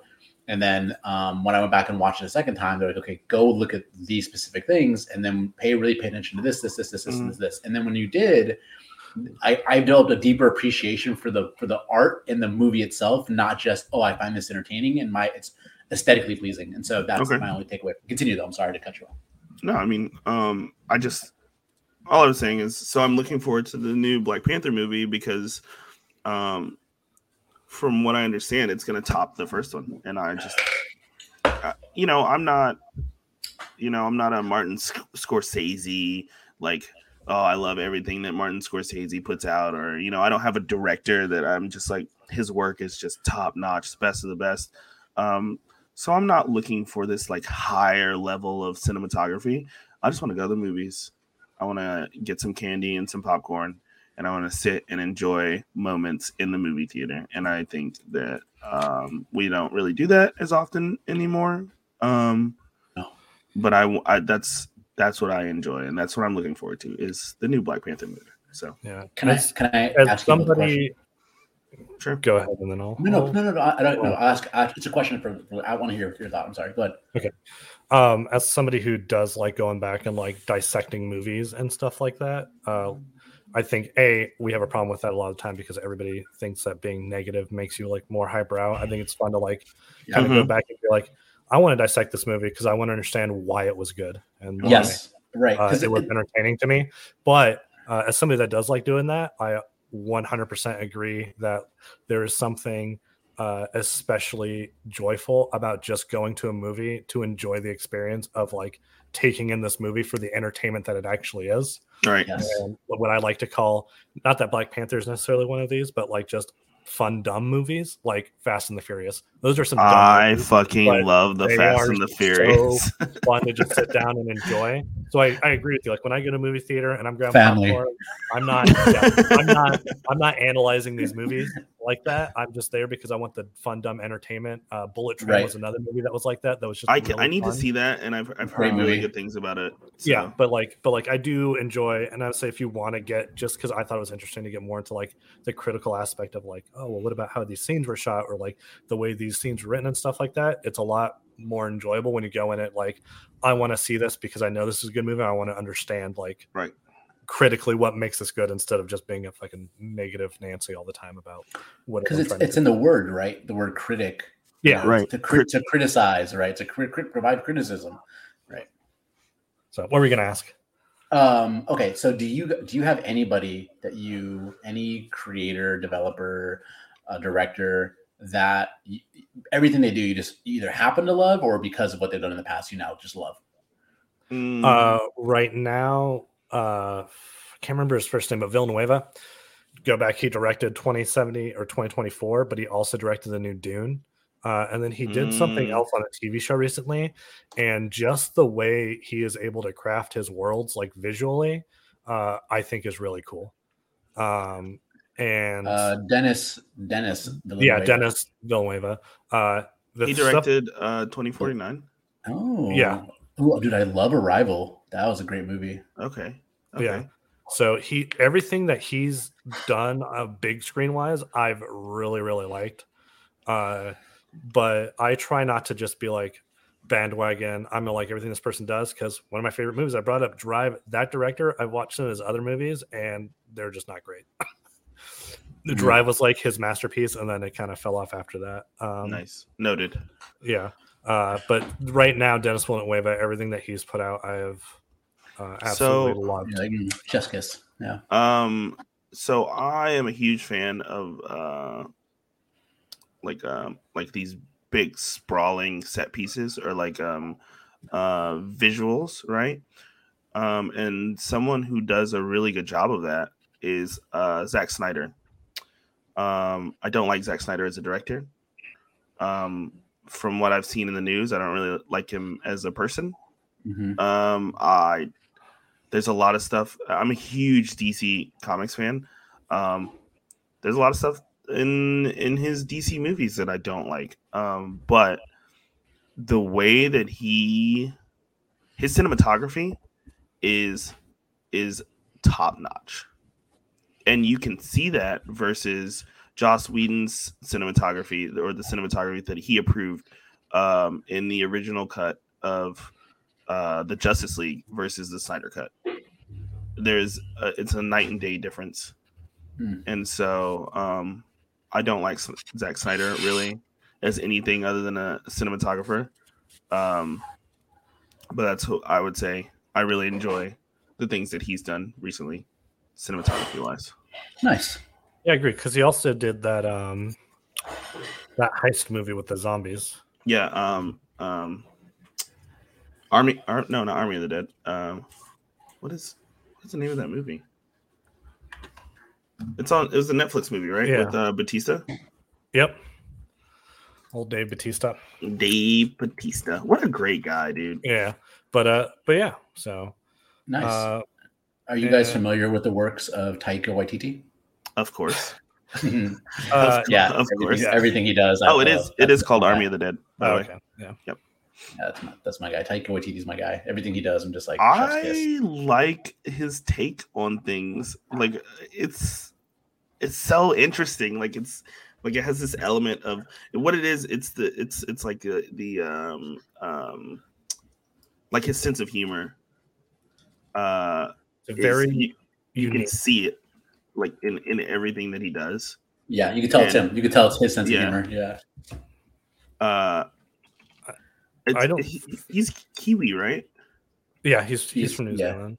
S2: And then um, when I went back and watched it a second time, they're like, okay, go look at these specific things, and then pay really pay attention to this, this, this, this, this,
S3: Mhm.
S2: this, this. And then when you did, I, I developed a deeper appreciation for the for the art in the movie itself, not just oh, I find this entertaining and my it's aesthetically pleasing. And so that's
S3: Okay.
S2: my only takeaway. Continue though. I'm sorry to cut you off.
S3: No, I mean, um, I just all I was saying is so I'm looking forward to the new Black Panther movie because, um, from what I understand, it's going to top the first one, and I just, uh, you know, I'm not, you know, I'm not a Martin Sc- Scorsese like. Oh, I love everything that Martin Scorsese puts out, or you know, I don't have a director that I'm just like his work is just top notch, best of the best. Um, so I'm not looking for this like higher level of cinematography. I just want to go to the movies. I want to get some candy and some popcorn, and I want to sit and enjoy moments in the movie theater. And I think that um, we don't really do that as often anymore. Um,
S2: No.
S3: But I, I that's that's what I enjoy, and that's what I'm looking forward to is the new Black Panther movie. So
S1: Yeah.
S2: Can I can I
S1: as
S2: ask you a question?
S1: somebody
S3: sure.
S1: go ahead and then I'll
S2: No, no, no, no, no. I I don't know. I'll ask, I, it's a question for. I want to hear your thought. I'm sorry. Go ahead.
S1: um as somebody who does like going back and like dissecting movies and stuff like that uh i think a we have a problem with that a lot of the time because everybody thinks that being negative makes you like more highbrow. I think it's fun to like kind of go back and be like i want to dissect this movie because i want to understand why it was good and why,
S2: Yes, right.
S1: uh,
S2: Because
S1: it was entertaining to me. But uh, as somebody that does like doing that i 100% agree that there is something uh, especially joyful about just going to a movie to enjoy the experience of like taking in this movie for the entertainment that it actually is.
S3: Right.
S2: yes,
S1: And what I like to call not that Black Panther is necessarily one of these, but like just fun dumb movies like Fast and the Furious. Those are some dumb
S3: I
S1: movies,
S3: fucking love the Fast and the
S1: so
S3: Furious.
S1: fun to just sit down and enjoy. So I, I agree with you. Like when I go to a movie theater and I'm grabbing
S2: Family.
S1: popcorn, I'm not yeah, I'm not I'm not analyzing these movies like that. I'm just there because I want the fun dumb entertainment. Uh, Bullet Train
S2: Right.
S1: was another movie that was like that. That was just
S3: I can,
S1: really
S3: I need
S1: fun.
S3: to see that, and I've I've heard really good things about it. So.
S1: Yeah, but like, but like, I do enjoy, and I would say if you want to get, just because I thought it was interesting to get more into like the critical aspect of like, oh, well, what about how these scenes were shot, or like the way these scenes were written and stuff like that. It's a lot more enjoyable when you go in it like, I want to see this because I know this is a good movie. I want to understand like
S3: Right.
S1: Critically what makes this good instead of just being a fucking negative Nancy all the time about what
S2: because it's it's in the word, right? The word critic. you
S1: yeah.
S2: know,
S3: Right.
S2: To, crit, to criticize, right? To crit, crit, provide criticism.
S1: Right so what were we gonna ask?
S2: Um, okay, so do you do you have anybody that you any creator, developer, uh, director that you, everything they do you just either happen to love or because of what they've done in the past you now just love?
S3: Mm,
S1: Uh, right now, uh, I can't remember his first name, but Villanueva. Go back, he directed 2070 or 2024, but he also directed the new Dune. Uh, and then he did something
S3: Mm.
S1: else on a TV show recently, and just the way he is able to craft his worlds, like visually, uh, I think is really cool. Um, and
S2: Uh, Dennis Dennis.
S1: yeah, Dennis Villanueva. Uh, the
S3: he
S1: stuff-
S3: directed uh 2049.
S2: Oh
S1: Yeah.
S2: Ooh, dude, I love Arrival. That was a great movie.
S3: Okay. Okay.
S1: Yeah. So he everything that he's done uh, big screen wise, I've really really liked. Uh, but I try not to just be like bandwagon. I'm gonna like everything this person does because one of my favorite movies I brought up, Drive. That director, I've watched some of his other movies and they're just not great. the. Drive was like his masterpiece, and then it kind of fell off after that. Um,
S3: nice. Noted.
S1: Yeah. Uh, but right now, Dennis Villanueva, everything that he's put out, I have uh, absolutely loved.
S2: Yeah, like, mm, kiss. Yeah.
S3: Um, so I am a huge fan of uh, like um, like these big sprawling set pieces or like um, uh, visuals, right? Um, and someone who does a really good job of that is uh, Zack Snyder. Um, I don't like Zack Snyder as a director. Um, from what I've seen in the news, I don't really like him as a person.
S2: Mhm.
S3: Um, I there's a lot of stuff. I'm a huge DC Comics fan. Um, there's a lot of stuff in in his DC movies that I don't like. Um, but the way that he his cinematography is is top notch, and you can see that versus Joss Whedon's cinematography or the cinematography that he approved um, in the original cut of uh, the Justice League versus the Snyder cut. There's a, it's a night and day difference,
S2: Hmm.
S3: and so um, I don't like Zack Snyder really as anything other than a cinematographer. Um, but that's who I would say I really enjoy the things that he's done recently, cinematography wise.
S2: Nice.
S1: Yeah, I agree because he also did that um that heist movie with the zombies.
S3: Yeah. Um. Um. Army. Ar- no, not Army of the Dead. Um. What is what's the name of that movie? It's on. It was a Netflix movie, right?
S1: Yeah.
S3: With uh, Batista.
S1: Yep. Old Dave Batista.
S3: Dave Batista. What a great guy, dude.
S1: Yeah. But uh but yeah, so
S2: Nice.
S1: uh
S2: Are you guys familiar with the works of Taika Waititi?
S3: Of course.
S1: uh
S2: yeah,
S3: Of
S2: everything,
S3: course.
S2: everything he does. I
S3: Oh, it is.
S2: love.
S3: It
S2: That's
S3: is called Army of the Dead. By
S1: oh,
S3: the way.
S1: okay. Yeah.
S2: Yeah, that's my that's my guy. Taika Waititi's my guy. Everything he does, I'm just like chef's kiss.
S3: I like his take on things. Like it's it's so interesting. Like it's like it has this element of what it is. It's the it's it's like uh, the um um like his sense of humor. Uh,
S1: It's
S3: is-
S1: very
S3: you, you can see it like in in everything that he does.
S2: Yeah, you can tell it's him. You can tell it's his sense
S3: Yeah.
S2: of humor. Yeah.
S3: Uh,
S1: I don't-
S3: he- he's Kiwi, right?
S1: Yeah, he's he's,
S2: He's-
S1: from New
S2: yeah.
S1: Zealand.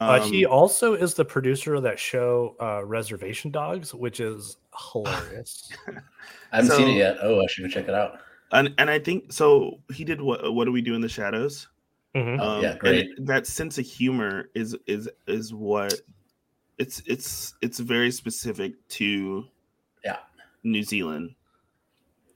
S1: Uh, he
S3: Um,
S1: also is the producer of that show uh, Reservation Dogs, which is hilarious.
S2: I haven't seen it yet. Oh, I should go check it out.
S3: and and I think so. He did what? What do we do in the shadows?
S1: Mhm.
S2: Oh, yeah, great.
S3: it- that sense of humor is is is what it's it's it's very specific to
S2: Yeah.
S3: New Zealand,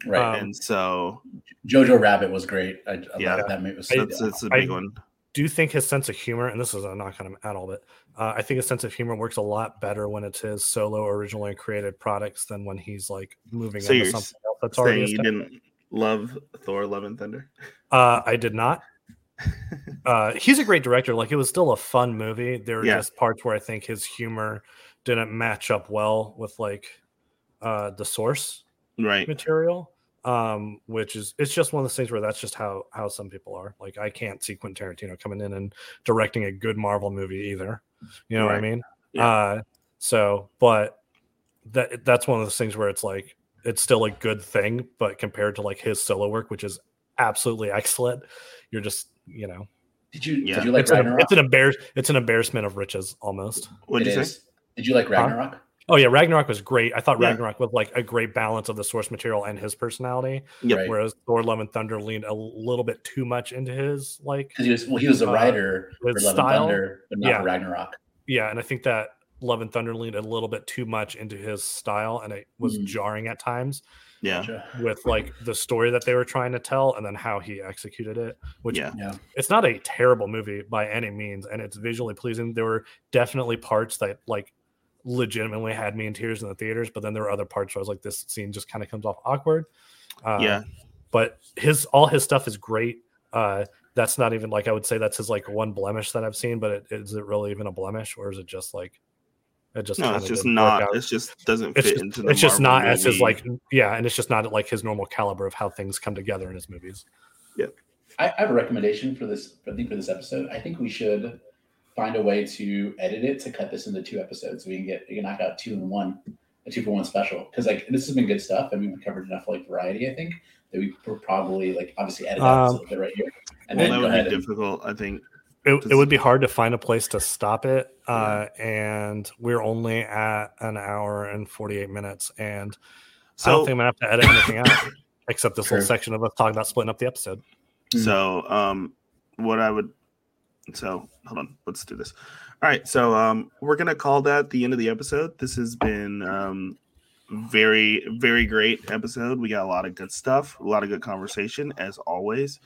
S2: Right.
S1: Um,
S3: and so
S2: Jojo Rabbit was great. I, I
S3: Yeah.
S2: that movie. It was
S1: I-
S2: so
S3: that's
S2: good.
S3: that's a
S1: I-
S3: big one.
S1: do you think his sense of humor, and this is a knock on him at all, but uh, I think his sense of humor works a lot better when it's his solo originally created products than when he's like moving
S3: So
S1: into something else that's already
S3: Saying you didn't love Thor: Love and Thunder.
S1: Uh, I did not. Uh, he's a great director. Like it was still a fun movie. There were
S3: Yeah.
S1: just parts where I think his humor didn't match up well with like uh, the source
S3: right.
S1: material. Um, which is it's just one of those things where that's just how how some people are. Like I can't see Quentin Tarantino coming in and directing a good Marvel movie either. You know what I mean?
S3: Yeah.
S1: Uh, so, but that that's one of those things where it's like it's still a good thing, but compared to like his solo work, which is absolutely excellent, you're just you know
S2: Did you
S3: Yeah.
S2: did you like
S1: it's, an, it's an embarrass it's an embarrassment of riches almost.
S3: What did you say?
S2: Did you like Ragnarok?
S1: Oh yeah, Ragnarok was great. I thought
S3: Yeah.
S1: Ragnarok was like a great balance of the source material and his personality.
S3: Yep.
S2: Right.
S1: Whereas Thor: Love and Thunder leaned a little bit too much into his like
S2: Because he was well, he was a
S1: Uh,
S2: writer for Love
S1: style?
S2: and Thunder, but not
S1: Yeah.
S2: Ragnarok.
S1: yeah, and I think that Love and Thunder leaned a little bit too much into his style, and it was
S2: Mhm.
S1: jarring at times
S3: Yeah.
S2: Gotcha.
S1: with like the story that they were trying to tell, and then how he executed it. Which
S3: Yeah.
S2: Yeah.
S1: it's not a terrible movie by any means, and it's visually pleasing. There were definitely parts that like legitimately had me in tears in the theaters, but then there were other parts where I was like, this scene just kind of comes off awkward. Uh,
S3: Yeah.
S1: but his all his stuff is great. Uh, that's not even like I would say that's his like one blemish that I've seen, but it, is it really even a blemish, or is it just like it just
S3: No, it's just
S1: didn't work
S3: not.
S1: out?
S3: It just doesn't
S1: It's
S3: fit
S1: just,
S3: into the.
S1: it's just
S3: Marvel
S1: not as his like yeah, and it's just not like his normal caliber of how things come together in his movies.
S2: I, I have a recommendation for this. I think for this episode, I think we should find a way to edit it to cut this into two episodes. So we can get we can knock out two in one, a two for one special. Because like this has been good stuff, and we've covered enough like variety. I think that we could probably like obviously edit out
S1: Um,
S2: a little bit right here, and
S3: Well,
S2: then
S3: that would
S2: ahead
S3: be
S2: and
S3: difficult. I think.
S1: It, it would be hard to find a place to stop it, uh, and we're only at an hour and forty eight minutes, and I don't
S3: So
S1: think I'm gonna have to edit anything out except this
S2: True.
S1: little section of us talking about splitting up the episode.
S3: So, um, what I would, so hold on, let's do this. All right, so um, we're gonna call that the end of the episode. This has been um, very, very great episode. We got a lot of good stuff, a lot of good conversation as always.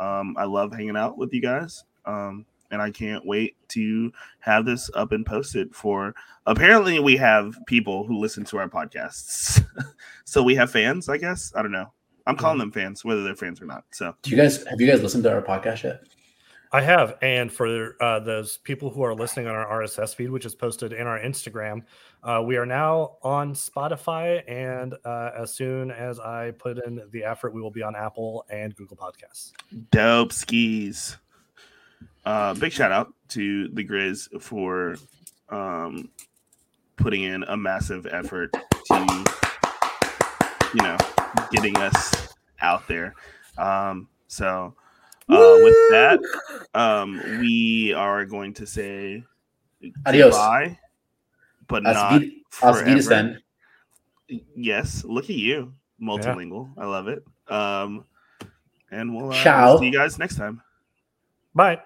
S3: Um, I love hanging out with you guys, um, and I can't wait to have this up and posted. For apparently, we have people who listen to our podcasts, so we have fans. I guess I don't know. I'm calling them fans, whether they're fans or not. So
S2: Do you guys have you guys listened to our podcast yet?
S1: I have, and for uh, those people who are listening on our RSS feed, which is posted in our Instagram, uh, we are now on Spotify, and uh, as soon as I put in the effort, we will be on Apple and Google Podcasts.
S3: Dope skis. Uh, big shout out to the Grizz for um, putting in a massive effort to, you know, getting us out there. Um, so uh, with that, um, we are going to say
S2: Adios.
S3: goodbye, but
S2: Auf
S3: not
S2: Wied- Auf
S3: forever.
S2: Wiedersehen.
S3: Yes, look at you, multilingual. I love it. Um, and we'll uh,
S2: Ciao.
S3: see you guys next time.
S1: Bye.